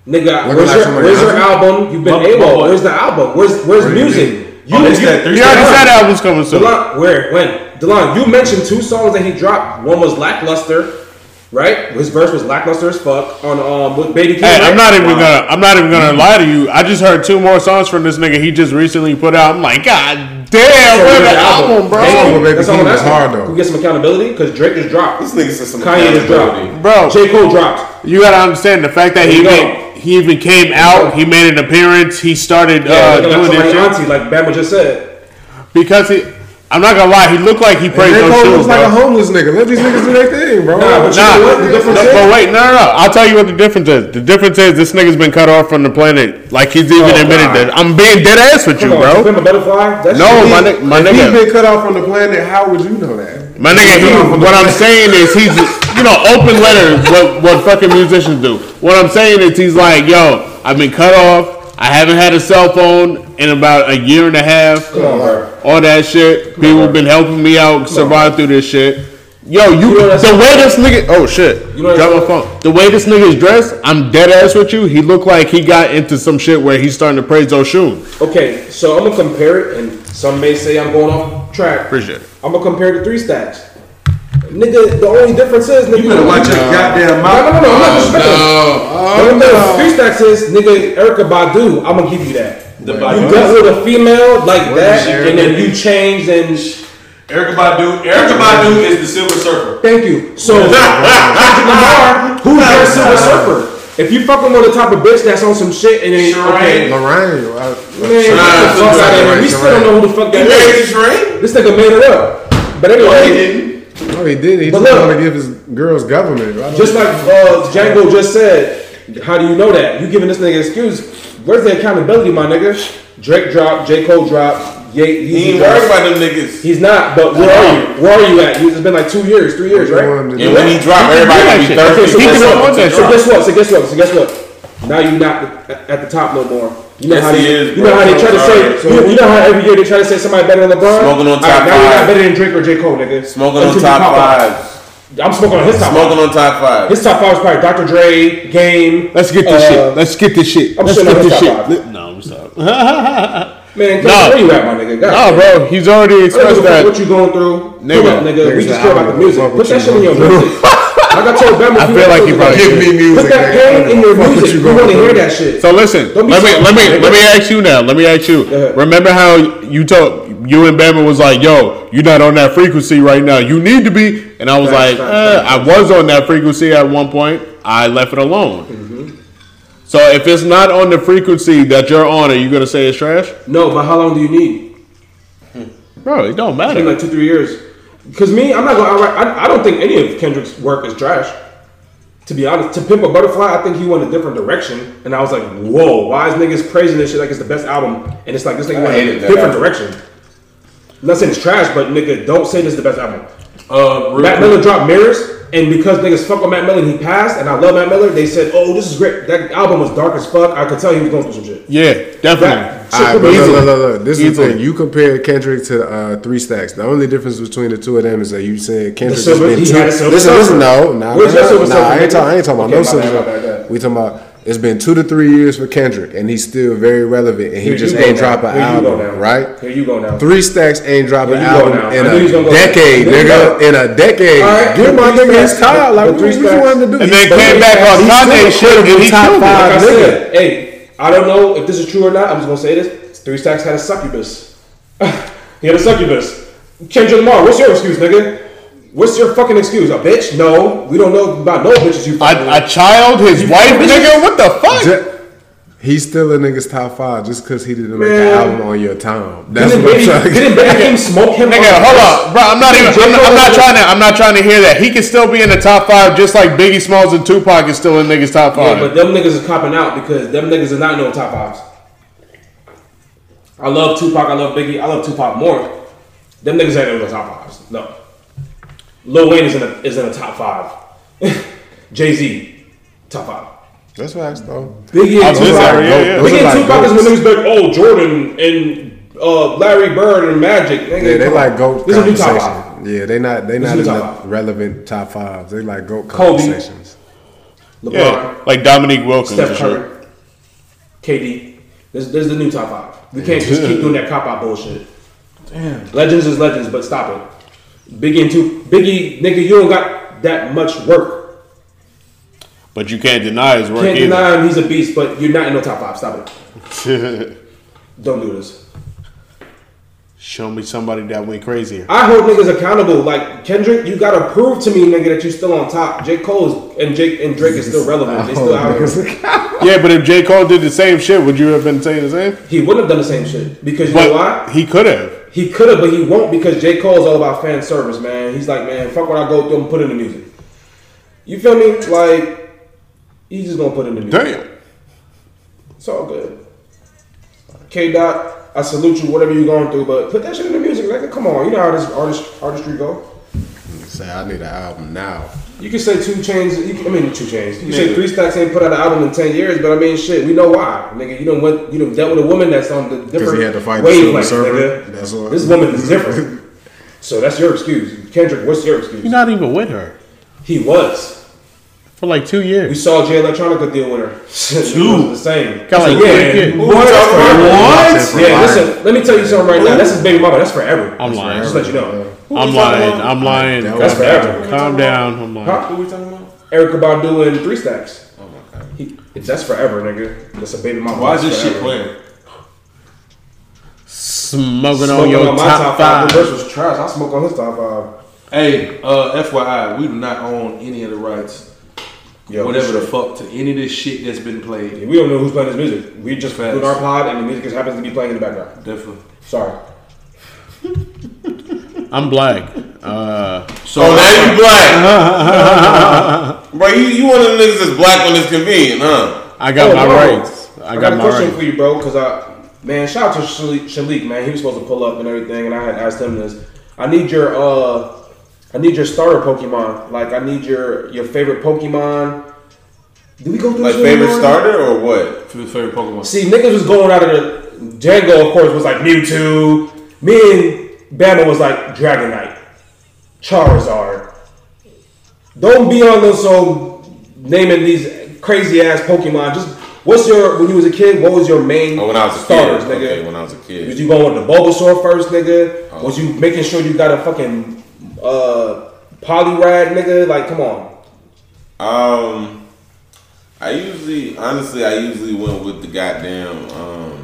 Nigga, Looking where's like your, somebody where's your else. album? You've been But- AWOL. but- Where's the album? Where's where's What do you music? You, Oh, it's you, that You already Delon, said album's coming soon. Delon, where? When? Delon, you mentioned two songs that he dropped. One was lackluster, right? His verse was lackluster as fuck on um with Baby Keem. Hey, right? I'm not even gonna. I'm not even gonna lie to you. I just heard two more songs from this nigga. He just recently put out. I'm like, God damn, where the album, bro? Thank you. Baby That's all King I'm hard, though. Can we get some accountability? Because Drake just dropped. This nigga said some Kanye just dropped. Bro, J Cole dropped. you gotta understand the fact that There he you even, go. He even came out. He made an appearance. He started Yeah, uh, looking like doing this shit auntie, like Bama just said. because he. I'm not gonna lie. He looked like he praised J. those Cole shoes, looks like a homeless nigga. Let these niggas do their thing, bro. Nah, but you Nah, know what? The no, difference is- but wait, no, no, no. I'll tell you what the difference is. The difference is this nigga's been cut off from the planet. Like he's even Oh, admitted God. that. I'm being dead ass with you, on, bro. Pimp a Butterfly? That No, shit- my, ni- my If he's nigga. been cut off from the planet, how would you know that? My nigga, he, what I'm saying is he's, you know, open letters, What what fucking musicians do. What I'm saying is he's like, yo, I've been cut off. I haven't had a cell phone in about a year and a half. On. All that shit. People have been helping me out survive through this shit. Yo, you, You know the way this nigga, oh shit, You know drop my phone. The way this nigga's dressed, I'm dead ass with you. He looked like he got into some shit where he's starting to praise shoes. Okay, so I'm gonna compare it, and some may say I'm going off track. Appreciate it. I'm gonna compare the three stacks. Nigga, the only difference is nigga. You better watch your goddamn mouth. no, no, no, no, I'm not disrespecting. Oh, The only difference- Three stacks is nigga Erykah Badu. I'm gonna give you that. The You Badu. got with a female like What that, is Erykah and then you changed and. Erykah Badu. Erykah Badu is the Silver Surfer. Thank you. So Kendrick Lamar, who's your Silver Surfer? If you fucking with the type of bitch that's on some shit and then Sheree. okay, Lorraine. I- man, get the Nah, fuck out of here. We Sheree, still don't know who the fuck You that married is. to Sheree? This nigga made it up. But No, he anyway, didn't. No, he did. He But just look. want to give his girls government. I don't- just like uh, Jango just said, how do you know that? You giving this nigga excuse? Where's the accountability, my nigga? Drake dropped, J Cole dropped, Ye- He ain't worried about them niggas. He's not, but where are you? Where are you at? You- It's been like two years, three years, right? And when he dropped, everybody gonna be thirsty. Okay, so, He guess what? so guess what? So guess what? So guess what? Now you're not at- at the top no more. You know Yes, how he they, is, you know how they try to say sorry. you, you know how every year they try to say somebody better than LeBron. Smoking on top right, now you're not better than Drake or J Cole, nigga. Smoking Until on top five. I'm smoking on his top Smoking five. on top five. His top five is probably Dr. Dre, Game. Let's get this uh, shit. Let's get this shit. I'm Let's sure get this shit. five. No, I'm sorry. Man, No. where you at, my nigga? God, No, bro, he's already expressed give a fuck that. what you going through. Nigga. Pull up, nigga. We just the care about the music. Put that shit in your going through. music. like I told Bama, I feel like he probably Give me music. Put that pain in your Fuck what music. you We going want to hear that shit. So listen, let me let me let me ask you now. Let me ask you. Remember how you told you and Bama was like, "Yo, you're not on that frequency right now. You need to be." And I was Facts, like, facts, eh, facts. "I was on that frequency at one point. I left it alone." So if it's not on the frequency that you're on, are you gonna say it's trash, No, but how long do you need? bro? It don't It's matter. like two, three years. Because me, I'm not gonna. I, I don't think any of Kendrick's work is trash. To be honest, to Pimp a Butterfly, I think he went a different direction, and I was like, "Whoa, why is niggas praising this shit like it's the best album?" And it's like this nigga I went a different album. direction. I'm not saying it's trash, but nigga, don't say this is the best album. Uh, Mac. Miller dropped Mirrors, and because niggas fuck with Mac Miller and he passed, and I love Mac Miller, they said, "Oh, this is great." That album was dark as fuck. I could tell he was going through some shit. Yeah, definitely. That shit All right, but look, look, look, look. This is the thing. You compare Kendrick to uh, Three Stacks. The only difference between the two of them is that you said Kendrick has been he had listen, listen, no, nah, Where's nah, your silver nah, surfer, I ain't, talking, I ain't talking about no silver bad, my surfer. bad, bad. We talking about it's been two to three years for Kendrick, and he's still very relevant, and he Here just ain't drop an Here you go album, now. right? Here you go now. Three Stacks ain't drop an Here you go album in I knew he was a gonna go there. decade, nigga. In a decade. Right, Give my nigga his time. Like, what you want to do? And then came back on Kanye shit and he top five nigga. hey, I don't know if this is true or not. I'm just gonna say this: Three Stacks had a succubus. he had a succubus. Kendrick Lamar, what's your excuse, nigga? What's your fucking excuse? A bitch? No, we don't know about no bitches you fucking. A, a child, his You wife, nigga. What the fuck? Ju- He's still a nigga's top five just because he didn't make Man. an album on your time. That's didn't what I'm Baby, trying to didn't get. Baby smoke him? Nigga, on the hold verse? up, bro. I'm not even. I'm not, I'm not trying to. I'm not trying to hear that. He can still be in the top five, just like Biggie Smalls and Tupac is still in niggas top five. Yeah, five. but them niggas is copping out because them niggas are not no top fives. I love Tupac. I love Biggie. I love Tupac more. Them niggas ain't in the top fives. No. Lil Wayne is in a is in a top five. Jay Z, top five. That's facts though. Biggie I and was Tupac. there, yeah, yeah. Those Biggie are and like is when goats. niggas be like, oh Jordan and uh, Larry Bird and Magic. Nigga, Yeah, they like on. goat This is a new top conversation. five. Yeah, they not they This not is in new the top five. relevant top fives. They like goat Kobe. conversations. LeBron, yeah, like Dominique Wilkins. Steph and shit. Curry, KD. This, this is the new top five. We can't just keep doing that cop out bullshit. Damn. Legends is legends, but stop it. Biggie and two Biggie, nigga, you don't got that much work. But you can't deny his work Can't either. deny him he's a beast, but you're not in no top five. Stop it. Don't do this. Show me somebody that went crazier. I hold niggas accountable. Like Kendrick, you gotta prove to me, nigga, that you're still on top. J. Cole is, and Jake and Drake is still relevant. They still out here. Yeah, but if J Cole did the same shit, would you have been saying the same? He wouldn't have done the same shit because you know why? He could have. He could have, but he won't because J. Cole is all about fan service, man. He's like, man, fuck what I go through and put in the music. You feel me? Like, he's just gonna put in the music. Damn. It's all good. K. Dot, I salute you, whatever you're going through, but put that shit in the music. Like, come on, you know how this artist artistry go. Say I need an album now. You can say two chains. You can, I mean, two chains. You can say three stacks ain't put out an album in ten years, but I mean, shit, we know why, nigga. You don't went, you know, dealt with a woman that's on the Because different he had to fight the wavelength, civil servant. nigga. That's what. This woman is different. So that's your excuse, Kendrick. What's your excuse? You're not even with her He was. for like two years. We saw Jay Electronica deal with her. Two. the same. Got like So, yeah. What? What? Yeah, listen. Let me tell you something right now. That's his baby mama. That's forever. I'm lying. Just let you know. I'm lying. I'm lying. That's forever. Calm down. I'm lying. Huh? Who we talking about? Erykah Badu and three stacks. Oh my god. He, that's forever, nigga. That's a baby mama. Why is That's this shit playing? Smoking on your on my top top five. The five. verse was trash. I smoke on his top five. Hey, uh, FYI, we do not own any of the rights, Yeah, whatever the fuck, to any of this shit that's been played. We don't know who's playing this music. We just Facts. doing our pod, and the music just happens to be playing in the background. Definitely. Sorry. I'm black. Uh, So oh, now you black, bro. You you one of the niggas that's black when it's convenient, huh? I got Oh, my no. rights. I, I, got, got a my question rights. for you, bro. Cause I, man, shout out to Shalik, Shalik, man. He was supposed to pull up and everything, and I had asked him this. I need your, uh, I need your starter Pokemon. Like, I need your your favorite Pokemon. Did we go through Like favorite already? starter or what? For his favorite Pokemon. See, niggas was going out of the Jango, of course, was like Mewtwo. Me and Bama was like Dragonite, Charizard. Don't be on those so naming these crazy ass Pokemon. Just what's your when you was a kid? What was your main Oh, when I was a starters, kid. nigga? Okay, when I was a kid, Was you going with the Bulbasaur first, nigga? Oh. Was you making sure you got a fucking uh, Poliwrath, nigga? Like, come on. Um, I usually, honestly, I usually went with the goddamn. Um,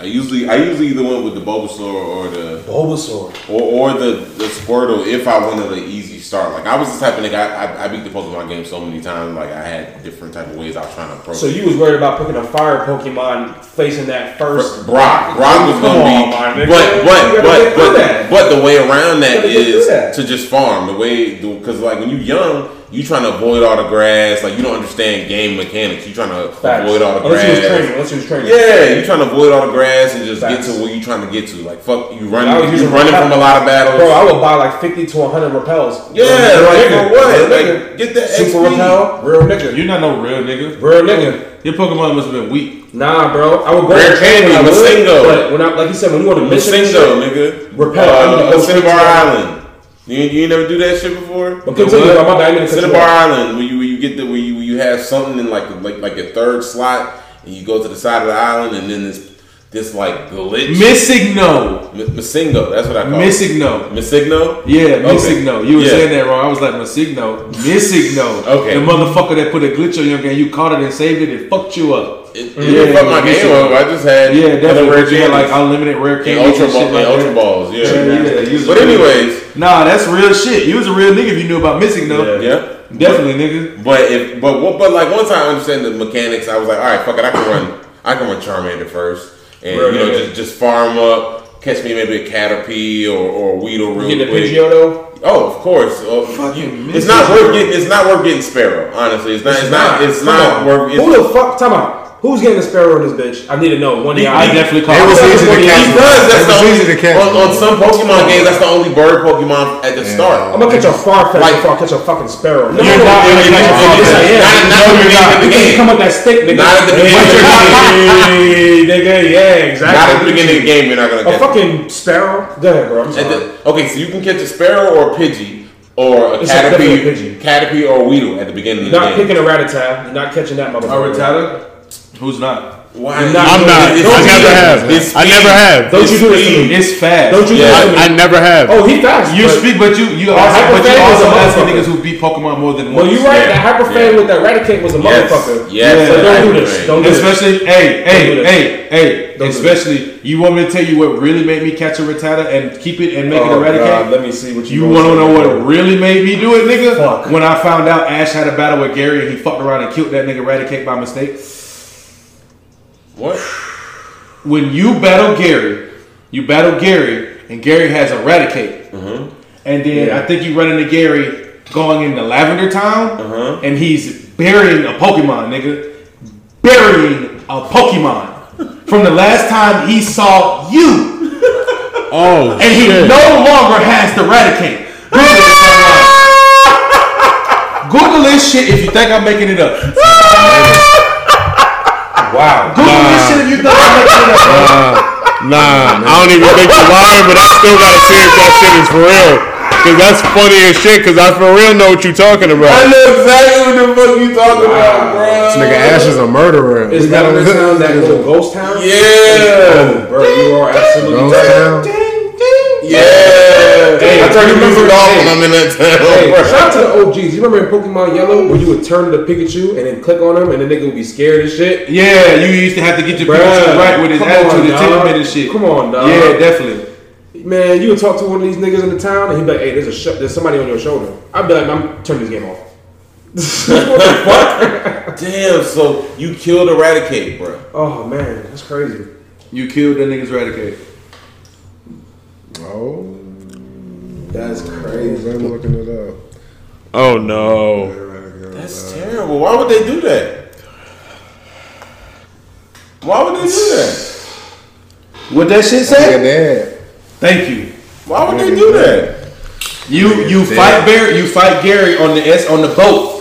I usually, I usually either went with the Bulbasaur or the Bulbasaur. or, or the the Squirtle if I wanted an easy start. Like I was the type of nigga. I, I, I beat the Pokemon game so many times. Like I had different type of ways I was trying to approach. So you was worried about picking a fire Pokemon facing that first Brock. Brock was gonna on, be, but but but but, but the way around that is gotta get is through that. to just farm. The way because like when you young, you trying to avoid all the grass. Like you don't understand game mechanics. You trying to Facts. avoid all the Unless he was grass. training. Unless he was training. Yeah, you trying to avoid all the grass and just Facts. get to where you trying to get to. Like fuck, you I was running, you using running repel- from a lot of battles. Bro, I would buy like 50 to 100 repels. yeah, Real like nigga. for what? Real Like nigga. get that Super XP. repel. Real nigga. You're not no real nigga. Real nigga. Your Pokemon must have been weak. Nah, bro. I would go Rare candy, when Masingo. But when I, like you said, when you want to mission and Masingo, nigga. Repel. I need to Uh, go straight to Cinnabar. Island. You, you ain't never do that shit before? But continue, what? my bad, I didn't Cinnabar. Island, where you, where you get the where you, where you have something in like like like a third slot, and you go to the side of the island, and then this this like glitch. MissingNo. M- Masingo, that's what I call it. MissingNo. Misigno? Yeah, Okay. MissingNo. You were Yeah. saying that wrong. I was like MissingNo. MissingNo. Okay. The motherfucker that put a glitch on your game, you caught it and saved it and fucked you up. It, it Yeah, didn't fuck my game up. I just had Yeah, definitely. rare had like unlimited rare And candies ultra, and shit ball, like and ultra balls, yeah. Yeah, yeah, But anyways, Nah, that's real shit. You was a real nigga if you knew about MissingNo. yeah. Definitely, nigga. But if but what but like once I understand the mechanics, I was like, all right, fuck it, I can run I can run Charmander first, and Right, you know just just farm up, catch me maybe a Caterpie or or a Weedle real You get the quick. Pidgeot though? Oh, of course. Oh, Fucking you- it's not worth getting. It's not worth getting Sparrow. Honestly, it's not. It's, not. It's Come not on. worth. It's, Who the fuck? Time out. Who's getting the sparrow in this bitch? I need to know. One of y'all. I definitely call It was easy to catch. because that's It the was only, easy to catch. on, on some Pokemon games. That's the only bird Pokemon at the start. I'm gonna catch a Farfetch'd Like- before I catch a fucking sparrow. No, You're not gonna catch a Yes, I am. Not, not at the beginning of the Because you game. come with that stick, nigga. Not at the beginning of the game. Hey, nigga, yeah, exactly. Not at the beginning of the game. You're not gonna A catch. it. fucking sparrow. Go ahead, bro. I'm And sorry. the- okay, so you can catch a Sparrow or a Pidgey or a It's a definitely Caterpie, Pidgey. Caterpie or a Weedle at the beginning of the game. You're of not the game. picking a Rattata. You're not catching that motherfucker. Rattata? Who's not? Why? You're not I'm not. It's I never have. It's I never have. Don't It's you do it to me. It's fast. Don't you Yeah. do this to me. I never have. Oh, he fast. You but- speak, but you you also, but you also is a asking motherfucker. niggas who beat Pokemon more than Well, you right. Yeah. That Hyperfang Yeah. with that Raticate was a Yes. motherfucker. Yes. So don't do this. Don't do this. Especially, hey, hey, hey, hey. Don't Especially, you want me to tell you what really made me catch a Rattata and keep it and make it Oh, eradicate? God, let me see what you. You want to know what really made me do it, nigga? Fuck. When I found out Ash had a battle with Gary and he fucked around and killed that nigga Eradicate by mistake. What? When you battle Gary, you battle Gary and Gary has Eradicate. Mm-hmm. And then Yeah. I think you run into Gary going into Lavender Town mm-hmm. and he's burying a Pokemon, nigga. Burying a Pokemon. From the last time he saw you. Oh And he no longer has the Eradicate. Google this. Google this shit if you think I'm making it up. Wow. Google this shit if you think I'm making it up. bro. Nah, I don't even think you're lying, but I still gotta see if that shit is for real. Cause that's funny as shit. Cause I for real know what you're talking about. I about. know exactly what the fuck you talking about, bro. This nigga Ash is a murderer. Is We that gotta- the town that little ghost town? Yeah. Oh, bro, you are absolutely Ghost right. Town? Yeah. Hey, I turn the remember- music off when I'm in that town, Hey, bro. shout out to the OGs. You remember in Pokemon Yellow where you would turn to Pikachu and then click on him and the nigga would be scared as shit? Yeah, you used to have to get your Bruh, Pikachu right with his come attitude on, and dog. temperament and shit. Come on, dog. Yeah, definitely. Man, you would talk to one of these niggas in the town and he'd be like, hey, there's a sh- there's somebody on your shoulder. I'd be like, I'm turning this game off. what the fuck? Damn. So you killed Eradicate, bro. Oh man, that's crazy. You killed that nigga's Eradicate. Oh, That's crazy. I'm looking it up. Oh no. That's terrible. Why would they do that? Why would they do that? What that shit say? Thank you. Why would they do that? You you fight Barry, you fight Gary on the S on the boat.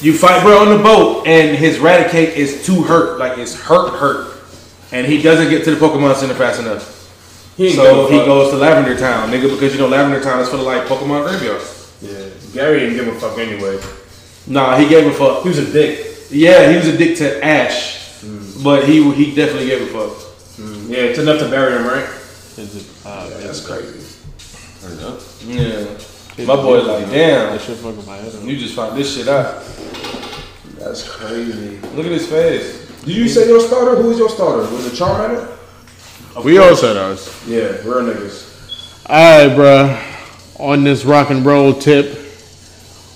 You fight bro on the boat, and his Raticate is too hurt, like it's hurt, hurt, and he doesn't get to the Pokemon Center fast enough. He ain't So give a he goes to Lavender Town, nigga, because you know Lavender Town is for the like Pokemon graveyard. Yeah, Gary didn't give a fuck anyway. Nah, he gave a fuck. He was a dick. Yeah, he was a dick to Ash, hmm. but he he definitely gave a fuck. Hmm. Yeah, it's enough to bury him, right? That's crazy. Yeah, my boy like, damn, you just found this shit out. That's crazy. Look at his face. Did you say your starter? Who is your starter? Was it Charmander? We all said ours. Yeah, real niggas. Alright, bruh. On this rock and roll tip,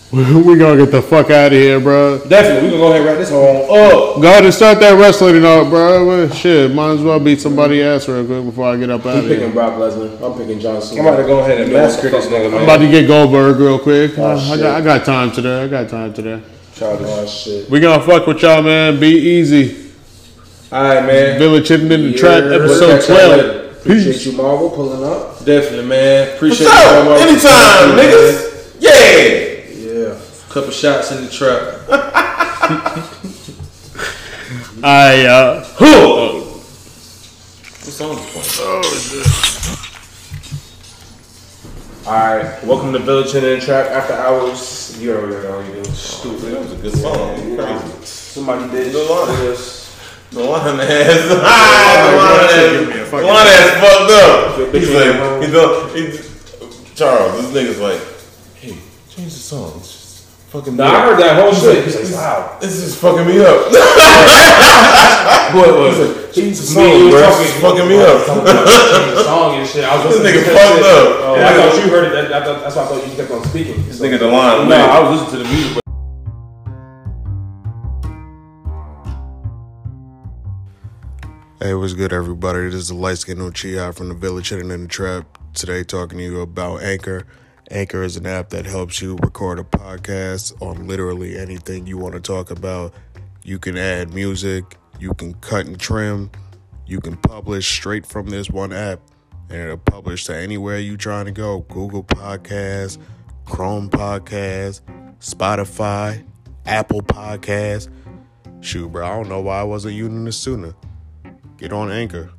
we gonna get the fuck out of here, bruh. Definitely, we gonna go ahead and wrap this whole up. Go ahead and start that wrestling up, bruh. Shit, might as well beat somebody ass real quick before I get up out I'm of picking. Brock Lesnar. I'm picking John Cena. I'm about to go ahead and massacre this nigga, I'm about to get Goldberg real quick. Oh, I, got, I got time today. I got time today. Childish oh, shit. We gonna fuck with y'all, man. Be easy. All right, man. Village Hidden in the Trap, episode we'll catch y'all 12. Appreciate Peace. you, Marvel, pulling up. Definitely, man. Appreciate So, you, Marvel. anytime, niggas. Yeah. Yeah. Couple shots in the trap. I, uh, What song is playing? Alright, welcome to Village the Trap After Hours. You already know how you do. Stupid. That was a good song. Crazy. Somebody did Good line. With us. The line ass. Ah, oh the line shit give me a Line ass fucked up. He's like, huh? he's all, he's, Charles, this nigga's like, hey, change the song. It's just fucking. Nah, me I up. heard that whole shit. He's like, wow. This is fucking me up. What was Change the Me song, bro. was It's talking- fucking me up. the song and shit? I was This nigga fucked up. Oh, And I I thought you heard it. That, that, that's why I thought you kept on speaking. This nigga the line. No. I was listening to the music. Hey, what's good, everybody? This is the light skinned Uchiha from the Village Hidden in the Trap. Today, talking to you about Anchor. Anchor is an app that helps you record a podcast on literally anything you want to talk about. You can add music, you can cut and trim, you can publish straight from this one app, and it'll publish to anywhere you're trying to go Google Podcasts, Chrome Podcasts, Spotify, Apple Podcasts. Shoot, bro, I don't know why I wasn't using this sooner. Get on Anchor.